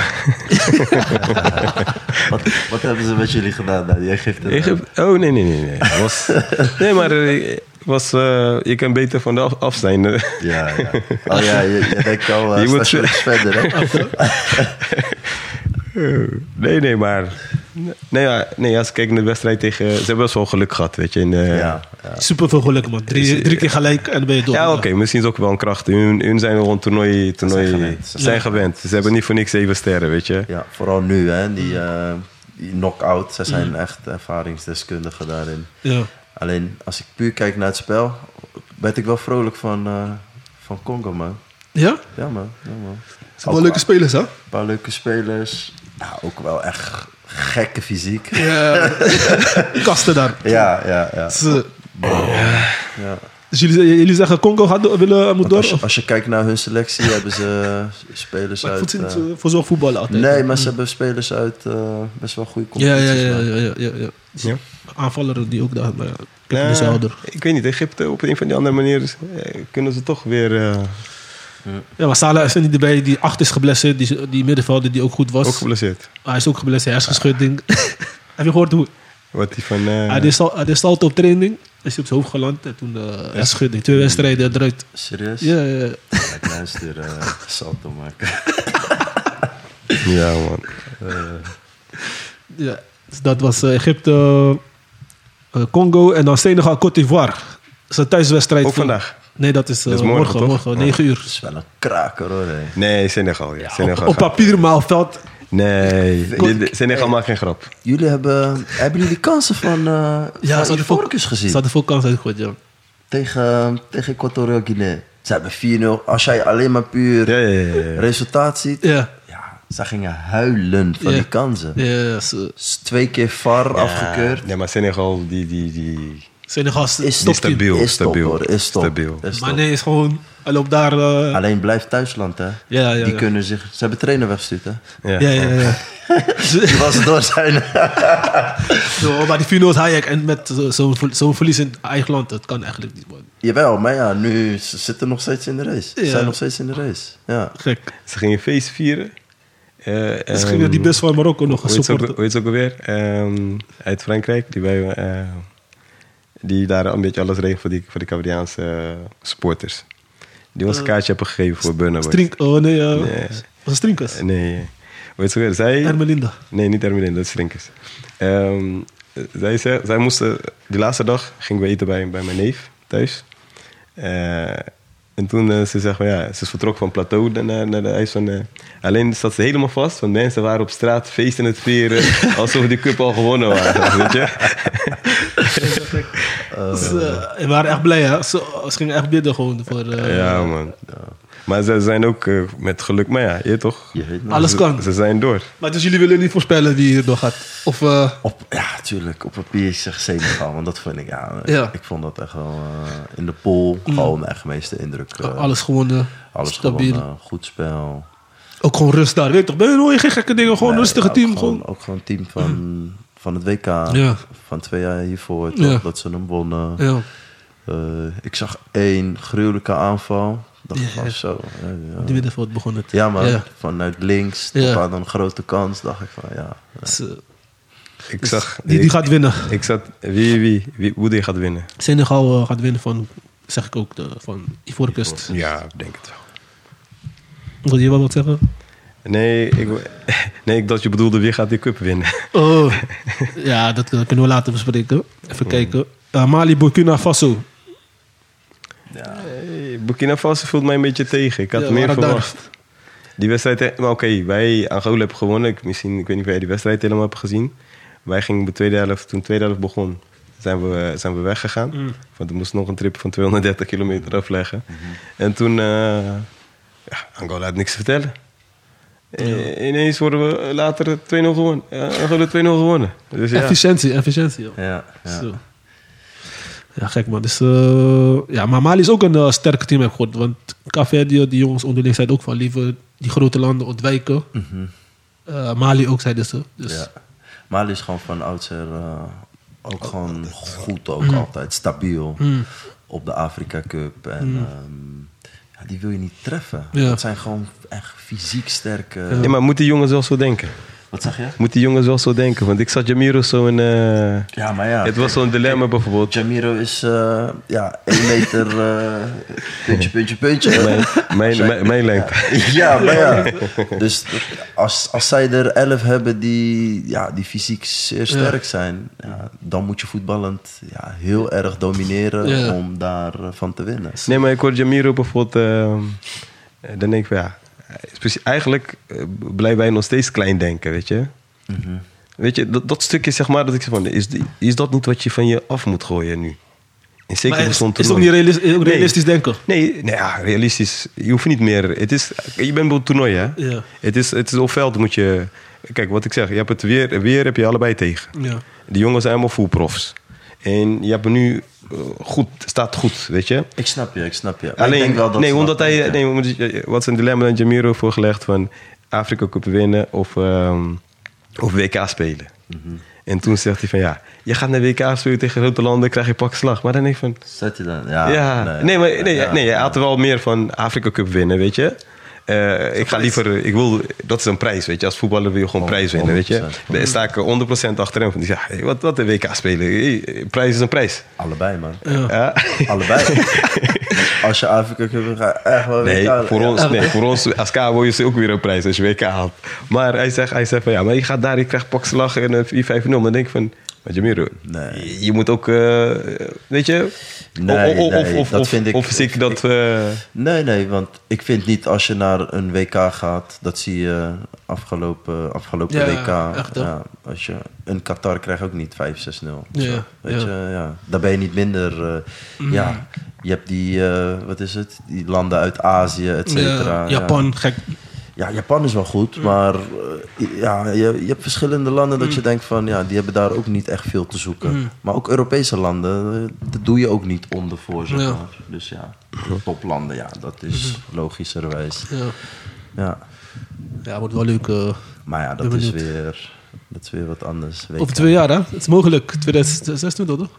Wat, wat hebben ze met jullie gedaan Egypten? Egypte? Oh, nee, nee, nee. Nee, was, nee maar eh, was, eh, je kan beter van de af, af zijn. eh. Ja, ja. Oh ja, je, je denkt al uh, Je moet- verder, hè? Nee, nee, maar... Nee, nee, als ik kijk naar de wedstrijd tegen... Ze hebben best wel geluk gehad, weet je. In de, Ja, ja. Super veel geluk, man. Drie, drie keer gelijk en dan ben je door. Ja, oké, misschien is ook wel een kracht. Hun, hun zijn gewoon toernooi... toernooi zijn gewend. Ze zijn gewend. Ze hebben niet voor niks zeven sterren, weet je. Ja, vooral nu, hè. Die, eh die knock-out. Zij zijn echt ervaringsdeskundigen daarin. Ja. Alleen, als ik puur kijk naar het spel... werd ik wel vrolijk van, eh, van Congo, man. Ja? Ja, man. Ja, man. Het zijn wel leuke spelers, hè? Een paar leuke spelers. Ja, ook wel echt gekke fysiek. Ja. Kasten daar. Ja, ja, ja. Ze- ja. Dus jullie, jullie zeggen Congo gaat, door- willen, moet Want door? als, je, Of- als je kijkt naar hun selectie, hebben ze spelers Maar ik uit... eh, eh, voor zo'n voetballen altijd. nee, maar ze hebben spelers uit eh, best wel goede Ja, competities. ja, ja, ja, ja, ja, ja. Ja. Aanvaller die ook daar, maar ja, ik zo ouder. ik weet niet, Egypte op een van die andere manieren eh, kunnen ze toch weer eh, Ja, maar Salah is er niet erbij. Die acht is geblesseerd. Die, die middenvelder die ook goed was. ook geblesseerd. hij is ook geblesseerd. Hersenschudding. Heb je gehoord hoe? Wat die van... eh, Hij sal- hij deed salto op training. Is hij op zijn hoofd geland. En toen uh, hersenschudding. Twee wedstrijden eruit. Serieus? Ja, ja, ja. Ik luister eh salto maken. ja, man. ja. Dus dat was eh, Egypte, eh, Congo en dan Senegal, Côte d'Ivoire. Dat is een thuiswedstrijd. Ook voor- vandaag? Nee, dat is, eh, Dat is morgen, morgen. toch? Morgen, Oh. 9 uur. Dat is wel een kraker hoor. Nee, Senegal. Ja. Senegal Op, op papier, maar op veld. Nee, Senegal maakt geen grap. Jullie hebben, hebben jullie kansen van, uh, Ja, van ze hadden veel, Ivoorkust gezien? ze hadden veel kans uitgegooid, ja. Tegen, tegen Equatorial Guinea. Ze hebben 4-0. Als jij alleen maar puur Ja, ja, ja, ja. resultaat ziet. Ja, Ja, ze gingen huilen van Ja. die kansen. ja twee keer VAR afgekeurd. Ja, maar Senegal, die, die, die, Senegal is, Is top die 10. stabiel. Is top stabiel, hoor, is top. stabiel. Is Maar top. nee, is gewoon... Hij loopt daar... eh, Alleen blijft thuisland hè. Ja, ja, die ja. kunnen zich... Ze hebben trainer weggestuurd hè. ja. ja, ja, ja. Die was door zijn... Zo, maar die finale is Hayek en met zo- zo'n zo'n verlies in eigen land, dat kan eigenlijk niet worden. Jawel, maar ja, nu ze zitten nog steeds in de race. Ze Ja. zijn nog steeds in de race. Ja. Gek. Ze gingen feest vieren. Eh, Dus ehm, gingen die bus van Marokko nog supporten. hoe heet ze ook alweer? Ehm, uit Frankrijk. Die, bij, eh, die daar een beetje alles regelt voor die, voor die eh, supporters. Die ons een kaartje hebben gegeven voor Burna Boys. Strink, oh nee, eh Nee. was het Strinkers? Nee. Hoe heet ze ook weer? Zij... Ermelinda. Nee, niet Ermelin, dat is Slinkers. Ehm, zij, zei, zij moesten, die laatste dag gingen we eten bij, bij mijn neef thuis. Eh, en toen eh, ze zegt van ja, ze is vertrokken van plateau naar, naar de ijs van. eh, alleen zat ze helemaal vast, want mensen waren op straat feest in het vieren, alsof die cup al gewonnen waren. Weet je? We waren echt blij, hè? Ze, ze gingen echt bidden gewoon voor... eh, ja, man. Maar ze zijn ook eh, met geluk, maar ja, je toch? Je weet nog. Alles Ze- kan. Ze zijn door. Maar dus jullie willen niet voorspellen wie hier door gaat? Of... eh, Op, ja, tuurlijk. Op papier zeg Senegal. Want dat vind ik, ja, Ja. ik vond dat echt wel eh, in de pool gewoon echt meeste indruk. eh, alles gewonnen, alles stabiel. gewonnen, goed spel. Ook gewoon rust daar, weet je toch? Ben je nooit geen gekke dingen, gewoon Nee, rustige team. Gewoon, Gewoon. ook gewoon een team van, van het WK. Ja. Van twee jaar hiervoor. toch, Ja. Dat ze hem wonnen. Ja. Eh, ik zag één gruwelijke aanval. Dat Ja. was zo. Die middenveld begon het. Ja. Ja. Vanuit links tot Ja. aan een grote kans dacht ik van ja. Dus, eh, Ik dus zag. die, die ik, gaat winnen. ik zat. Wie, wie, wie, hoe die gaat winnen? Senegal eh, gaat winnen van, zeg ik ook, de, van Ivoorkust. Ja, ik denk het wel. Wil je wel wat zeggen? Nee, ik, nee, ik dacht je bedoelde wie gaat die cup winnen. Oh, ja, dat eh, kunnen we later bespreken. Even kijken. Uh, Mali, Burkina Faso. Burkina Faso voelt mij een beetje tegen. Ik had Ja, meer verwacht. Die wedstrijd, eh, maar oké, wij Angola hebben gewonnen. Ik, misschien, ik weet niet of jij die wedstrijd helemaal hebt gezien. Wij gingen de tweede helft, toen de tweede helft begon, zijn we, zijn we weggegaan. Mm. Want we moesten nog een trip van 230 kilometer afleggen. Mhm. En toen, eh, ja, Angola had niks te vertellen. Eh, ineens worden we later 2-0 gewonnen. Ja, Angola 2-0 gewonnen. Dus ja. Efficiëntie, efficiëntie. joh. Ja, ja. Zo. Ja, gek man. Dus, eh, ja, maar Mali is ook een eh, sterke team, heb ik gehoord. Want Café, die, die jongens onderling zeiden ook van liever die grote landen ontwijken. Eh, Mali ook, zeiden ze. Dus, Ja. Mali is gewoon van oudsher eh, ook gewoon goed, ook altijd stabiel op de Afrika Cup. En ehm, ja, die wil je niet treffen. Ja. Dat zijn gewoon echt fysiek sterke. Ja, maar moet die jongen zelf zo denken? Wat zeg je? Moet die jongens wel zo denken? Want ik zat Jamiro zo in... eh, Ja, maar ja. Het was zo'n dilemma bijvoorbeeld. Jamiro is eh, ja, 1 meter eh, puntje, puntje, puntje. Mijn, mijn, mijn, mijn lengte. Ja, maar ja. Dus als, als zij er elf hebben die, ja, die fysiek zeer sterk zijn, ja, dan moet je voetballend ja, heel erg domineren Ja. om daarvan te winnen. Nee, maar ik hoor Jamiro bijvoorbeeld... dan denk ik van ja... Eigenlijk eh, blijven wij nog steeds klein denken, weet je. Weet je, dat, dat stukje zeg maar, dat ik zeg van... Is, is dat niet wat je van je af moet gooien nu? En zeker Maar is, is het ook niet realis- ook Nee. realistisch denken? Nee, nee ja, realistisch. Je hoeft niet meer. Het is, je bent bij het toernooi, hè? Ja. Het is, het is op veld moet je. Kijk, wat ik zeg, je hebt het weer, weer heb je allebei tegen. Ja. Die jongens zijn allemaal full profs. En je hebt er nu eh, goed, staat goed, weet je. Ik snap je, ik snap je. Maar Alleen, ik denk wel dat nee, omdat dat hij, nee, wat een dilemma aan Jamiro voorgelegd van Afrika Cup winnen of, ehm, of WK spelen. Mhm. En toen zegt hij van ja, je gaat naar WK spelen tegen grote landen, krijg je pak slag. Maar dan denk ik van, Zet je dan? Ja, ja, nee, maar nee, ja, nee, hij had wel meer van Afrika Cup winnen, weet je. Eh, ik ga liever, ik wil, dat is een prijs, weet je. Als voetballer wil je gewoon prijs winnen, weet je. 100%. Daar sta ik 100% achter hem. Van, die zegt, hey, wat, wat een WK spelen, Hey, prijs is een prijs. Allebei, man. Ja. Allebei. Als je Afrika Cup gaat, echt wel Nee, WK. voor Ja. ons, nee, voor ons als KWO is ook weer een prijs als je WK haalt. Maar hij zegt, hij zegt van ja, maar je gaat daar, je krijgt pakslag en een 4-5-0. Dan denk ik van, maar Jamiro, Nee. je, je moet ook, eh, weet je, Nee, of, of, nee, of, dat of, vind ik- of zie ik dat... eh, Nee, nee, want ik vind niet als je naar een WK gaat, dat zie je afgelopen, afgelopen Ja, WK. echt, ja, als je een Qatar krijgt ook niet 5-6-0. Ja, Zo, Weet ja. je, ja. Daar ben je niet minder. eh, Ja, je hebt die, eh, wat is het? Die landen uit Azië, et cetera. Ja, Japan, gek. Ja, Japan is wel goed, maar eh, ja, je, je hebt verschillende landen dat je denkt van ja, die hebben daar ook niet echt veel te zoeken. Maar ook Europese landen, eh, dat doe je ook niet onder voor. Zeg Ja. maar. Dus ja, toplanden, ja, dat is logischerwijs. Ja, Ja, ja wordt wel leuk. eh, maar ja, dat is weer, dat is weer wat anders. over twee jaar, hè? Het is mogelijk. 2026, toch?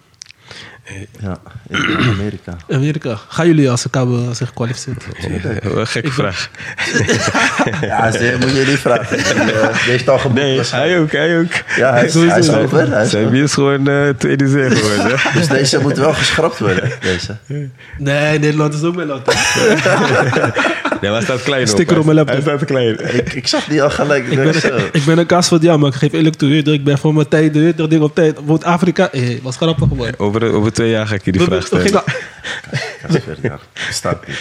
Ja, in Amerika. Amerika. Gaan jullie als KBO zich kwalificeren? Ja, gekke vraag. Ja, ze- moet je niet vragen. Die, eh, die heeft al geboekt. Nee, waarschijnlijk. hij ook, hij ook. Ja, hij is, Sowieso. hij is over. Hij is Zijn bier is gewoon eh, tweede zee geworden. Dus deze moet wel geschrapt worden. Deze. Nee, Nederland is ook mijn land. Nee, maar hij staat klein op. Sticker op Hij- mijn laptop. Hij staat klein. Ik, ik zag die al gelijk. Ik ben, zo. ik ben een kaas van ja, maar ik geef eerlijk toe. Ik ben voor mijn tijd, je, ding op tijd. Wordt Afrika, eh, was grappig man. Over, over twee jaar ga ik je die We, vraag we, we stellen. gingen, Casper, ja, bestaat niet.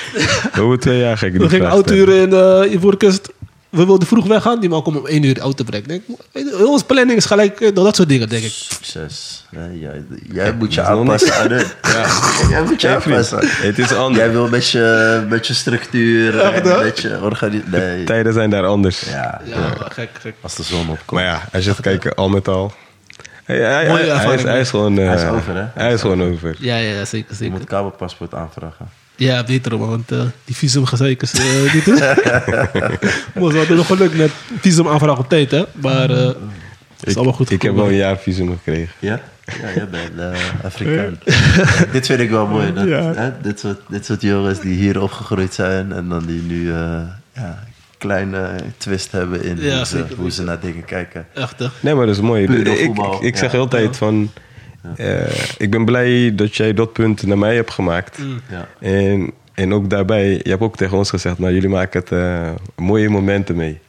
Over twee jaar ga ik je we die gingen vraag stellen. autouren in uh, Ivoorkust. We wilden vroeg weggaan, die man komt om één uur de auto brengen. Denk, heel onze planning is gelijk eh, door dat soort dingen, denk ik. Succes. Nee, jij, jij moet je aanpassen aan het. jij moet je aanpassen. Het is anders. Jij wil een beetje, een beetje structuur, Echt, en organisatie. Nee. Tijden zijn daar anders. Ja, Ja, gek, gek. als de zon opkomt. Maar ja, als je gaat kijken, al met al. Hij, hij, Mooie hij, hij is, ervaring. hij is gewoon... eh, Hij is over, hè? Hij is gewoon over. Ja, ja, ja, zeker, Je zeker. moet kabelpaspoort aanvragen. Ja, beter man, want eh, die visumgezeik is eh, niet Maar ze hadden nog geluk met visum aanvraag op tijd, hè. Maar eh het is Ik, allemaal goed ik heb wel een jaar visum gekregen. Ja? Ja, jij bent eh, Afrikaan. dit vind ik wel mooi. Dat, Ja. hè, dit, soort, dit soort jongens die hier opgegroeid zijn en dan die nu eh ja, kleine twist hebben in Ja, hoe, ze, zeker hoe ze naar dingen kijken. Echt, hè. Nee, maar dat is mooi. Ik, voetbal, ik, ik zeg ja. altijd van... eh, ik ben blij dat jij dat punt naar mij hebt gemaakt. Mm. Ja. En, en ook daarbij, je hebt ook tegen ons gezegd... Nou, jullie maken het eh, mooie momenten mee.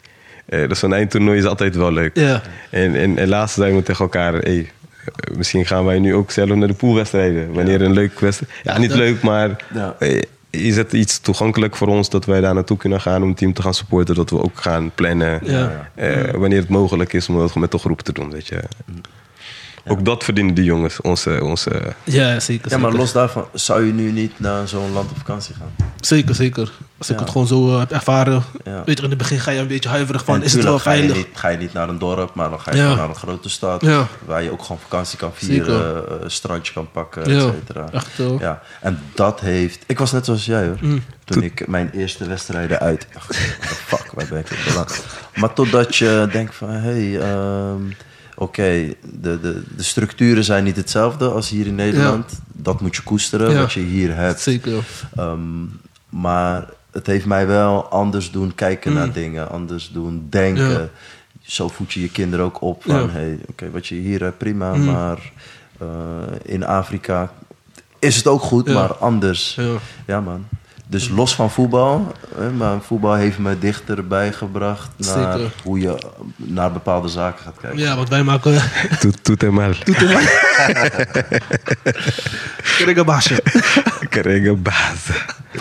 Eh, dus zo'n eindtoernooi is altijd wel leuk. Ja. En, en, en laatst zeiden we tegen elkaar... Hey, eh, misschien gaan wij nu ook zelf naar de poolwedstrijden. Wanneer een leuk wedstrijd... Ja, niet leuk, maar... Ja. is het iets toegankelijk voor ons dat wij daar naartoe kunnen gaan om het team te gaan supporten? Dat we ook gaan plannen Ja. eh, wanneer het mogelijk is om dat met de groep te doen. Weet je. Ook dat verdienen die jongens, onze, onze Ja, zeker. ja, maar zeker. los daarvan, zou je nu niet naar zo'n land op vakantie gaan? Zeker, zeker. Als ik het gewoon zo eh, heb ervaren. Ja. Weet je, in het begin ga je een beetje huiverig van, En is het wel tuurlijk ga je, veilig? niet, ga je niet naar een dorp, maar dan ga je naar een grote stad. Ja. Waar je ook gewoon vakantie kan vieren, Zeker. eh, een strandje kan pakken, Ja, et cetera. echt zo. Ja. En dat heeft... Ik was net zoals jij hoor. Mm. Toen ik mijn eerste wedstrijden uit... Fuck, waar ben ik op beland? Maar totdat je denkt van, hé... Hey, ehm, Oké, de, de, de structuren zijn niet hetzelfde als hier in Nederland. Dat moet je koesteren, Ja. wat je hier hebt. Zeker. Ehm, maar het heeft mij wel anders doen kijken Mm. naar dingen, anders doen denken. Ja. zo voed je je kinderen ook op. Van, hey, oké, wat je hier hebt, prima. Mm. Maar eh, in Afrika is het ook goed, maar anders. Ja. Ja, man. Dus los van voetbal, hè, maar voetbal heeft me dichterbij gebracht naar Zeker. hoe je naar bepaalde zaken gaat kijken. ja, want wij maken... Toet, toet en mal. Krijg een baasje. Karenge baas. Ja.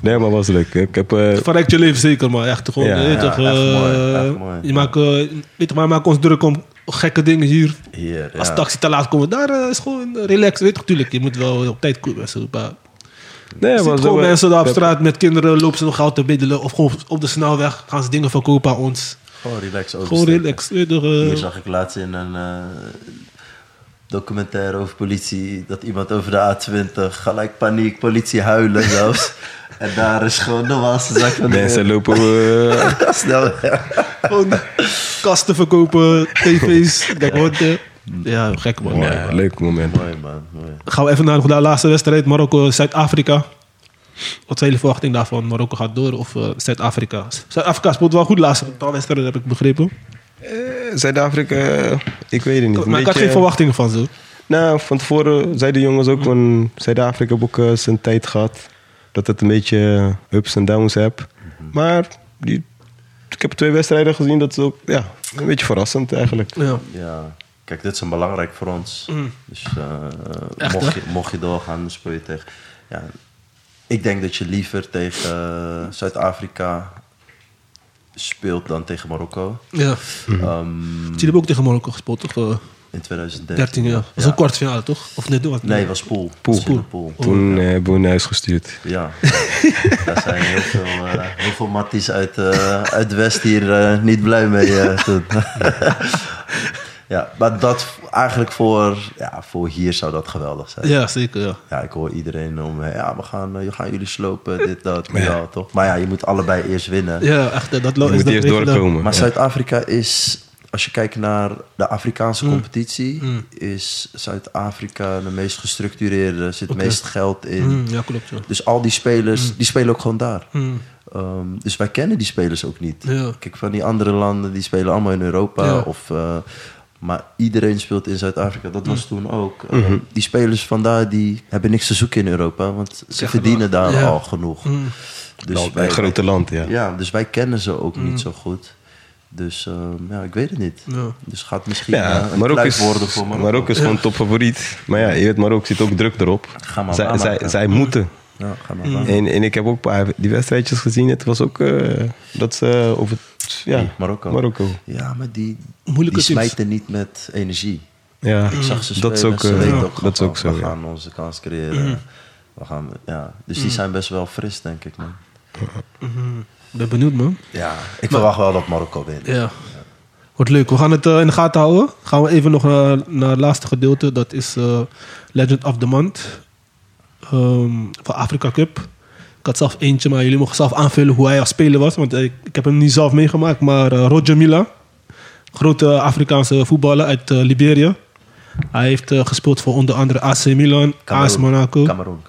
Nee, maar was leuk. Ik heb... eh, Verrijkt je leven zeker, maar echt gewoon... Ja, weet ja, toch, echt eh, mooi, echt mooi. Je maakt, eh, weet je, wij maken ons druk om gekke dingen hier. Hier, ja. Als taxi te laat komen, daar eh, is gewoon relax. Weet je, natuurlijk, je moet wel op tijd komen. en zo, Maar nee, maar gewoon eh, mensen daar op straat met kinderen lopen ze nog geld te biddelen. Of gewoon op de snelweg gaan ze dingen verkopen aan ons. Gewoon relax Gewoon relax. toch, eh, Hier zag ik laatst in een eh, documentaire over politie... dat iemand over de A20 gelijk paniek, politie huilen zelfs. en daar is gewoon de normaalste zak van de Mensen lopen... eh, Snel. Gewoon kasten verkopen, tv's, dekhonden. Ja, gek man. ja, leuk moment. Mooi man, mooi. Gaan we even naar de laatste wedstrijd. Marokko-Zuid-Afrika. Wat zijn jullie verwachting daarvan? Marokko gaat door of eh, Zuid-Afrika? Zuid-Afrika speelt wel goed de laatste paar wedstrijden, heb ik begrepen. Eh, Zuid-Afrika, ik weet het niet. Een maar ik had geen verwachtingen van ze. Nou, van tevoren zeiden de jongens ook van Zuid-Afrika heb ook eh, zijn tijd gehad. Dat het een beetje ups en downs heb. Maar die, ik heb twee wedstrijden gezien. Dat is ook ja, een beetje verrassend eigenlijk. Ja. Ja, kijk, dit is een belangrijk voor ons. Dus eh, Echt, mocht, je, mocht je doorgaan, dan speel je tegen... Ja, ik denk dat je liever tegen eh, Zuid-Afrika speelt dan tegen Marokko. ja. Mhm. Ehm, Jullie hebben ook tegen Marokko gespeeld, toch? Eh, in 2013. 13 jaar. Dat was Ja. een kwartfinale, toch? Of net wat? Nee, het was pool. Pool. Pool. Toen eh, hebben we naar huis gestuurd. Ja, daar zijn heel veel, eh, heel veel matties uit, eh, uit de West hier eh, niet blij mee eh, toen. ja, maar dat eigenlijk voor, ja, voor hier zou dat geweldig zijn. Ja, zeker. Ja. Ja, ik hoor iedereen om, eh, ja, we gaan, eh, we gaan jullie slopen, dit, dat, ja. toch? Maar ja, je moet allebei eerst winnen. Ja, echt. eh, Dat lo- Je is moet dat eerst doorkomen. Maar Ja. Zuid-Afrika is, als je kijkt naar de Afrikaanse Mm. competitie, is Zuid-Afrika de meest gestructureerde, er zit het meest geld in. Mm, ja, klopt. Ja. Dus al die spelers, die spelen ook gewoon daar. Mm. Ehm, dus wij kennen die spelers ook niet. Ja. Kijk, van die andere landen, die spelen allemaal in Europa. Ja. Of, eh, maar iedereen speelt in Zuid-Afrika. Dat Mm. was toen ook. Eh, Mhm. Die spelers vandaar, die hebben niks te zoeken in Europa. Want ze verdienen daar Ja. al genoeg. Mm. Dus Wel een grote land, ja. ja, dus wij kennen ze ook Mm. niet zo goed. Dus ehm, ja, ik weet het niet. Ja. Dus gaat misschien Ja, eh, Marokko kluif is, worden voor Marokko. Marokko is gewoon topfavoriet. Maar ja, je weet, Marokko zit ook druk erop. Ga maar zij, zij, zij moeten. Ja, ga maar Mm. En, en ik heb ook een paar die wedstrijdjes gezien. Het was ook eh, dat ze over... Ja? Marokko. Marokko. Ja, maar die, Moeilijke die smijten niet met energie. Ja, Ik zag ze spelen, dat is ook, ze eh, weten ja, ook dat is ook zo. We ja. gaan onze kans creëren. We gaan, ja. Dus die zijn best wel fris, denk ik, man. Ik ben benieuwd, man. Ja, ik verwacht wel dat Marokko wint. Ja. Wordt leuk. We gaan het eh, in de gaten houden. Gaan we even nog naar, naar het laatste gedeelte. Dat is eh, Legend of the Month. Ehm, van Afrika Cup. Ik had zelf eentje, maar jullie mogen zelf aanvullen hoe hij als speler was. Want ik, ik heb hem niet zelf meegemaakt. Maar eh, Roger Mila. Grote Afrikaanse voetballer uit eh, Liberia. Hij heeft eh, gespeeld voor onder andere AC Milan, AS Monaco. Cameroen?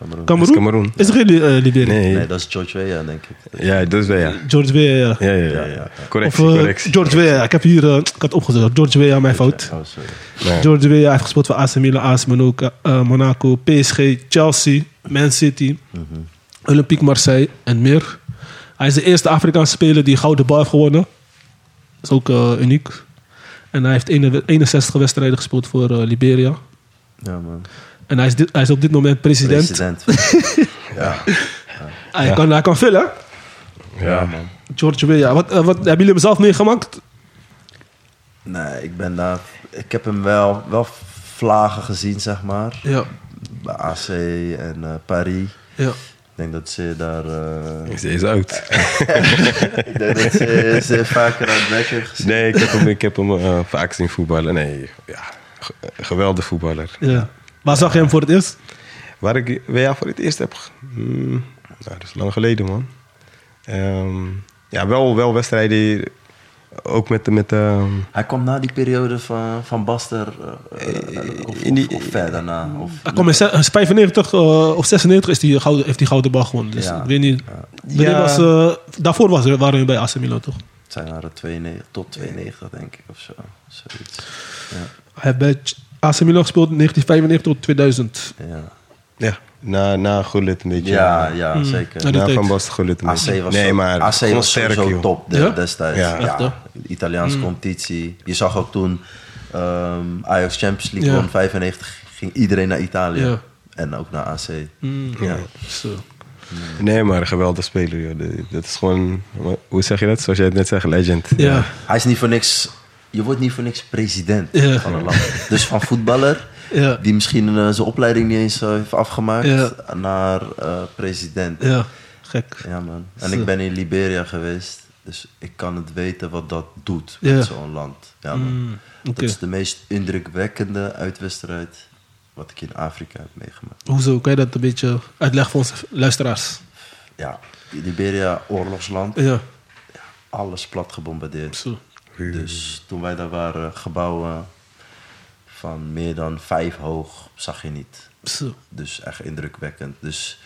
Cameroen. Is er geen Liberia? Nee, Nee, dat is George Weah, denk ik. ja, dat is wel ja. George Weah, ja. Ja, ja, ja. Ja, ja. ja. Correctie, Of correctie. George Weah. Ik heb hier, ik had opgezocht. George Weah, mijn fout. Oh, sorry. Ja. George Weah heeft gespeeld voor AC Milan, AS Monaco, Monaco, PSG, Chelsea, Man City, Olympique Marseille en meer. Hij is de eerste Afrikaanse speler die gouden bal heeft gewonnen. Dat is ook eh, uniek. En hij heeft 61 wedstrijden gespeeld voor eh, Liberia. Ja, man. En hij is, dit, hij is op dit moment president. President. ja. Hij, kan, hij kan vullen. ja, man. George Weah. Wat, eh, wat, hebben jullie hem zelf meegemaakt? Nee, ik ben daar... Ik heb hem wel, wel vlagen gezien, zeg maar. Ja. Bij AC en eh, Paris. ja. Ik denk dat ze daar... eh, Is uit? ik denk dat ze, ze vaker aan het werken gezien. Nee, ik heb hem, ik heb hem eh, vaak zien voetballen. Nee, ja, ge- geweldig voetballer. ja. Waar zag je hem voor het eerst? Waar ik WA voor het eerst heb... Hmm, nou, dat is lang geleden, man. Ehm, ja, wel, wel wedstrijden... Ook met... de- met ehm, Hij kwam na die periode van, van Baster eh, eh, of, in die- of, of verder na. Of, Hij kwam in ze- in 95 eh, of 96 is die gouden, heeft hij gouden bal gewonnen. Dus Ja. ik weet niet. Ja. Was, eh, daarvoor was waren we bij AC Milan toch? zijn naar 92, tot 92 denk ik of zo. Zoiets. Ja, Hij heeft bij AC Milan gespeeld 1995 tot 2000. ja. Ja, na, na Gullit een beetje. ja, ja Mm. zeker. Na. Van Basten Gullit een AC beetje. was, nee, zo- maar AC was sterk, sowieso joh. top de- Ja? destijds. Ja. Italiaanse competitie. Je zag ook toen ehm Ajax Champions League Ja. won 95, ging iedereen naar Italië. Ja. En ook naar AC. Mm, Ja. Zo. Nee, maar een geweldig speler, joh. Dat is gewoon, hoe zeg je dat? Zoals jij het net zegt, legend. Ja. Hij is niet voor niks... Je wordt niet voor niks president Ja. van een land. Dus van voetballer, Ja. die misschien eh, zijn opleiding niet eens eh, heeft afgemaakt, Ja. naar eh, president. Ja, gek. Ja, man. En ik ben in Liberia geweest, dus ik kan het weten wat dat doet met zo'n land. Ja, man. Mm, Dat is de meest indrukwekkende uitwedstrijd wat ik in Afrika heb meegemaakt. Hoezo? Kan je dat een beetje uitleggen voor onze luisteraars? Ja, Liberia, oorlogsland, Ja, alles plat gebombardeerd. zo. Dus toen wij daar waren, gebouwen van meer dan vijf hoog, zag je niet. Dus echt indrukwekkend. Dus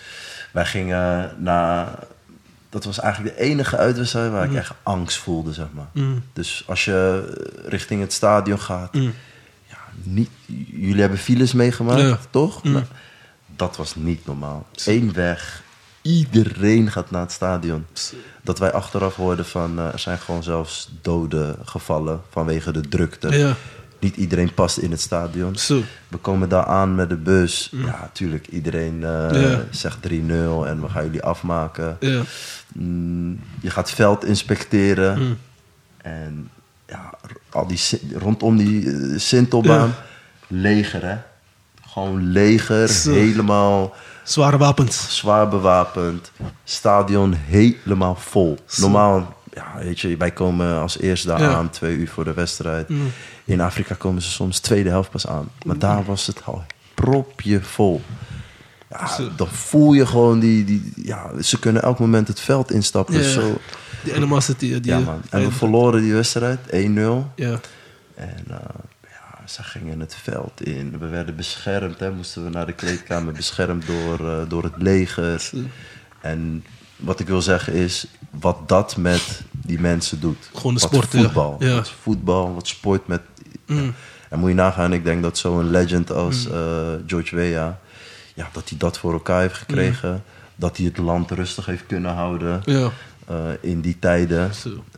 wij gingen naar. Dat was eigenlijk de enige uitwedstrijd waar ik echt angst voelde, zeg maar. Mm. Dus als je eh, richting het stadion gaat, Mm. ja, niet, jullie hebben files meegemaakt, Ja. toch? Mm. Nou, dat was niet normaal. Eén weg, iedereen gaat naar het stadion. Dat wij achteraf hoorden van, eh, er zijn gewoon zelfs doden gevallen vanwege de drukte. Ja, Niet iedereen past in het stadion. zo. We komen daar aan met de bus. Ja, natuurlijk. Iedereen eh, zegt 3-0 en we gaan jullie afmaken. Mm, je gaat veld inspecteren. Mm. En ja, al die, rondom die eh, Sintelbaan. Leger, hè? Gewoon leger. Zo. Helemaal Zware wapens. zwaar bewapend. Stadion helemaal vol. Normaal, ja, weet je, wij komen als eerste daar Ja. aan, twee uur voor de wedstrijd. Mm. In Afrika komen ze soms tweede helft pas aan. Maar daar was het al propje vol. Ja, Zo. dan voel je gewoon die, die... Ja, ze kunnen elk moment het veld instappen. Ja. Zo. Die animosity. Die, Ja, man. En we verloren die wedstrijd, 1-0. Ja. En eh, ja, ze gingen het veld in. We werden beschermd, hè. Moesten we naar de kleedkamer beschermd door, eh, door het leger. En wat ik wil zeggen is, wat dat met die mensen doet. Gewoon de wat sport, voetbal. Ja. Wat voetbal, wat sport met... Mm. En moet je nagaan, ik denk dat zo'n legend als eh, George Weah... Ja, dat hij dat voor elkaar heeft gekregen. Dat hij het land rustig heeft kunnen houden Ja. eh, in die tijden.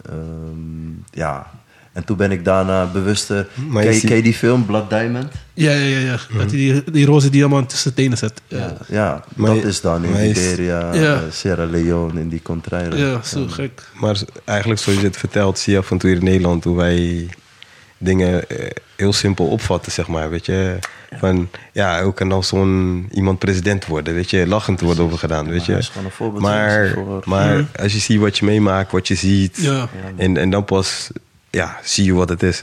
Ehm, ja, en toen ben ik daarna bewuster... Maar Ken je ken die film Blood Diamond? Ja, ja, ja. ja. Dat hij die, die roze diamant tussen de tenen zet. Ja, Ja, dat je- is dan in Liberia, Ja. eh, Sierra Leone, in die contraire. ja zo gek. Maar eigenlijk zoals je het vertelt, zie je af en toe hier in Nederland hoe wij dingen eh, heel simpel opvatten, zeg maar. Weet je, van ja, hoe kan dan zo'n iemand president worden? Weet je, lachend wordt over gedaan, weet je. dat is gewoon een voorbeeld Maar, voor- maar als je ziet wat je meemaakt, wat je ziet, Ja. en, en dan pas ja, zie je wat het is.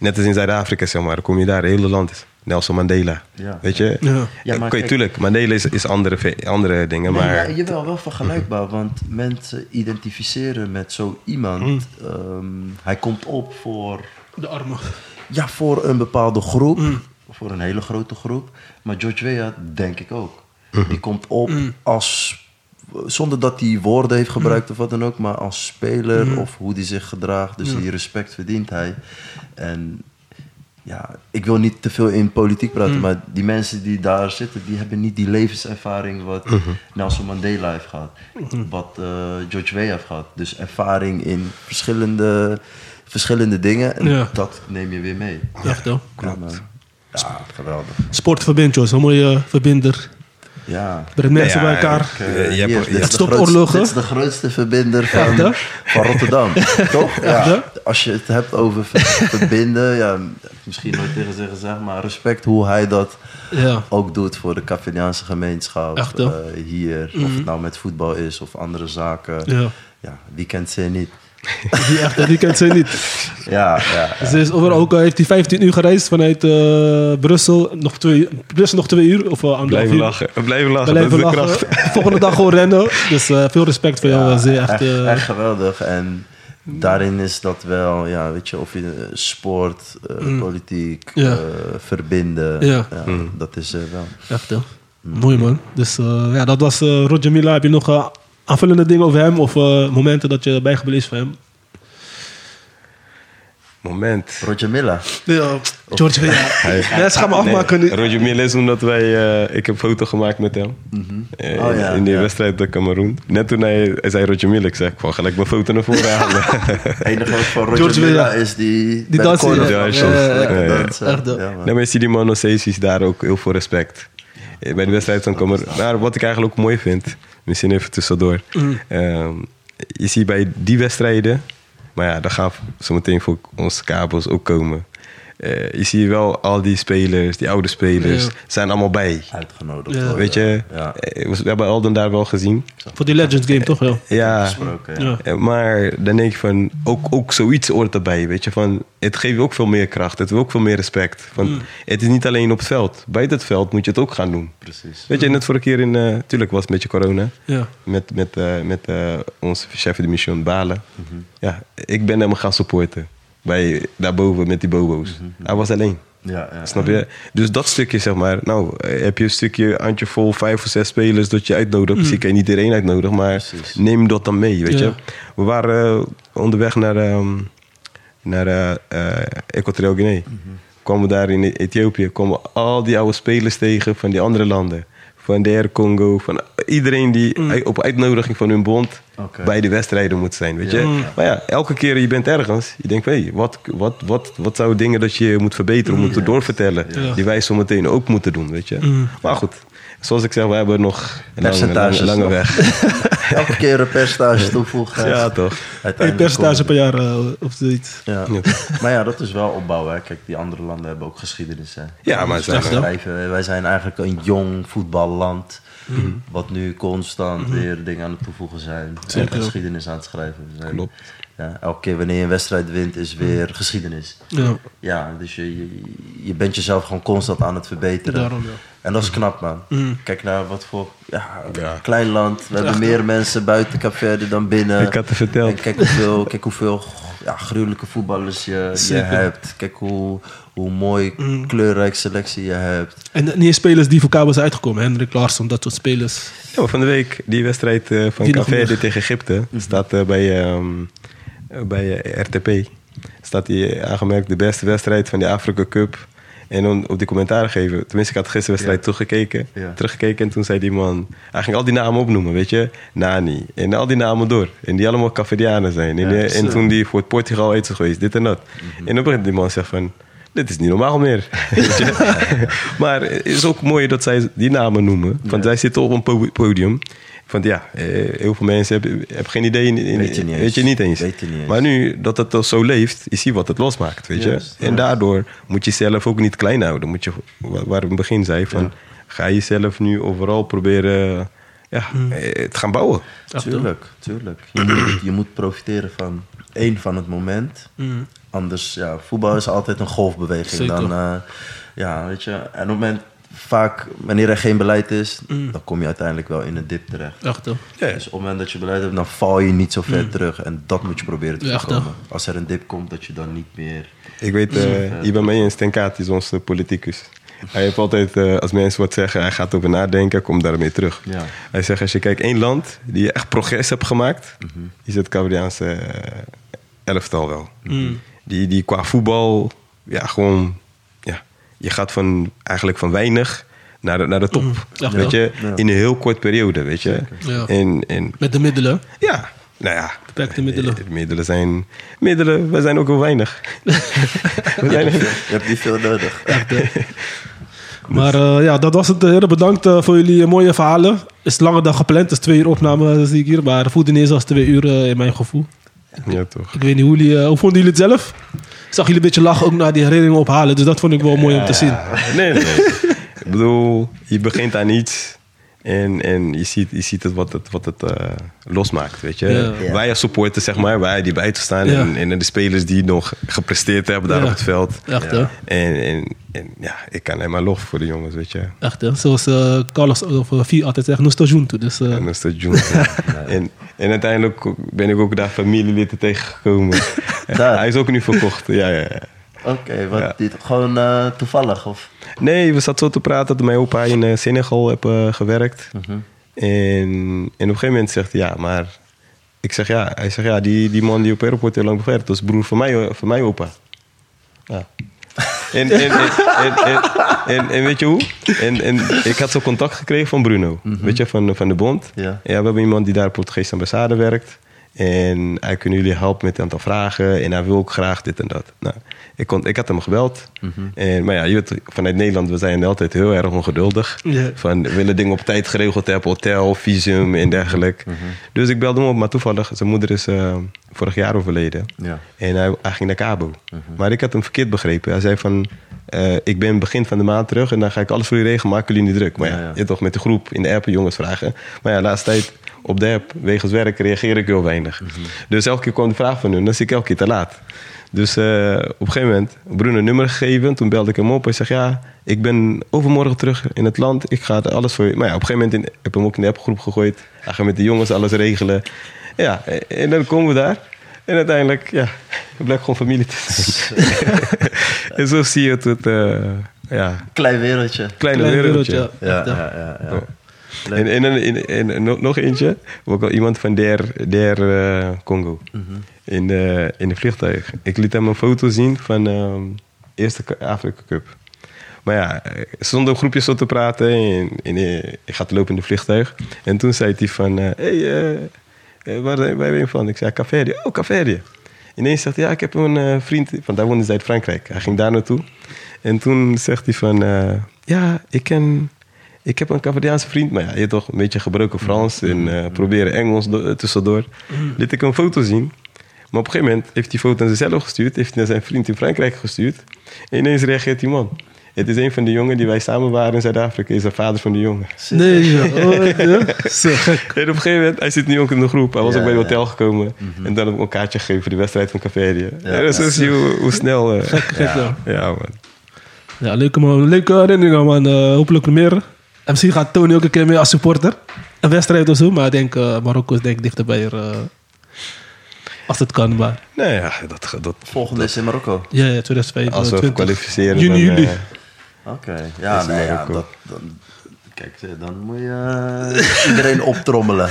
Net als in Zuid-Afrika, zeg maar, dan kom je daar, het hele land is. Nelson Mandela. Ja. Weet je? Ja. Ja, Ja, maar kijk- tuurlijk, Mandela is, is andere, andere dingen, Nee, maar... ja, jawel, wel vergelijkbaar, want mensen identificeren met zo iemand. Mm. ehm, hij komt op voor, De armen. ja, voor een bepaalde groep, Mm. voor een hele grote groep. Maar George Weah, denk ik ook. Mm-hmm. Die komt op als, zonder dat hij woorden heeft gebruikt of wat dan ook, maar als speler of hoe hij zich gedraagt. Dus die respect verdient hij. En ja, ik wil niet te veel in politiek praten, maar die mensen die daar zitten, die hebben niet die levenservaring wat Nelson Mandela heeft gehad. Wat eh, George Weah heeft gehad. Dus ervaring in verschillende, verschillende dingen. En Ja. dat neem je weer mee. Wel. Ja, man. Ja, geweldig. Sport verbindt, joh. Zo'n mooie verbinder. Ja. Brengt mensen Ja, bij elkaar. Ik, eh, Je- je hebt- hier, je dit is hebt- de stopt grootste- oorlogen. Dit is de grootste verbinder van, van Rotterdam. Toch? Ja. Als je het hebt over ver- verbinden, ja, misschien nooit tegen ze gezegd, maar respect hoe hij dat Ja. ook doet voor de Cafiniaanse gemeenschap. Echt, eh, hier, of het nou met voetbal is of andere zaken. Ja. Ja, wie kent ze niet? Die, echt, die kent ze niet. Ja, ja. Ze is over, ook, al heeft hij 15 uur gereisd vanuit eh, Brussel. Nog twee, Brussel nog twee uur. Of uh, Blijven lachen, blijven lachen, Blijven dat is de lachen. kracht. Volgende dag gewoon rennen. Dus eh, veel respect voor jou. Ja, Zeer echt, echt, eh, echt geweldig. En daarin is dat wel, ja, weet je, of je eh, sport, eh, politiek, Mm. Ja. eh, verbinden, Ja. ja, dat is er wel. Echt, hè? Mooi, man. Dus eh, ja, dat was eh, Roger Mila. Heb je nog eh, aanvullende dingen over hem? Of eh, momenten dat je bijgebleven is van hem? Moment. Roger Milla. Ja, George Weah. Hij- Mensen gaan me afmaken nu. Roger Milla is omdat wij... eh, ik heb een foto gemaakt met hem. Eh, Oh, ja, in die ja. wedstrijd bij Cameroen. Net toen hij, hij zei Roger Milla, ik zeg van gelijk mijn foto naar voren halen. Het enige wat van Roger George Milla is die... Die dansen, ja. Ja, ja, ja. Lekker Ja, ja. dansen. Echt, ja. Ja, man. Nee, maar je ziet die man nog steeds is daar ook heel veel respect. Bij de wedstrijd van Cameroen. Maar wat ik eigenlijk ook mooi vind, misschien even tussendoor. Ehm, je ziet bij die wedstrijden, maar ja, daar gaan zometeen voor onze kabels ook komen. Eh, je ziet wel al die spelers, die oude spelers, Ja. zijn allemaal bij. Uitgenodigd Ja. Weet je, Ja. eh, we hebben Alden daar wel gezien. Voor die Legends game toch wel? Ja, Gesproken, ja. Ja. eh, Maar dan denk je van, ook, ook zoiets hoort erbij, weet je. Van, het geeft je ook veel meer kracht, het heeft ook veel meer respect. Van, Het is niet alleen op het veld. Buiten het veld moet je het ook gaan doen. Precies. Weet je, net vorige keer in, eh tuurlijk was het een beetje corona. Ja. Met, met, eh, met eh, onze chef de mission Balen. Ja, ik ben hem gaan supporten. Bij, daarboven met die bobo's. Hij was alleen. Ja, ja. Snap je? Dus dat stukje, zeg maar. Nou, heb je een stukje handjevol, vijf of zes spelers dat je uitnodigt. Misschien kan je niet iedereen uitnodigen, maar Precies. neem dat dan mee, weet Ja. je. We waren eh, onderweg naar, ehm naar eh, eh, Equatorial Guinea. Kwamen we daar in Ethiopië, kwamen al die oude spelers tegen van die andere landen. Van DR Congo, van iedereen die op uitnodiging van hun bond Oké. bij de wedstrijden moet zijn, weet je. Maar ja, elke keer je bent ergens, je denkt, hé, wat, wat, wat, wat zou dingen dat je moet verbeteren, moeten doorvertellen, Ja. die wij zo meteen ook moeten doen, weet je. Maar goed, zoals ik zeg, we hebben nog een lange, lange, weg. Elke keer een percentage toevoegen. ja, toch. Eén Uiteindelijk percentage per jaar eh, of zoiets. Ja. Ja. Maar ja, dat is wel opbouwen. Hè. Kijk, die andere landen hebben ook geschiedenis. Hè. Ja, maar Dus zijn wij zijn eigenlijk een jong voetballand. Mhm. Wat nu constant weer dingen aan het toevoegen zijn. Zeker. En geschiedenis aan het schrijven. Zijn- Klopt. Ja, elke keer wanneer je een wedstrijd wint, is weer geschiedenis. Ja, Ja, dus je, je, je bent jezelf gewoon constant aan het verbeteren. daarom ja. En dat is knap, man. Mm. Kijk naar wat voor ja, Ja. klein land. We hebben meer mensen buiten Cape dan binnen. Ik had het verteld. En kijk hoeveel, kijk hoeveel ja, gruwelijke voetballers je, je hebt. Kijk hoe, hoe mooi kleurrijk selectie je hebt. En niet spelers die voor Cabo zijn uitgekomen. Hendrik Larsson, dat soort spelers. Ja, maar van de week, die wedstrijd eh, van meer. tegen Egypte, staat eh, bij, ehm, eh, bij RTP. Staat die aangemerkt de beste wedstrijd van de Afrika Cup. En dan op die commentaar geven. Tenminste, ik had gisteren de wedstrijd Ja. teruggekeken. Ja. Teruggekeken en toen zei die man... Hij ging al die namen opnoemen, weet je. Nani. En al die namen door. En die allemaal Cavedianen zijn. En, Ja, die- en toen die voor het Portugal uit is geweest, dit en dat. En dan begint die man zeggen van... Dit is niet normaal meer. Maar het is ook mooi dat zij die namen noemen. Want zij zitten op een po- podium. Van ja, eh, heel veel mensen hebben, hebben geen idee. In, in- Weet je niet eens. weet je niet eens. Weet je niet eens. Maar nu dat het zo leeft, is zie wat het losmaakt. Weet je? En daardoor moet je zelf ook niet klein houden. Moet je, wa- waar ik in het begin zei, van, ga je zelf nu overal proberen ja, eh, te gaan bouwen. Tuurlijk, tuurlijk. Je moet, je moet profiteren van één van het moment. Mm. Anders, ja, voetbal is altijd een golfbeweging. Zeker. Dan, eh, ja, weet je. En op het moment, vaak, wanneer er geen beleid is, Mm. dan kom je uiteindelijk wel in een dip terecht. Echt hoor. Ja, Dus op het moment dat je beleid hebt, dan val je niet zo ver terug. En dat moet je proberen te Mm. Voorkomen. Als er een dip komt, dat je dan niet meer... Ik weet, eh Ivan Meijens Tenkaat is onze politicus. Hij heeft altijd, eh, als mensen wat zeggen, hij gaat over nadenken, komt daarmee terug. Ja. Hij zegt, als je kijkt één land die echt progress hebt gemaakt, is het Cambodiaanse eh, elftal wel. Die, die qua voetbal, ja, gewoon, ja, je gaat van, eigenlijk van weinig naar de, naar de top. Ja, weet je, Ja. in een heel kort periode, weet je. Ja. En, en Met de middelen. ja, nou ja. Beperkte middelen. eh, Middelen zijn, middelen, wij zijn ook wel weinig. we zijn, Je hebt niet veel nodig. Maar eh, ja, dat was het. eh, Heren, bedankt voor jullie mooie verhalen. Is langer dan gepland. Het is twee uur opname, zie ik hier. Maar het voelde niet eens als twee uur in mijn gevoel. Ja, toch. Ik weet niet hoe jullie... eh, hoe vonden jullie het zelf? Ik zag jullie een beetje lachen ook naar die herinneringen ophalen. Dus dat vond ik wel mooi om te zien. Nee, nee. nee. ik bedoel, je begint aan iets en, en je ziet, je ziet het wat het, wat het eh, losmaakt, weet je. Ja. Ja. Wij als supporters, zeg maar, wij die buiten staan Ja. en, en de spelers die nog gepresteerd hebben daar Ja. op het veld. Echt, Ja. hè? En, en, en ja, ik kan helemaal lof voor de jongens, weet je. Echt, hè? Zoals eh, Carlos of uh, Vie altijd zegt, nostalgie. Dus eh, En dat is de June. en, en uiteindelijk ben ik ook daar familieleden tegengekomen. Hij is ook nu verkocht, ja, ja, ja. Oké, wat Ja. dit gewoon eh, toevallig? Of? Nee, we zaten zo te praten dat mijn opa in eh, Senegal heb eh, gewerkt. Mhm. En, en op een gegeven moment zegt hij, ja, maar... Ik zeg ja, hij zegt ja, die, die man die op airport heel lang bewerkt, dat is broer van mij, van mij opa. Ja. En, en, en, en, en, weet je hoe? En, en ik had zo contact gekregen van Bruno, weet je, van, van de bond. Ja. we hebben iemand die daar Portugese ambassade werkt. En hij kunnen jullie helpen met een aantal vragen. En hij wil ook graag dit en dat. Nou, ik, kon, ik had hem gebeld. en, maar ja, je weet, vanuit Nederland, we zijn altijd heel erg ongeduldig. Van, we willen dingen op tijd geregeld hebben, hotel, visum en dergelijke. Dus ik belde hem op, maar toevallig, zijn moeder is eh, vorig jaar overleden. En hij, hij ging naar Cabo. Maar ik had hem verkeerd begrepen. Hij zei van, eh, ik ben begin van de maand terug en dan ga ik alles voor jullie regelen, maken jullie niet druk. Maar ja, Ja, ja. je toch met de groep in de app jongens vragen. Maar ja, laatste tijd op de app, wegens werk, reageer ik heel weinig. Dus elke keer kwam de vraag van hun, dan zit ik elke keer te laat. Dus eh, op een gegeven moment, Bruno een nummer gegeven. Toen belde ik hem op en zei, ja, ik ben overmorgen terug in het land. Ik ga alles voor je... Maar ja, op een gegeven moment in, heb ik hem ook in de appgroep gegooid. Hij gaat met de jongens alles regelen. Ja, en dan komen we daar. En uiteindelijk, ja, het blijkt gewoon familie te zijn. en zo zie je het, het eh, ja, Klein wereldje. kleine Klein wereldje. wereldje. Ja, ja, ja. ja. En, en, en, en, en nog- nog eentje, ook al iemand van Der, Der eh, Congo in, de, in de vliegtuig. Ik liet hem een foto zien van de eerste Afrika Cup. Maar ja, eh, zonder een groepje zo te praten. En, en, eh, ik ga te lopen in de vliegtuig. En toen zei hij van, hé, hey, waar, waar ben je van? Ik zei, Caverdi. Oh, Caverdi. Ineens zegt hij, ja, ik heb een vriend, want daar woonde zij uit Frankrijk. Hij ging daar naartoe. En toen zegt hij van, ja, ik ken... Ik heb een Caverdiaanse vriend, maar ja, je toch een beetje gebroken Frans en eh, proberen Engels do- tussendoor. Liet ik een foto zien. Maar op een gegeven moment heeft hij foto aan zichzelf gestuurd, heeft hij naar zijn vriend in Frankrijk gestuurd. En ineens reageert die man. Het is een van de jongen die wij samen waren in Zuid-Afrika, is de vader van de jongen. Nee, ja. Zo gek. En op een gegeven moment, hij zit nu ook in de groep. Hij was Ja, ook bij het ja. hotel gekomen. En dan heb ik een kaartje gegeven voor de wedstrijd van Caverdië. Ja, zo ja. zie je hoe, hoe snel... Gek, gek, ja. ja, man. Ja, leuke, man. leuke herinneringen, man. Eh, hopelijk meer. En misschien gaat Tony ook een keer mee als supporter. Een wedstrijd of zo. Maar ik denk, eh, Marokko is denk ik dichterbij er, eh, als het kan. Maar Nee, ja, dat, dat, Volgende is in Marokko. ja, ja 2025. als we kwalificeren... Juni, juli. eh, Oké. Ja, nee, ja, dat, dan, kijk, eh, dan moet je eh, iedereen optrommelen.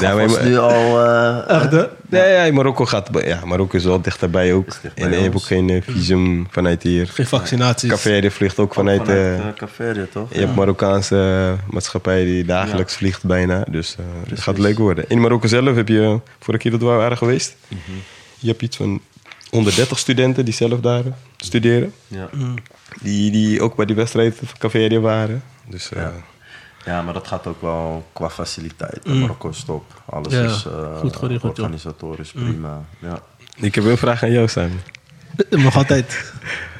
Ja, maar- was nu al... eh, Echt, hè? Nee, ja, Marokko gaat... Ja, Marokko is wel dichterbij ook. dichterbij en je hebt ook geen visum vanuit hier. Geen vaccinaties. Café vliegt ook vanuit... vanuit eh, eh, Caverdië, toch? je hebt Marokkaanse maatschappij die dagelijks vliegt bijna. Dus eh, het gaat leuk worden. In Marokko zelf heb je... Vorige keer dat we waren geweest... Mhm. Je hebt iets van 130 studenten die zelf daar studeren. Ja. Die, die ook bij die wedstrijd van Café waren. Dus eh, Ja. Ja, maar dat gaat ook wel qua faciliteit. Marokko is top. Alles Ja, is eh, goed geregeld, joh. organisatorisch prima. Ja. ik heb een vraag aan jou, Sam. Dat mag altijd.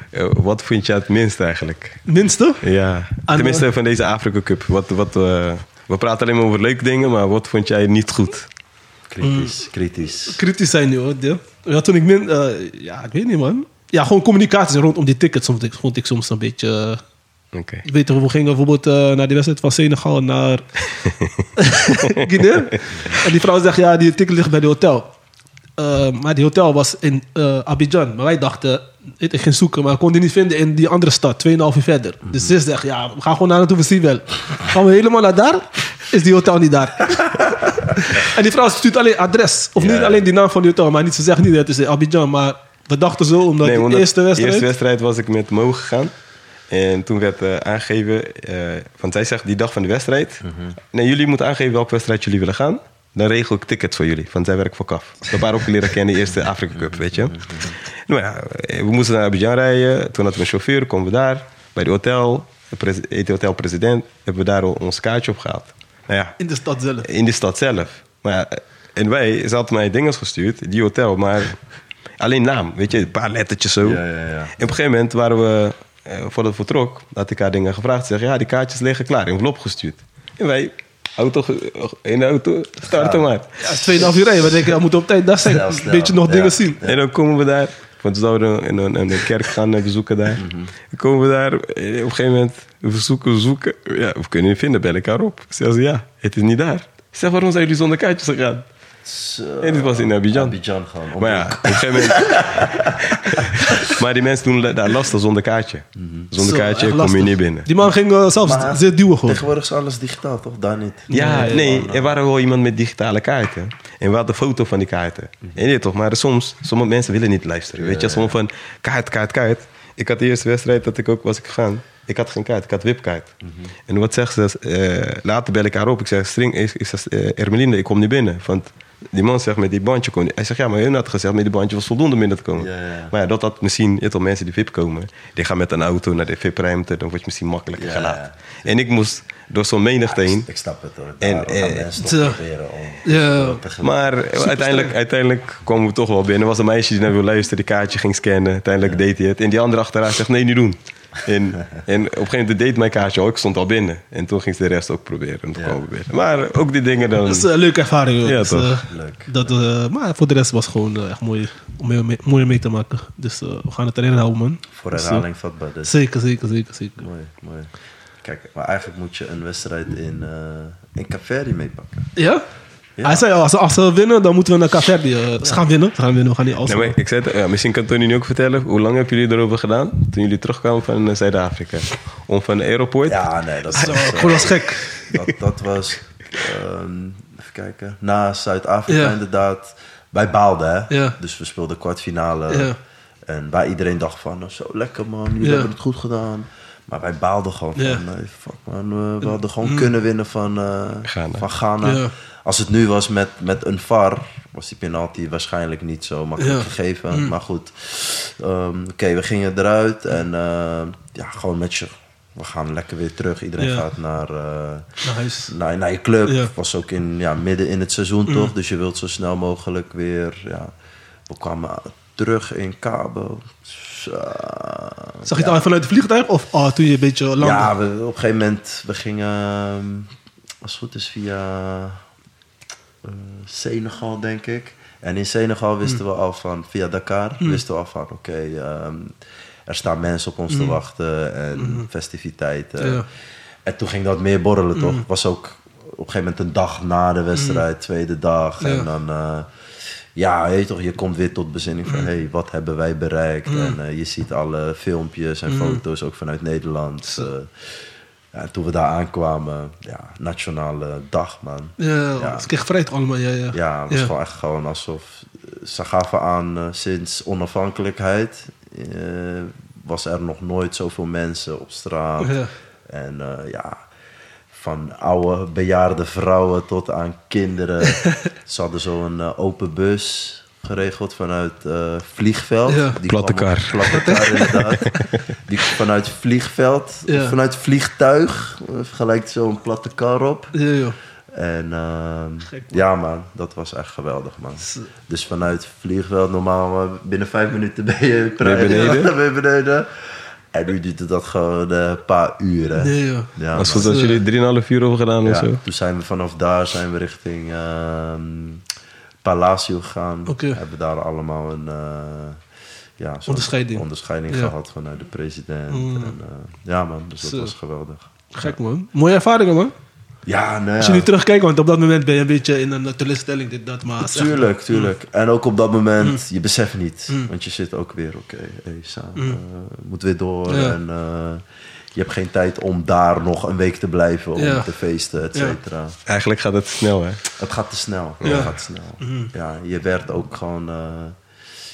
Eh, wat vind je het minst eigenlijk? Minste? Ja, Aan- tenminste van deze Afrika Cup. Wat, wat, eh, we praten alleen maar over leuke dingen, maar wat vond jij niet goed? Kritisch, kritisch. Kritisch zijn nu, hoor. Ja, Ja, toen ik min... eh, ja, ik weet niet, man. Ja, gewoon communicatie rondom die tickets vond ik, vond ik soms een beetje... Ik weet nog, we gingen bijvoorbeeld eh, naar die wedstrijd van Senegal naar Guinea. En die vrouw zegt, ja, die ticket ligt bij de hotel. Eh, maar die hotel was in eh, Abidjan. Maar wij dachten, ik ging zoeken, maar ik kon die niet vinden in die andere stad, 2,5 uur verder. Dus ze zegt, ja, we gaan gewoon naar naartoe, we zien wel. Gaan we helemaal naar daar, is die hotel niet daar. en die vrouw stuurt alleen adres. Of niet alleen die naam van die hotel, maar niet, ze zegt niet dat het is in Abidjan. Maar we dachten zo, omdat Nee, de eerste de wedstrijd... eerste wedstrijd was ik met Mo gegaan. En toen werd eh, aangegeven, eh want zij zegt die dag van de wedstrijd... Nee, jullie moeten aangeven welke wedstrijd jullie willen gaan. Dan regel ik tickets voor jullie, want zij werkt voor CAF. Dat waren ook leren kennen, de eerste Afrika Cup, weet je. Nou ja, eh, we moesten naar Abidjan rijden. Toen hadden we een chauffeur, komen we daar. Bij de hotel, de pres- het hotel president, hebben we daar al ons kaartje opgehaald. Nou ja, In de stad zelf. in de stad zelf. Maar ja, en wij, ze hadden mij dingen gestuurd, die hotel, maar alleen naam, weet je, een paar lettertjes zo. Ja, ja, ja. En op een gegeven moment waren we, eh, voordat we vertrok, had ik haar dingen gevraagd. Ze zeggen, ja, die kaartjes liggen klaar, envelop gestuurd. En wij, auto, ge- in de auto, starten maar. Ja, het is 2,5 uur rijden. We denken, we moeten op tijd daar zijn. Snel, Een beetje nog Ja. dingen zien. En dan komen we daar, want we zouden een, een, een kerk gaan eh, bezoeken daar. Dan komen we daar, eh, op een gegeven moment, we zoeken, we zoeken. Ja, we kunnen niet vinden, bel ik haar op. Ze, ja, het is niet daar. Ik zeg, waarom zijn jullie zonder kaartjes gegaan? Zo. En dit was in Abidjan. Abidjan gewoon. Maar ja, op een gegeven moment... maar die mensen doen daar lastig zonder kaartje. Zonder Zo, kaartje kom je niet binnen. Die man ging eh, zelfs Maar- duwen gewoon. Tegenwoordig is alles digitaal, toch? Daar niet. Ja, Nee, er waren wel iemand met digitale kaarten. En we hadden een foto van die kaarten. En je weet toch, maar soms, sommige mensen willen niet luisteren. Weet je, sommige van kaart, kaart, kaart. Ik had de eerste wedstrijd dat ik ook was ik gegaan. Ik had geen kaart, ik had wipkaart. En wat zegt ze? eh, later bel ik haar op. Ik zeg, String, ik, ik zeg, eh, Ermeline, ik kom niet binnen. Want die man zegt met die bandje kon Hij zegt, ja, maar hun had gezegd met die bandje was voldoende om binnen te komen. Ja, ja. Maar ja, dat had misschien, je mensen die VIP komen. Die gaan met een auto naar de VIP-ruimte. Dan word je misschien makkelijker gelaten. En ik moest door zo'n menigte heen. Ik snap het hoor. En, eh, mensen toch zo. proberen om Ja. te. Maar uiteindelijk, uiteindelijk kwamen we toch wel binnen. Er was een meisje die naar wilde luisteren, die kaartje ging scannen. Uiteindelijk deed hij het. En die andere achteraan zegt, nee, niet doen. En, en op een gegeven moment deed mijn kaartje al. Ik stond al binnen. En toen ging ze de rest ook proberen. En toen Ja. binnen. Maar ook die dingen dan... Dat is een leuke ervaring. hoor. Ja, Dus, toch? eh, Leuk. dat, eh, maar voor de rest was het gewoon eh, echt mooi om mee, mee, mooi mee te maken. Dus eh, we gaan het erin houden, man. Voor Dus, eh, herhaling vatbaar. Dus. zeker, zeker, zeker, zeker. Mooi, mooi. Kijk, maar eigenlijk moet je een wedstrijd in, eh in Caverdi meepakken. Ja? Ja. Hij zei al, als, ze- als ze winnen, dan moeten we naar Caverdi. eh, ze gaan winnen, ze gaan winnen, we gaan niet Nee, maar ik zei ja, misschien kan Tony nu ook vertellen. Hoe lang hebben jullie erover gedaan? Toen jullie terugkwamen van eh, Zuid-Afrika. Om van de aeroport. Ja, nee, dat Zo, was... eh, gewoon als gek. dat, dat was... ehm, even kijken. Na Zuid-Afrika Ja. inderdaad. Wij baalden, hè. Ja. Dus we speelden kwartfinale. Ja. En waar iedereen dacht van... oh, Zo lekker, man. Jullie Ja. hebben het goed gedaan. Maar wij baalden gewoon van... Nee, fuck, man. We, we hadden gewoon kunnen winnen van, eh, Ghana. van Ghana. Als het nu was met, met een VAR... was die penalty waarschijnlijk niet zo makkelijk Ja. gegeven. Maar goed. Ehm, Oké, we gingen eruit. En eh, ja, gewoon met je... We gaan lekker weer terug. Iedereen Ja. gaat naar... eh, Naar naar, naar je club. Ja. Was ook in, ja, midden in het seizoen toch? Dus je wilt zo snel mogelijk weer. Ja. We kwamen terug in Cabo. Zo. Zag je het al vanuit het vliegtuig of oh, toen je een beetje landde? Ja, we, op een gegeven moment, we gingen, ehm, als het goed is, via eh, Senegal, denk ik. En in Senegal wisten we al van, via Dakar, wisten we al van, oké, ehm, er staan mensen op ons te wachten en festiviteiten. Ja. En toen ging dat meer borrelen, toch? Was ook op een gegeven moment een dag na de wedstrijd, tweede dag. Ja. En dan, eh, ja, je, toch, je komt weer tot bezinning van, hé, hey, wat hebben wij bereikt? En eh, je ziet alle filmpjes en foto's, ook vanuit Nederland. Ja, toen we daar aankwamen, ja, nationale dag, man. Ja, Ja. kregen vrijheid allemaal. Ja, ja. Ja, het was gewoon echt gewoon alsof... eh, Ze gaven aan, eh, sinds onafhankelijkheid... eh, was er nog nooit zoveel mensen op straat. En ja, van oude bejaarde vrouwen tot aan kinderen. Ze hadden zo'n open bus geregeld vanuit eh vliegveld. Ja. Die Platte kar. Platte kar, inderdaad. Die vanuit vliegveld, Ja. vanuit vliegtuig, eh, gelijk zo'n platte kar op. Ja, joh. En ehm, Gek, man. ja, man, dat was echt geweldig, man. Dus vanuit vliegveld, normaal eh, binnen vijf minuten ben je, Ben je beneden? ben beneden. En nu duurt het gewoon eh, een paar uren. Nee, joh. Ja, Als man. goed als jullie 3,5 uur over gedaan of Ja, zo. toen zijn we vanaf daar zijn we richting ehm, Palacio gegaan. Oké. Hebben daar allemaal een eh, ja, Onderscheiding. onderscheiding Ja. gehad vanuit de president. Mm. En, eh, ja man, dus dat was geweldig. Gek, man. Mooie ervaringen, man. Ja, nou Als je ja. nu terugkijkt, want op dat moment ben je een beetje in een teleurstelling, dit, dat, maar... echt- Tuurlijk, tuurlijk. En ook op dat moment, Mm. je beseft niet. Want je zit ook weer, oké, hey, Sam, eh, moet weer door. Mm. Ja. En je hebt geen tijd om daar nog een week te blijven, om Ja. te feesten, et Ja. cetera. Eigenlijk gaat het snel, hè? Het gaat te snel. Ja. Het gaat snel. Ja, je werd ook gewoon... eh,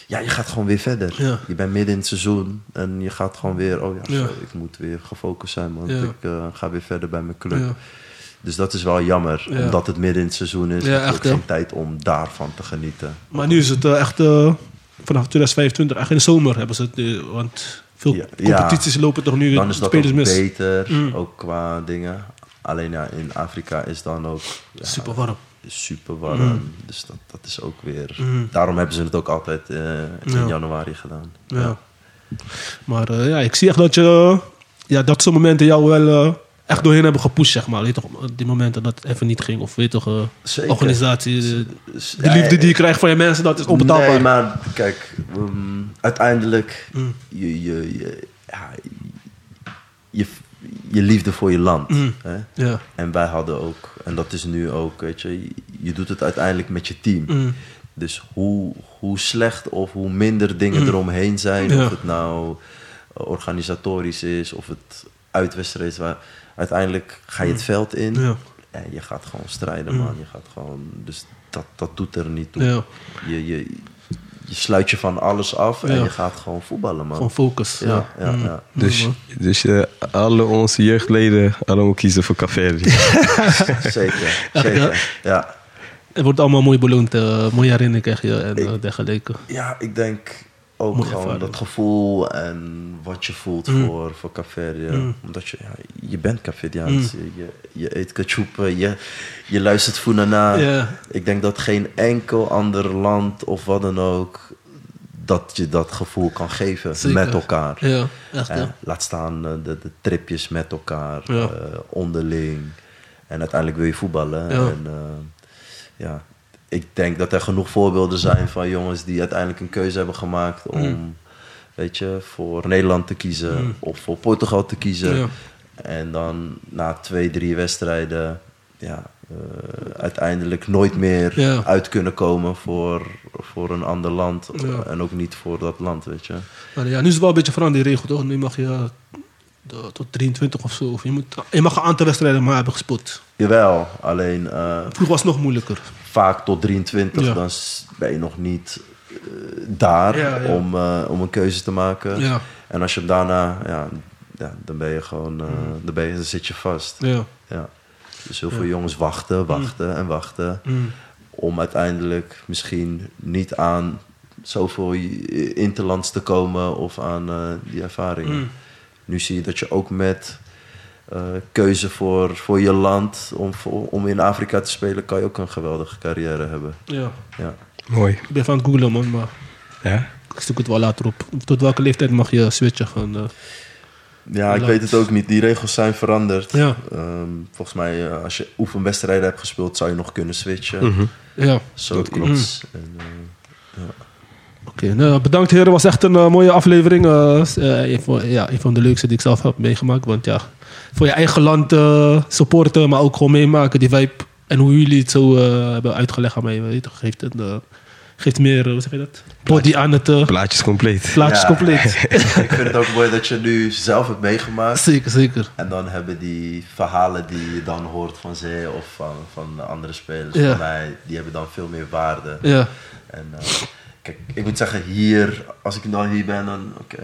ja, je gaat gewoon weer verder. Ja. Je bent midden in het seizoen en je gaat gewoon weer... Oh ja, ik moet weer gefocust zijn, want Ja. ik eh, ga weer verder bij mijn club. Ja. Dus dat is wel jammer, Ja. omdat het midden in het seizoen is. Ja, echt, geen tijd om daarvan te genieten. Maar nu is het eh, echt eh, vanaf 2025, echt in de zomer hebben ze het nu. Want veel Ja, ja. competities lopen toch nu Dan is dat spelers ook mis. beter, Mm. ook qua dingen. Alleen ja, in Afrika is dan ook ja, Super warm. super warm. Dus dat, dat is ook weer... Mm. Daarom hebben ze het ook altijd eh, in Ja. januari gedaan. Ja. Maar eh, ja, ik zie echt dat je, eh, ja, dat soort momenten jou wel echt doorheen hebben gepusht, zeg maar. Weet toch, die momenten dat het even niet ging. Of weet je toch, eh, organisatie. De, Dus, de liefde die je krijgt van je mensen, dat is onbetaalbaar. Nee, maar kijk, ehm, uiteindelijk, Mm. je, je, je, ja, je, je liefde voor je land. Mm. Hè? Ja, En wij hadden ook, en dat is nu ook, weet je, je doet het uiteindelijk met je team. Mm. Dus hoe, hoe slecht of hoe minder dingen eromheen zijn, of het nou eh, organisatorisch is, of het uitwedstrijd is, waar uiteindelijk ga je het veld in Ja. en je gaat gewoon strijden, man. Je gaat gewoon, dus dat, dat doet er niet toe. Ja. Je, je, je sluit je van alles af en Ja. je gaat gewoon voetballen, man. Gewoon focus. Ja, ja, Mm. ja. Dus, man. dus eh, alle onze jeugdleden allemaal kiezen voor Café. Zeker, zeker. Ja. Het wordt allemaal mooi beloond. eh mooie herinneringen krijg je en eh, dergelijke. ja, ik denk ook gewoon dat gevoel en wat je voelt Mm. voor, voor Caverdia. Omdat je, ja, je bent Caverdiaans. Mm. Je, je eet kachoepen, je, je luistert Funana. Ja. Ik denk dat geen enkel ander land of wat dan ook... dat je dat gevoel kan geven Zeker. met elkaar. Ja, echt Eh, laat staan eh, de, de tripjes met elkaar, Ja. eh, onderling. En uiteindelijk wil je voetballen. En, eh, ja, ik denk dat er genoeg voorbeelden zijn van jongens die uiteindelijk een keuze hebben gemaakt om, Mm. weet je, voor Nederland te kiezen of voor Portugal te kiezen. Ja. En dan na twee, drie wedstrijden, ja, eh, uiteindelijk nooit meer Ja. uit kunnen komen voor, voor een ander land. Ja. En ook niet voor dat land, weet je. Maar ja, nu is het wel een beetje veranderd, die regel toch? Nu mag je eh, de- tot 23 of zo. Of je, moet, je mag een aantal wedstrijden maar hebben gespeeld. Jawel, alleen eh, Vroeger was het nog moeilijker. Vaak tot 23, Ja. dan ben je nog niet eh, daar Ja, ja. Om, eh, om een keuze te maken. En als je hem daarna, ja, dan ben je gewoon, eh, dan, ben je, dan zit je vast. Ja. Ja. Dus heel veel jongens wachten, wachten en wachten. Mm. Om uiteindelijk misschien niet aan zoveel interlands te komen of aan die ervaringen. Mm. Nu zie je dat je ook met keuze voor, voor je land om, om in Afrika te spelen, kan je ook een geweldige carrière hebben. ja. Ja. Mooi. Ik ben van het googlen, man. Maar Ja? ik zoek het wel later op. Tot welke leeftijd mag je switchen van... eh, Ja, ik Land. weet het ook niet. Die regels zijn veranderd. Ja. Ehm, volgens mij, eh, als je oefenwedstrijden hebt gespeeld, zou je nog kunnen switchen. Mhm. ja. Zoiets. En, eh, Oké, nou, bedankt heren. was echt een eh, mooie aflevering. Eh, eh, een, van, ja, een van de leukste die ik zelf heb meegemaakt. Want ja, voor je eigen land eh, supporten, maar ook gewoon meemaken, die vibe. En hoe jullie het zo eh, hebben uitgelegd aan mij, weet je, toch, geeft, het, eh, geeft meer, hoe zeg je dat? Body aan het uh, Plaatjes compleet. plaatjes Ja. compleet. ik vind het ook mooi dat je nu zelf hebt meegemaakt. zeker, zeker. En dan hebben die verhalen die je dan hoort van Zee of van, van de andere spelers Ja. van mij, die hebben dan veel meer waarde. Ja, En eh, kijk, ik moet zeggen, hier, als ik dan hier ben, dan, oké,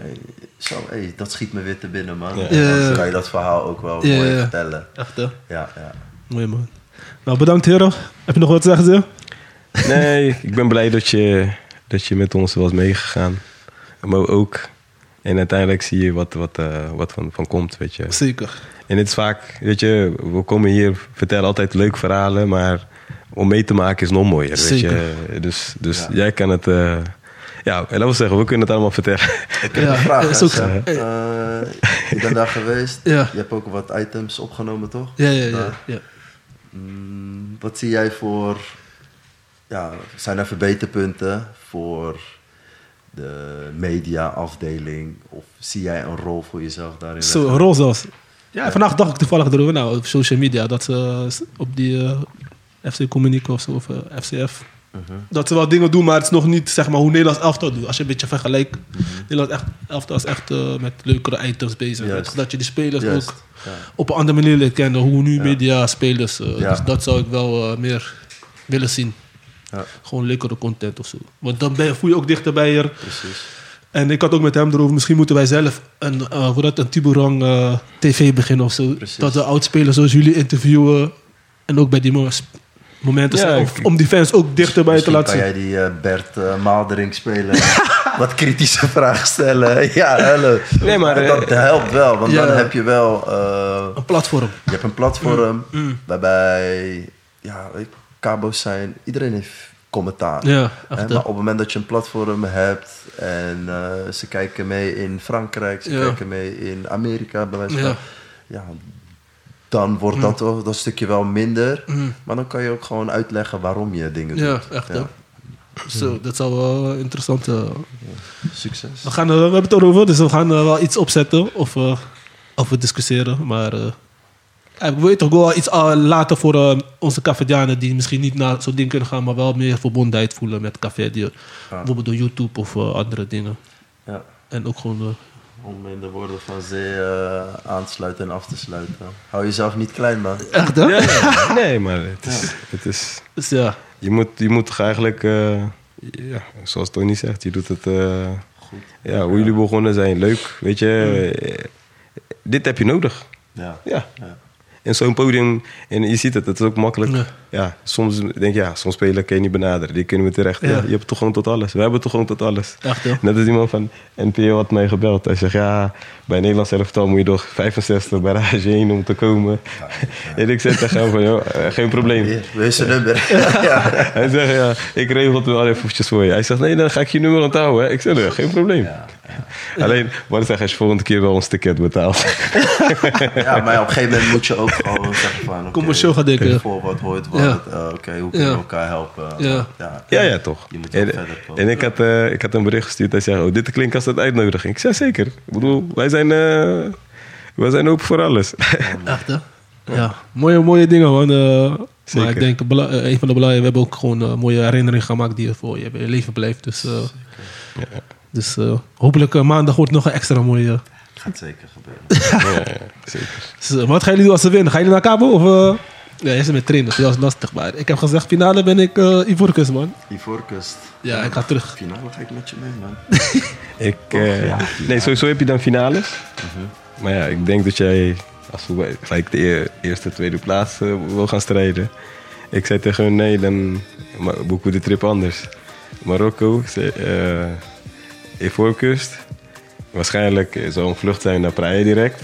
zo, hey, dat schiet me weer te binnen, man. Ja. Dan kan je dat verhaal ook wel Ja, mooi ja. vertellen. echt hè. Ja, ja. Mooi man. Nou, bedankt heren. Heb je nog wat te zeggen, Zee? Nee, ik ben blij dat je, dat je met ons was meegegaan. Maar ook. En uiteindelijk zie je wat, wat, eh, wat van, van komt, weet je. Zeker. En het is vaak, weet je, we komen hier, vertellen altijd leuke verhalen, maar om mee te maken is nog mooier, weet je. Dus, dus Ja. jij kan het, eh, ja, en laten we zeggen, we kunnen het allemaal vertellen. Ik heb Ja, een vraag. is ook- Sam. eh. Eh, ik ben daar geweest. Ja. Je hebt ook wat items opgenomen, toch? Ja, ja, ja. Ja. Mm, wat zie jij voor... Ja, zijn er verbeterpunten voor de mediaafdeling? Of zie jij een rol voor jezelf daarin? Zo, leggen? rol zelfs. Ja, vandaag dacht ik toevallig erover, nou, op social media, dat ze eh, op die eh, FC Communique of zo, of eh, FCF, Mhm. dat ze wel dingen doen, maar het is nog niet zeg maar, hoe Nederlands elftal doet. Als je een beetje vergelijkt, Nederlands echt, elftal is echt eh, met leukere items bezig. Mhm. Juist. Dat je die spelers ook ja. op een andere manier leert kennen, hoe nu media spelers. eh. Dus dat zou ik wel eh, meer willen zien. Ja, Gewoon leukere content of zo. Want dan ben je, voel je ook dichter bij je. precies. En ik had ook met hem erover, misschien moeten wij zelf een, eh hoe dat, een Tiburong eh, TV beginnen of zo. Precies. Dat we oudspelers zoals jullie interviewen. En ook bij die momenten zijn, of om die fans ook dichterbij te Misschien laten kan zien. jij die eh, Bert eh, Maalderink spelen. wat kritische vragen stellen. ja, hello. Nee, maar, dat eh, helpt wel. Want dan heb je wel... Een platform. je hebt een platform Mm. waarbij... Ja, je, Cabo's zijn... Iedereen heeft commentaar. Ja, maar op het moment dat je een platform hebt en ze kijken mee in Frankrijk, ze Ja. kijken mee in Amerika, bij wijze van, Ja. ja. Dan wordt dat, wel, dat stukje wel minder. Mm. Maar dan kan je ook gewoon uitleggen waarom je dingen Ja, doet. echt. hè. Zo, dat zou wel interessant uh, Succes. we, gaan, eh, we hebben het erover, dus we gaan eh, wel iets opzetten of uh, over discussiëren. Maar eh, Ik weet toch wel iets uh, later voor uh, onze cafedianen die misschien niet naar zo'n ding kunnen gaan, maar wel meer verbondenheid voelen met café. Die, Bijvoorbeeld door YouTube of uh, andere dingen. Ja. En ook gewoon. Om in de woorden van Zee aan te sluiten en af te sluiten. Hou jezelf niet klein, man. Echt, hè? Ja, ja. Nee, maar het is. Het is dus ja. je, moet, je moet toch eigenlijk. ja, zoals Tony zegt, je doet het. Goed. Ja, hoe jullie begonnen zijn, leuk. Weet je, dit heb je nodig. Ja. ja. En zo'n podium, en je ziet het, het is ook makkelijk. Ja, ja soms denk je, ja, soms spelen kun je niet benaderen. Die kunnen we terecht. Ja. je hebt toch gewoon tot alles. We hebben toch gewoon tot alles. Echt, ja. Net als iemand van NPO had mij gebeld. Hij zegt, ja, bij Nederlands elftal moet je toch 65 barrage heen om te komen. en ik zei tegen hem van, joh, eh, geen probleem. Wees je nummer. Hij zegt, ja, ik regel het wel even voor je. Hij zegt, nee, dan ga ik je nummer onthouden. Ik zeg, nee, geen probleem. Alleen, wat zeg als je volgende keer wel ons ticket betaalt. ja, maar op een gegeven moment moet je ook gewoon zeggen van... Okay, Commercieel gaan denken. Voor wat hoort wat. Ja. Uh, Oké, okay, hoe kunnen we elkaar helpen? Ja, ja, ja, ja toch. Je moet en, verder komen. En ik had, uh, ik had een bericht gestuurd. Hij zei, oh, dit klinkt als een uitnodiging. Ik zei, zeker. Ik bedoel, wij zijn, uh, wij zijn open voor alles. Echt, hè? Ja, mooie, mooie dingen, man. Zeker. Maar ik denk, een van de belangrijke, we hebben ook gewoon mooie herinneringen gemaakt die je voor je leven blijft. Dus... Ja. Dus uh, hopelijk uh, maandag wordt nog een extra mooie. Gaat zeker gebeuren. ja, ja, zeker. Dus, uh, wat gaan jullie doen als ze winnen? Gaan jullie naar Cabo? Of, ja, jij zit met trainers, dat is lastig. Maar ik heb gezegd, finale ben ik uh, Ivoorkust, man. Ivoorkust. Ja, ik ga terug. Finale ga ik met je mee, man. ik, ja. Nee, sowieso heb je dan finales. -huh. Maar ja, ik denk dat jij, als we gelijk de eerste, tweede plaats wil gaan strijden. Ik zei tegen hun, nee, dan boeken we de trip anders. Marokko, Ivoorkust. Waarschijnlijk zal een vlucht zijn naar Praia direct.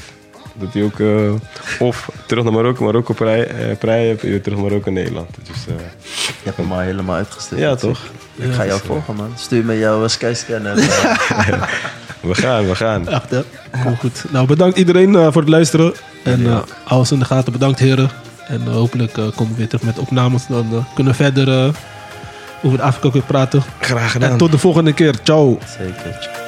Dat hij ook, uh, of terug naar Marokko, Marokko, Praia, uh, Praia terug naar Marokko, Nederland. Dus, uh, je hebt hem maar helemaal uitgestuurd. Ja, toch? Ik ga jou volgen, man. Stuur me jouw skyscan. En, we gaan, we gaan. Echt, hè? Cool, goed. Nou, bedankt iedereen voor het luisteren. En alles in de gaten, bedankt heren. En hopelijk komen we weer terug met opnames. Dan kunnen we verder over de Afrika weer praten. Graag gedaan. En tot de volgende keer. Ciao. Zeker.